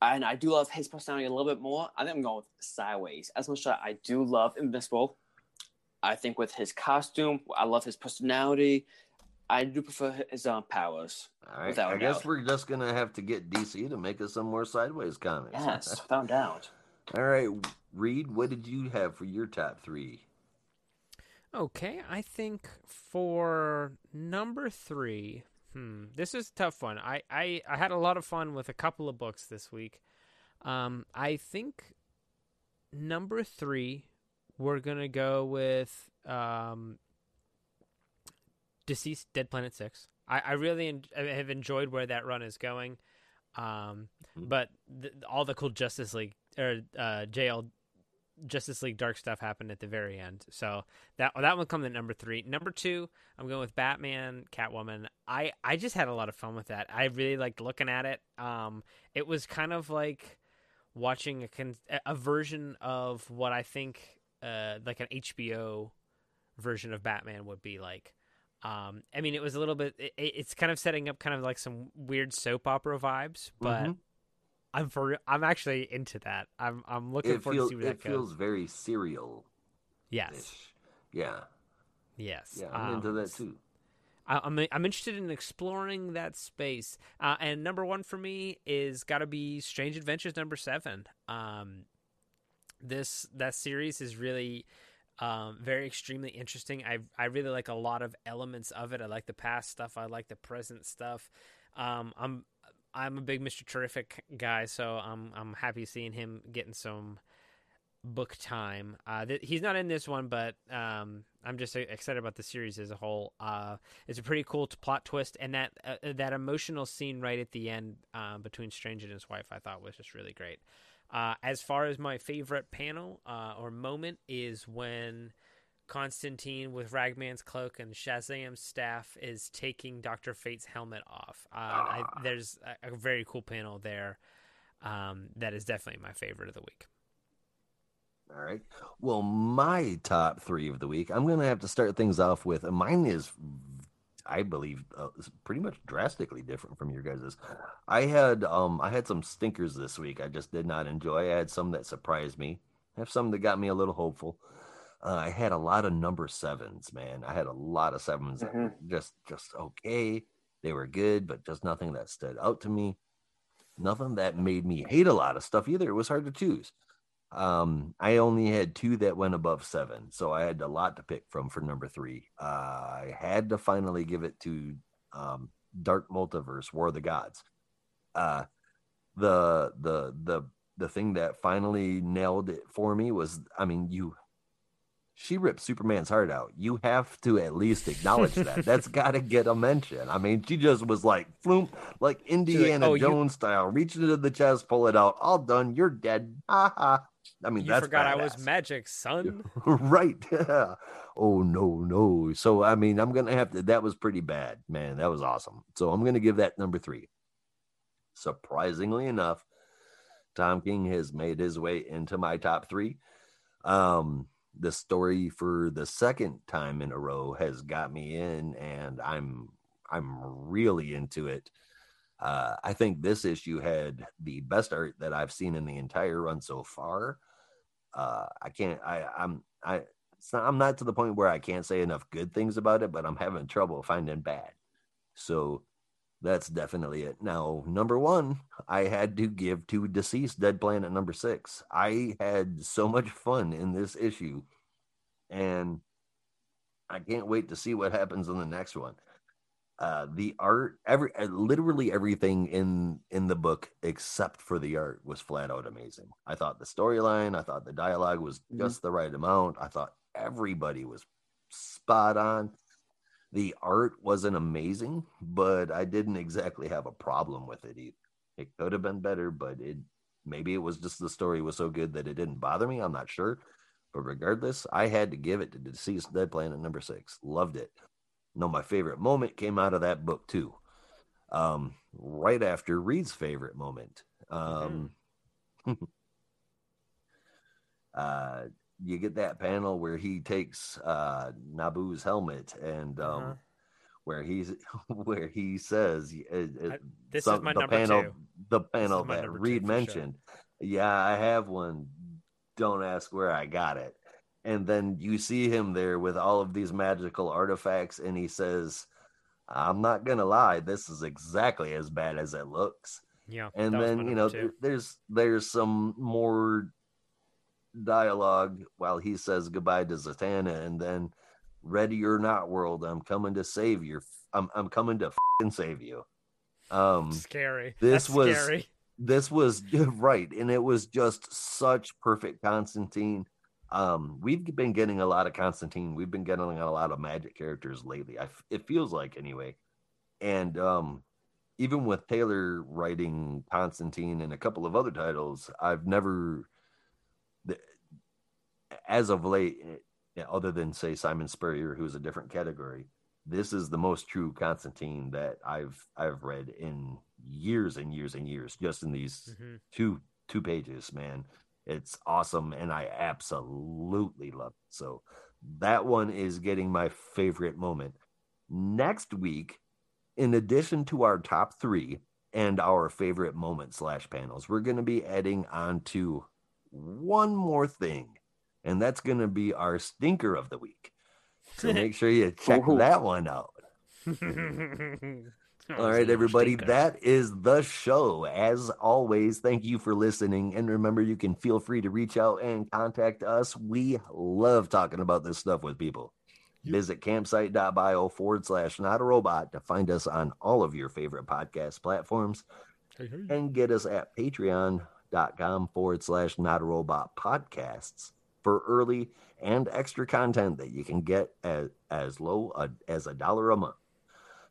and I do love his personality a little bit more. I think I'm going with Sideways. As much as I do love Invincible, I think with his costume, I love his personality. I do prefer his um, powers. All right. Without I a guess doubt. we're just gonna have to get DC to make us some more Sideways comics. Yes, without doubt. All right, Reed, what did you have for your top three? Okay, I think for number three, hmm, this is a tough one. I, I, I had a lot of fun with a couple of books this week. Um, I think number three, we're gonna go with um, DCeased Dead Planet Six. I, I really en- I have enjoyed where that run is going. Um, Mhm. but th- all the cool Justice League or uh, JL Justice League Dark stuff happened at the very end. So that that one comes at number three. Number two, I'm going with Batman, Catwoman. I I just had a lot of fun with that. I really liked looking at it. Um, it was kind of like watching a con- a version of what I think uh like an HBO version of Batman would be like. Um, I mean, it was a little bit. It, it's kind of setting up kind of like some weird soap opera vibes, but Mhm. I'm for real- I'm actually into that. I'm I'm looking it forward feels to see where it that feels goes. very serial Yes, Yeah, yes. yeah, I'm into Um, that too. I, I'm I'm interested in exploring that space. Uh, and number one for me is got to be Strange Adventures number seven. Um, this that series is really um, very extremely interesting. I I really like a lot of elements of it. I like the past stuff. I like the present stuff. Um, I'm I'm a big Mister Terrific guy, so I'm I'm happy seeing him getting some book time. Uh, th- he's not in this one, but um, I'm just uh, excited about the series as a whole. Uh, it's a pretty cool t- plot twist, and that uh, that emotional scene right at the end uh, between Strange and his wife, I thought was just really great. Uh, as far as my favorite panel uh, or moment is when Constantine with Ragman's cloak and Shazam's staff is taking Doctor Fate's helmet off. Uh, I, there's a, a, very cool panel there. Um, that is definitely my favorite of the week. All right. Well, my top three of the week, I'm going to have to start things off with mine is, I believe, uh, pretty much drastically different from your guys's. I had um I had some stinkers this week. I just did not enjoy. I had some that surprised me. I have some that got me a little hopeful. Uh, I had a lot of number sevens, man. I had a lot of 7s mm-hmm. just just okay. They were good, but just nothing that stood out to me. Nothing that made me hate a lot of stuff either. It was hard to choose. Um, I only had two that went above seven, so I had a lot to pick from for number three. Uh, I had to finally give it to um, Dark Multiverse, War of the Gods. Uh, the the the the thing that finally nailed it for me was, I mean, you she ripped Superman's heart out. You have to at least acknowledge that. That's got to get a mention. I mean, she just was like, floom, like Indiana like, oh, Jones you... style, reaching into the chest, pull it out. All done. You're dead. Ha ha. I mean, you that's forgot badass. I was magic, son. right. Yeah. Oh no, no. So I mean, I'm gonna have to. That was pretty bad, man. That was awesome. So I'm gonna give that number three. Surprisingly enough, Tom King has made his way into my top three. Um, the story for the second time in a row has got me in, and I'm I'm really into it. Uh, I think this issue had the best art that I've seen in the entire run so far. Uh, I can't. I I'm I. Not, I'm not to the point where I can't say enough good things about it, but I'm having trouble finding bad. So that's definitely it. Now, number one, I had to give to DCeased Dead Planet number six. I had so much fun in this issue, and I can't wait to see what happens in the next one uh, the art every uh, literally everything in in the book except for the art was flat out amazing i thought the storyline i thought the dialogue was mm-hmm. just the right amount i thought everybody was spot on the art wasn't amazing but i didn't exactly have a problem with it either it could have been better but it maybe it was just the story was so good that it didn't bother me i'm not sure but regardless i had to give it to DCeased dead planet number six loved it no, my favorite moment came out of that book too. Um, right after Reed's favorite moment. Um, mm-hmm. uh, you get that panel where he takes uh, Nabu's helmet and um, uh-huh. where he's where he says uh, uh, I, this some, is my the number panel two. the panel that Reed mentioned. Sure. Yeah, I have one. Don't ask where I got it and then you see him there with all of these magical artifacts and he says i'm not gonna lie this is exactly as bad as it looks yeah and then you know there's there's some more dialogue while he says goodbye to zatanna and then ready or not world i'm coming to save you i'm, I'm coming to save you um scary this That's was scary. this was right and it was just such perfect constantine um, we've been getting a lot of Constantine. We've been getting a lot of magic characters lately. I, it feels like anyway. And um, even with Taylor writing Constantine and a couple of other titles, I've never, as of late, eh, other than say Simon Spurrier, who's a different category, this is the most true Constantine that I've I've read in years and years and years, just in these mm-hmm. two two pages, man. It's awesome, and I absolutely love it. So that one is getting my favorite moment. Next week, in addition to our top three and our favorite moment slash panels, we're going to be adding on to one more thing, and that's going to be our stinker of the week. So make sure you check that one out. All right, everybody, that is the show. As always, thank you for listening. And remember, you can feel free to reach out and contact us. We love talking about this stuff with people. Yep. Visit campsite.bio forward slash not a robot to find us on all of your favorite podcast platforms and get us at patreon.com forward slash not a robot podcasts for early and extra content that you can get as, as low as a dollar a month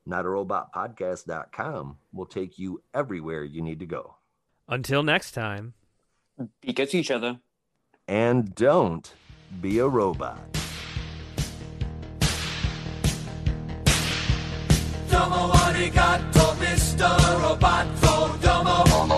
notarobotpodcast.com will take you everywhere you need to go. Until next time. Be good to each other. And don't be a robot. Domo arigato, Mr. Roboto. Domo, domo,